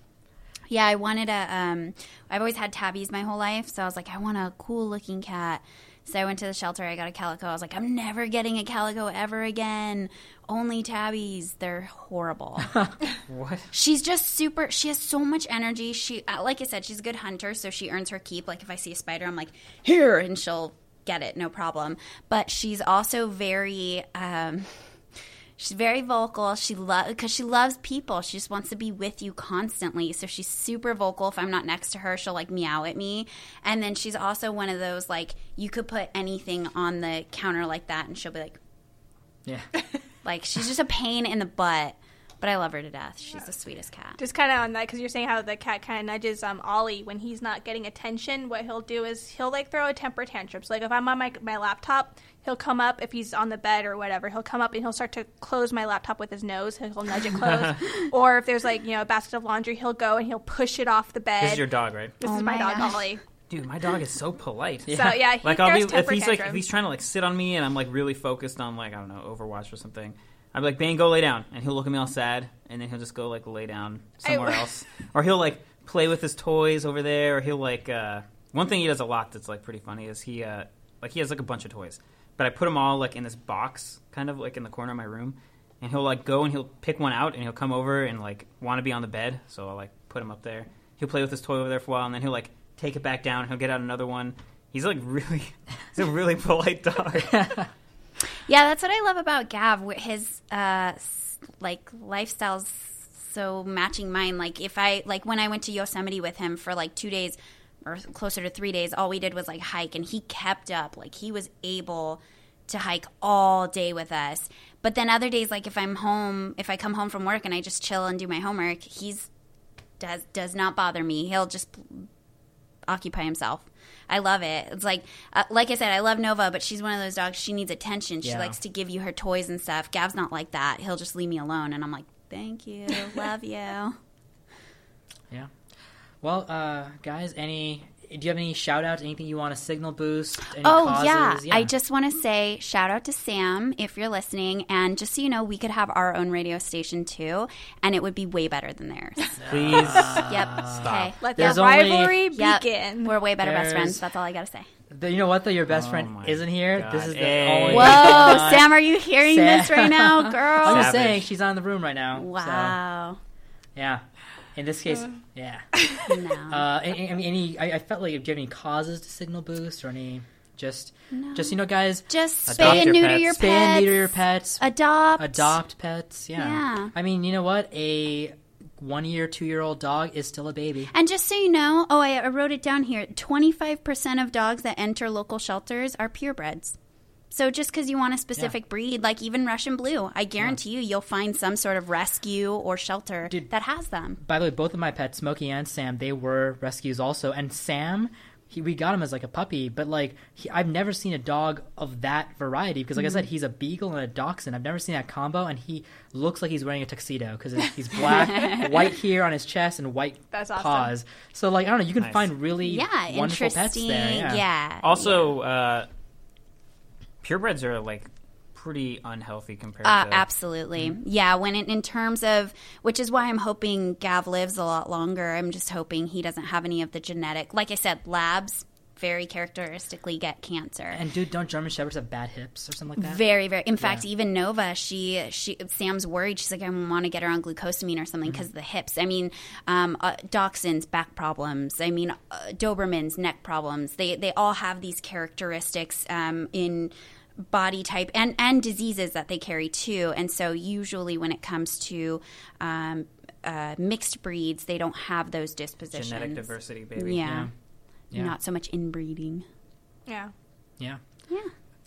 Yeah, I wanted a. Um, I've always had tabbies my whole life, so I was like, I want a cool looking cat. So I went to the shelter. I got a calico. I was like, I'm never getting a calico ever again. Only tabbies. They're horrible. What? she's just super. She has so much energy. She, uh, like I said, she's a good hunter, so she earns her keep. Like if I see a spider, I'm like, here, and she'll get it, no problem. But she's also very. Um, She's very vocal. She love because she loves people. She just wants to be with you constantly. So she's super vocal. If I'm not next to her, she'll like meow at me. And then she's also one of those like you could put anything on the counter like that, and she'll be like, Yeah. like she's just a pain in the butt. But I love her to death. She's the sweetest cat. Just kind of on that because you're saying how the cat kind of nudges um Ollie when he's not getting attention. What he'll do is he'll like throw a temper tantrum. So like if I'm on my my laptop, he'll come up if he's on the bed or whatever. He'll come up and he'll start to close my laptop with his nose. He'll nudge it close. or if there's like you know a basket of laundry, he'll go and he'll push it off the bed. This is your dog, right? This Oh is my, my dog gosh. Ollie. Dude, my dog is so polite. So yeah, he like I'll be if temper he's like if tantrums. he's trying to like sit on me and I'm like really focused on like I don't know Overwatch or something. I'm like Bane, go lay down, and he'll look at me all sad, and then he'll just go like lay down somewhere I- else, or he'll like play with his toys over there, or he'll like uh, one thing he does a lot that's like pretty funny is he uh, like he has like a bunch of toys, but I put them all like in this box, kind of like in the corner of my room, and he'll like go and he'll pick one out and he'll come over and like want to be on the bed, so I'll like put him up there. He'll play with his toy over there for a while, and then he'll like take it back down. He'll get out another one. He's like really, he's a really polite dog. Yeah, that's what I love about Gav. His uh, like lifestyle's so matching mine. Like if I like when I went to Yosemite with him for like two days or closer to three days, all we did was like hike, and he kept up. Like he was able to hike all day with us. But then other days, like if I'm home, if I come home from work and I just chill and do my homework, he's does does not bother me. He'll just occupy himself. I love it. It's like, uh, like I said, I love Nova, but she's one of those dogs. She needs attention. She Yeah. likes to give you her toys and stuff. Gav's not like that. He'll just leave me alone, and I'm like, thank you, love you. Yeah. Well, uh, guys, any? Do you have any shout outs? Anything you want to signal boost? Any Oh causes? yeah. I just want to say shout out to Sam if you're listening, and just so you know, we could have our own radio station too, and it would be way better than theirs. Please yep. Okay. Let There's the only- rivalry Yep. begin. We're way better best friends. That's all I gotta say. The- you know what though? Your best Oh friend isn't here. God. This is the Hey. only. Whoa. Sam, are you hearing Sam. this right now, girl? I'm just saying she's on the room right now. so, Wow. yeah. In this case, yeah. No. Uh, I, I mean, any? I, I felt like, do you have any causes to signal boost or any? Just, just you know, guys, Just spay and your neuter pets. your spay and neuter your pets. Adopt. adopt pets. Yeah. Yeah. I mean, you know what? A one year, two year old dog is still a baby. And just so you know, oh, I, I wrote it down here 25% of dogs that enter local shelters are purebreds. So just because you want a specific breed, like even Russian Blue, I guarantee you, you'll find some sort of rescue or shelter Dude. that has them. By the way, both of my pets, Smokey and Sam, they were rescues also. And Sam, he, we got him as like a puppy, but like he, I've never seen a dog of that variety because, like I Mm-hmm. said, he's a beagle and a dachshund. I've never seen that combo, and he looks like he's wearing a tuxedo because he's black, white here on his chest, and white That's awesome. paws. So like I don't know, you can Nice. find really Yeah, wonderful pets there. Yeah. Also, uh, purebreds are like pretty unhealthy compared Uh, to absolutely. Yeah, when it, in terms of, which is why I'm hoping Gav lives a lot longer. I'm just hoping he doesn't have any of the genetic. Like I said, labs very characteristically get cancer. And dude, don't German shepherds have bad hips or something like that? Very, very. In fact, even Nova, she, she, Sam's worried. She's like, I want to get her on glucosamine or something because of the hips. I mean, um, uh, Dachshunds back problems. I mean, uh, Dobermans neck problems. They, they all have these characteristics um, in body type and and diseases that they carry too. And so, usually, when it comes to um, uh, mixed breeds, they don't have those dispositions. genetic diversity, baby. Yeah. Yeah. Not so much inbreeding. Yeah. Yeah. Yeah.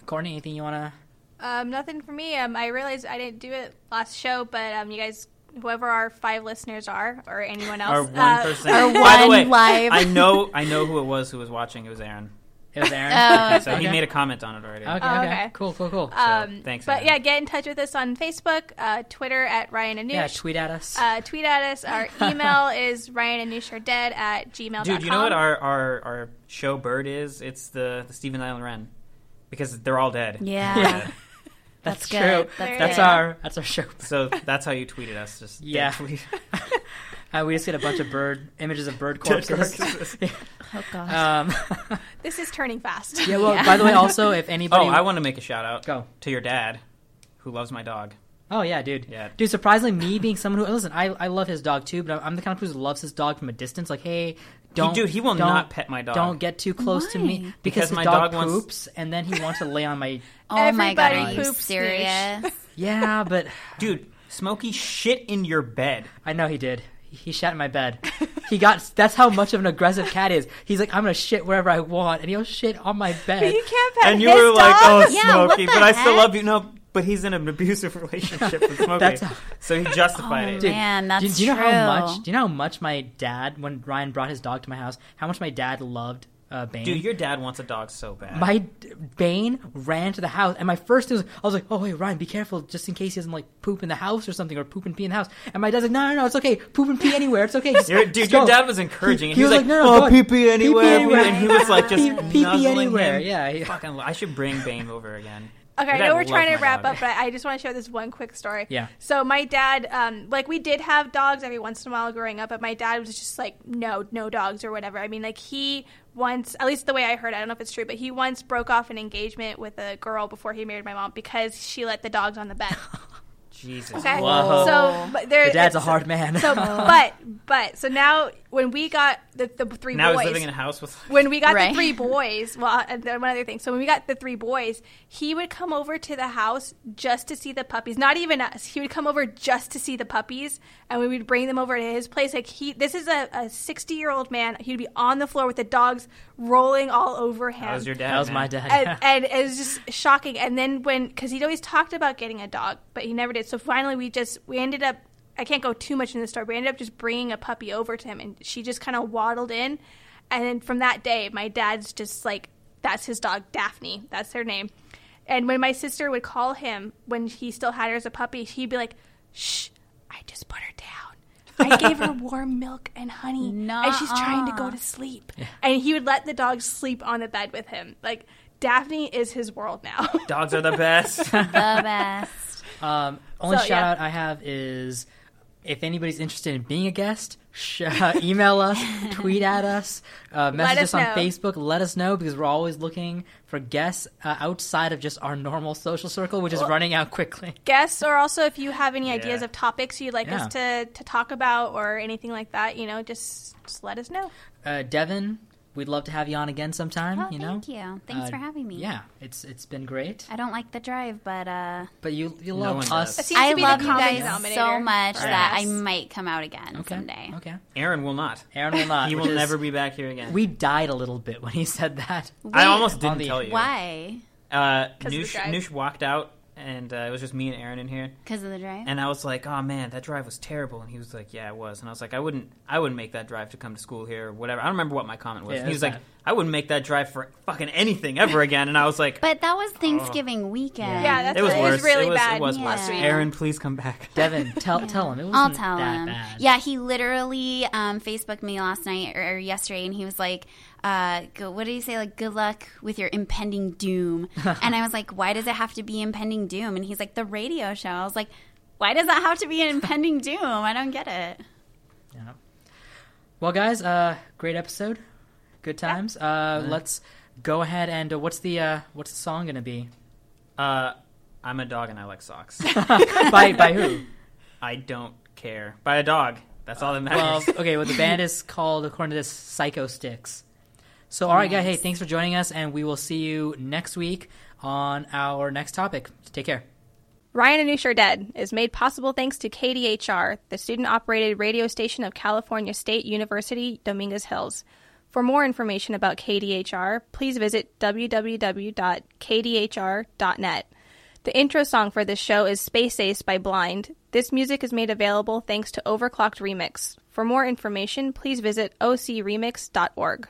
Courtney, anything you want to? Um, nothing for me. Um, I realized I didn't do it last show, but um, you guys, whoever our five listeners are, or anyone Our else, one uh, person. our By the one way, live- I know, I know who it was who was watching. It was Aaron. It was Aaron. Oh, So he made a comment on it already. Okay, Oh, okay. okay. Cool, cool, cool. Um, thanks, But Aaron. yeah, get in touch with us on Facebook, uh, Twitter at Ryan and yeah, tweet at us. uh, tweet at us. Our email is Ryan and Noosh are dead at gmail. Dude, you know what our, our, our show bird is? It's the, the Steven Island Wren. Because they're all dead. Yeah. Yeah. that's that's true. good. That's That's good. our that's our show. So that's how you tweeted us. Just Yeah. tweet. Uh, we just get a bunch of bird images of bird corpses. Oh god. um, This is turning fast. yeah. Well, Yeah. by the way, also if anybody, Oh, I want to make a shout out Go. to your dad, who loves my dog. Oh yeah, dude. Yeah. Dude, surprisingly, me being someone who listen, I I love his dog too, but I'm, I'm the kind of person who loves his dog from a distance. Like, hey, don't, dude, he will don't- pet my dog. Don't get too close to me because, Because his my dog, dog wants- poops, and then he wants to lay on my. oh my god, everybody are you poops, serious? Yeah, but Dude, Smokey shit in your bed. I know he did. He, he shat in my bed. He got. That's how much of an aggressive cat is. He's like, I'm gonna shit wherever I want, and he'll shit on my But bed. you can't pet and you his were like, "Oh, Yeah, what Smokey," the but I still heck? love you. No, but he's in an abusive relationship with Smokey, That's how- so he justified Oh, it. Dude, Man, that's do, do you know true. how much? Do you know how much my dad, when Ryan brought his dog to my house, how much my dad loved uh, Bane? Dude, your dad wants a dog so bad. my Bane ran to the house, and my first thing was, I was like, "Oh wait, Ryan, be careful, just in case he doesn't like poop in the house or something, or poop and pee in the house." And my dad's like, "No, no, no, it's okay, poop and pee anywhere, it's okay." Just, Your- just dude, go." your dad was encouraging, He- and he he, was like, "No, no, "Oh, go pee pee anywhere," anywhere. and he was like, just Pee- pee-pee anywhere, him. yeah, he- Fucking, I should bring Bane over again. Okay, I know we're trying to wrap dog. up, but I just want to share this one quick story. Yeah. So my dad, um, like we did have dogs every once in a while growing up, but my dad was just like, no, no dogs or whatever. I mean, like he once, at least the way I heard, I don't know if it's true, but he once broke off an engagement with a girl before he married my mom because she let the dogs on the bed. Jesus. Okay. Whoa. So, but there, Your dad's a hard man. So, but, but, so now when we got the, the three Now boys, he's living in a house with. when we got Right. the three boys, well, and then one other thing. So when we got the three boys, he would come over to the house just to see the puppies. Not even us. He would come over just to see the puppies, and we would bring them over to his place. Like he, this is a, a sixty-year-old man. He'd be on the floor with the dogs rolling all over him. That was your dad. that was man. my dad. and, and it was just shocking. And then when, because he'd always talked about getting a dog, but he never did. So finally, we just we ended up. I can't go too much in the story. But we ended up just bringing a puppy over to him, and she just kind of waddled in. And then from that day, my dad's just like, that's his dog, Daphne. That's her name. And when my sister would call him when he still had her as a puppy, he'd be like, "Shh, I just put her down. I gave her warm milk and honey, and she's trying to go to sleep." And he would let the dog sleep on the bed with him. Like Daphne is his world now. Dogs are the best. the best. Um, only So, shout yeah. out I have is if anybody's interested in being a guest, sh- uh, email us, tweet at us, uh, message us us on know. Facebook. Let us know because we're always looking for guests uh, outside of just our normal social circle, which is running out quickly. Guests, or also if you have any ideas Yeah. of topics you'd like us to, to talk about or anything like that, you know, just, just let us know. Uh, Devin, we'd love to have you on again sometime. Oh, you know, thank you. Thanks Uh, for having me. Yeah, it's it's been great. I don't like the drive, but uh, But you you No love us. does. It seems I love you guys denominator so much for that I might come out again Okay. someday. Okay. Aaron will not. Aaron will not. He will is- never be back here again. We died a little bit when he said that. I almost didn't the- tell you. Why? Uh, 'Cause of Noosh. Noosh walked out, and uh, it was just me and Aaron in here. Because of the drive? And I was like, "Oh man, that drive was terrible." And he was like, "Yeah, it was." And I was like, "I wouldn't, I wouldn't make that drive to come to school here, or whatever." I don't remember what my comment was. Yeah, And he was that's like, bad. "I wouldn't make that drive for fucking anything ever again." And I was like, but that was Thanksgiving weekend. Yeah, that's "It was it worse. was really it was, bad It was last worse. week. Aaron, please come back." Devin, tell tell him it wasn't I'll tell that him. bad. Yeah, he literally um, Facebooked me last night or, or yesterday, and he was like, uh, go, "What did he say? Like, good luck with your impending doom." and I was like, "Why does it have to be impending doom?" And he's like, "The radio show." I was like, "Why does that have to be an impending doom? I don't get it." Yeah. Well, guys, uh, great episode. Good times. Uh, let's go ahead and uh, what's the uh, what's the song gonna be? Uh, I'm a dog and I like socks. by by who? I don't care. By a dog. That's all that Well, matters. okay. Well, the band is called, according to this, Psycho Sticks. So, all right, guys. Hey, thanks for joining us, and we will see you next week on our next topic. Take care. Ryan and Noosh are Dead is made possible thanks to KDHR, the student operated radio station of California State University, Dominguez Hills. For more information about KDHR, please visit www.kdhr.net. The intro song for this show is Space Ace by Blind. This music is made available thanks to Overclocked Remix. For more information, please visit ocremix.org.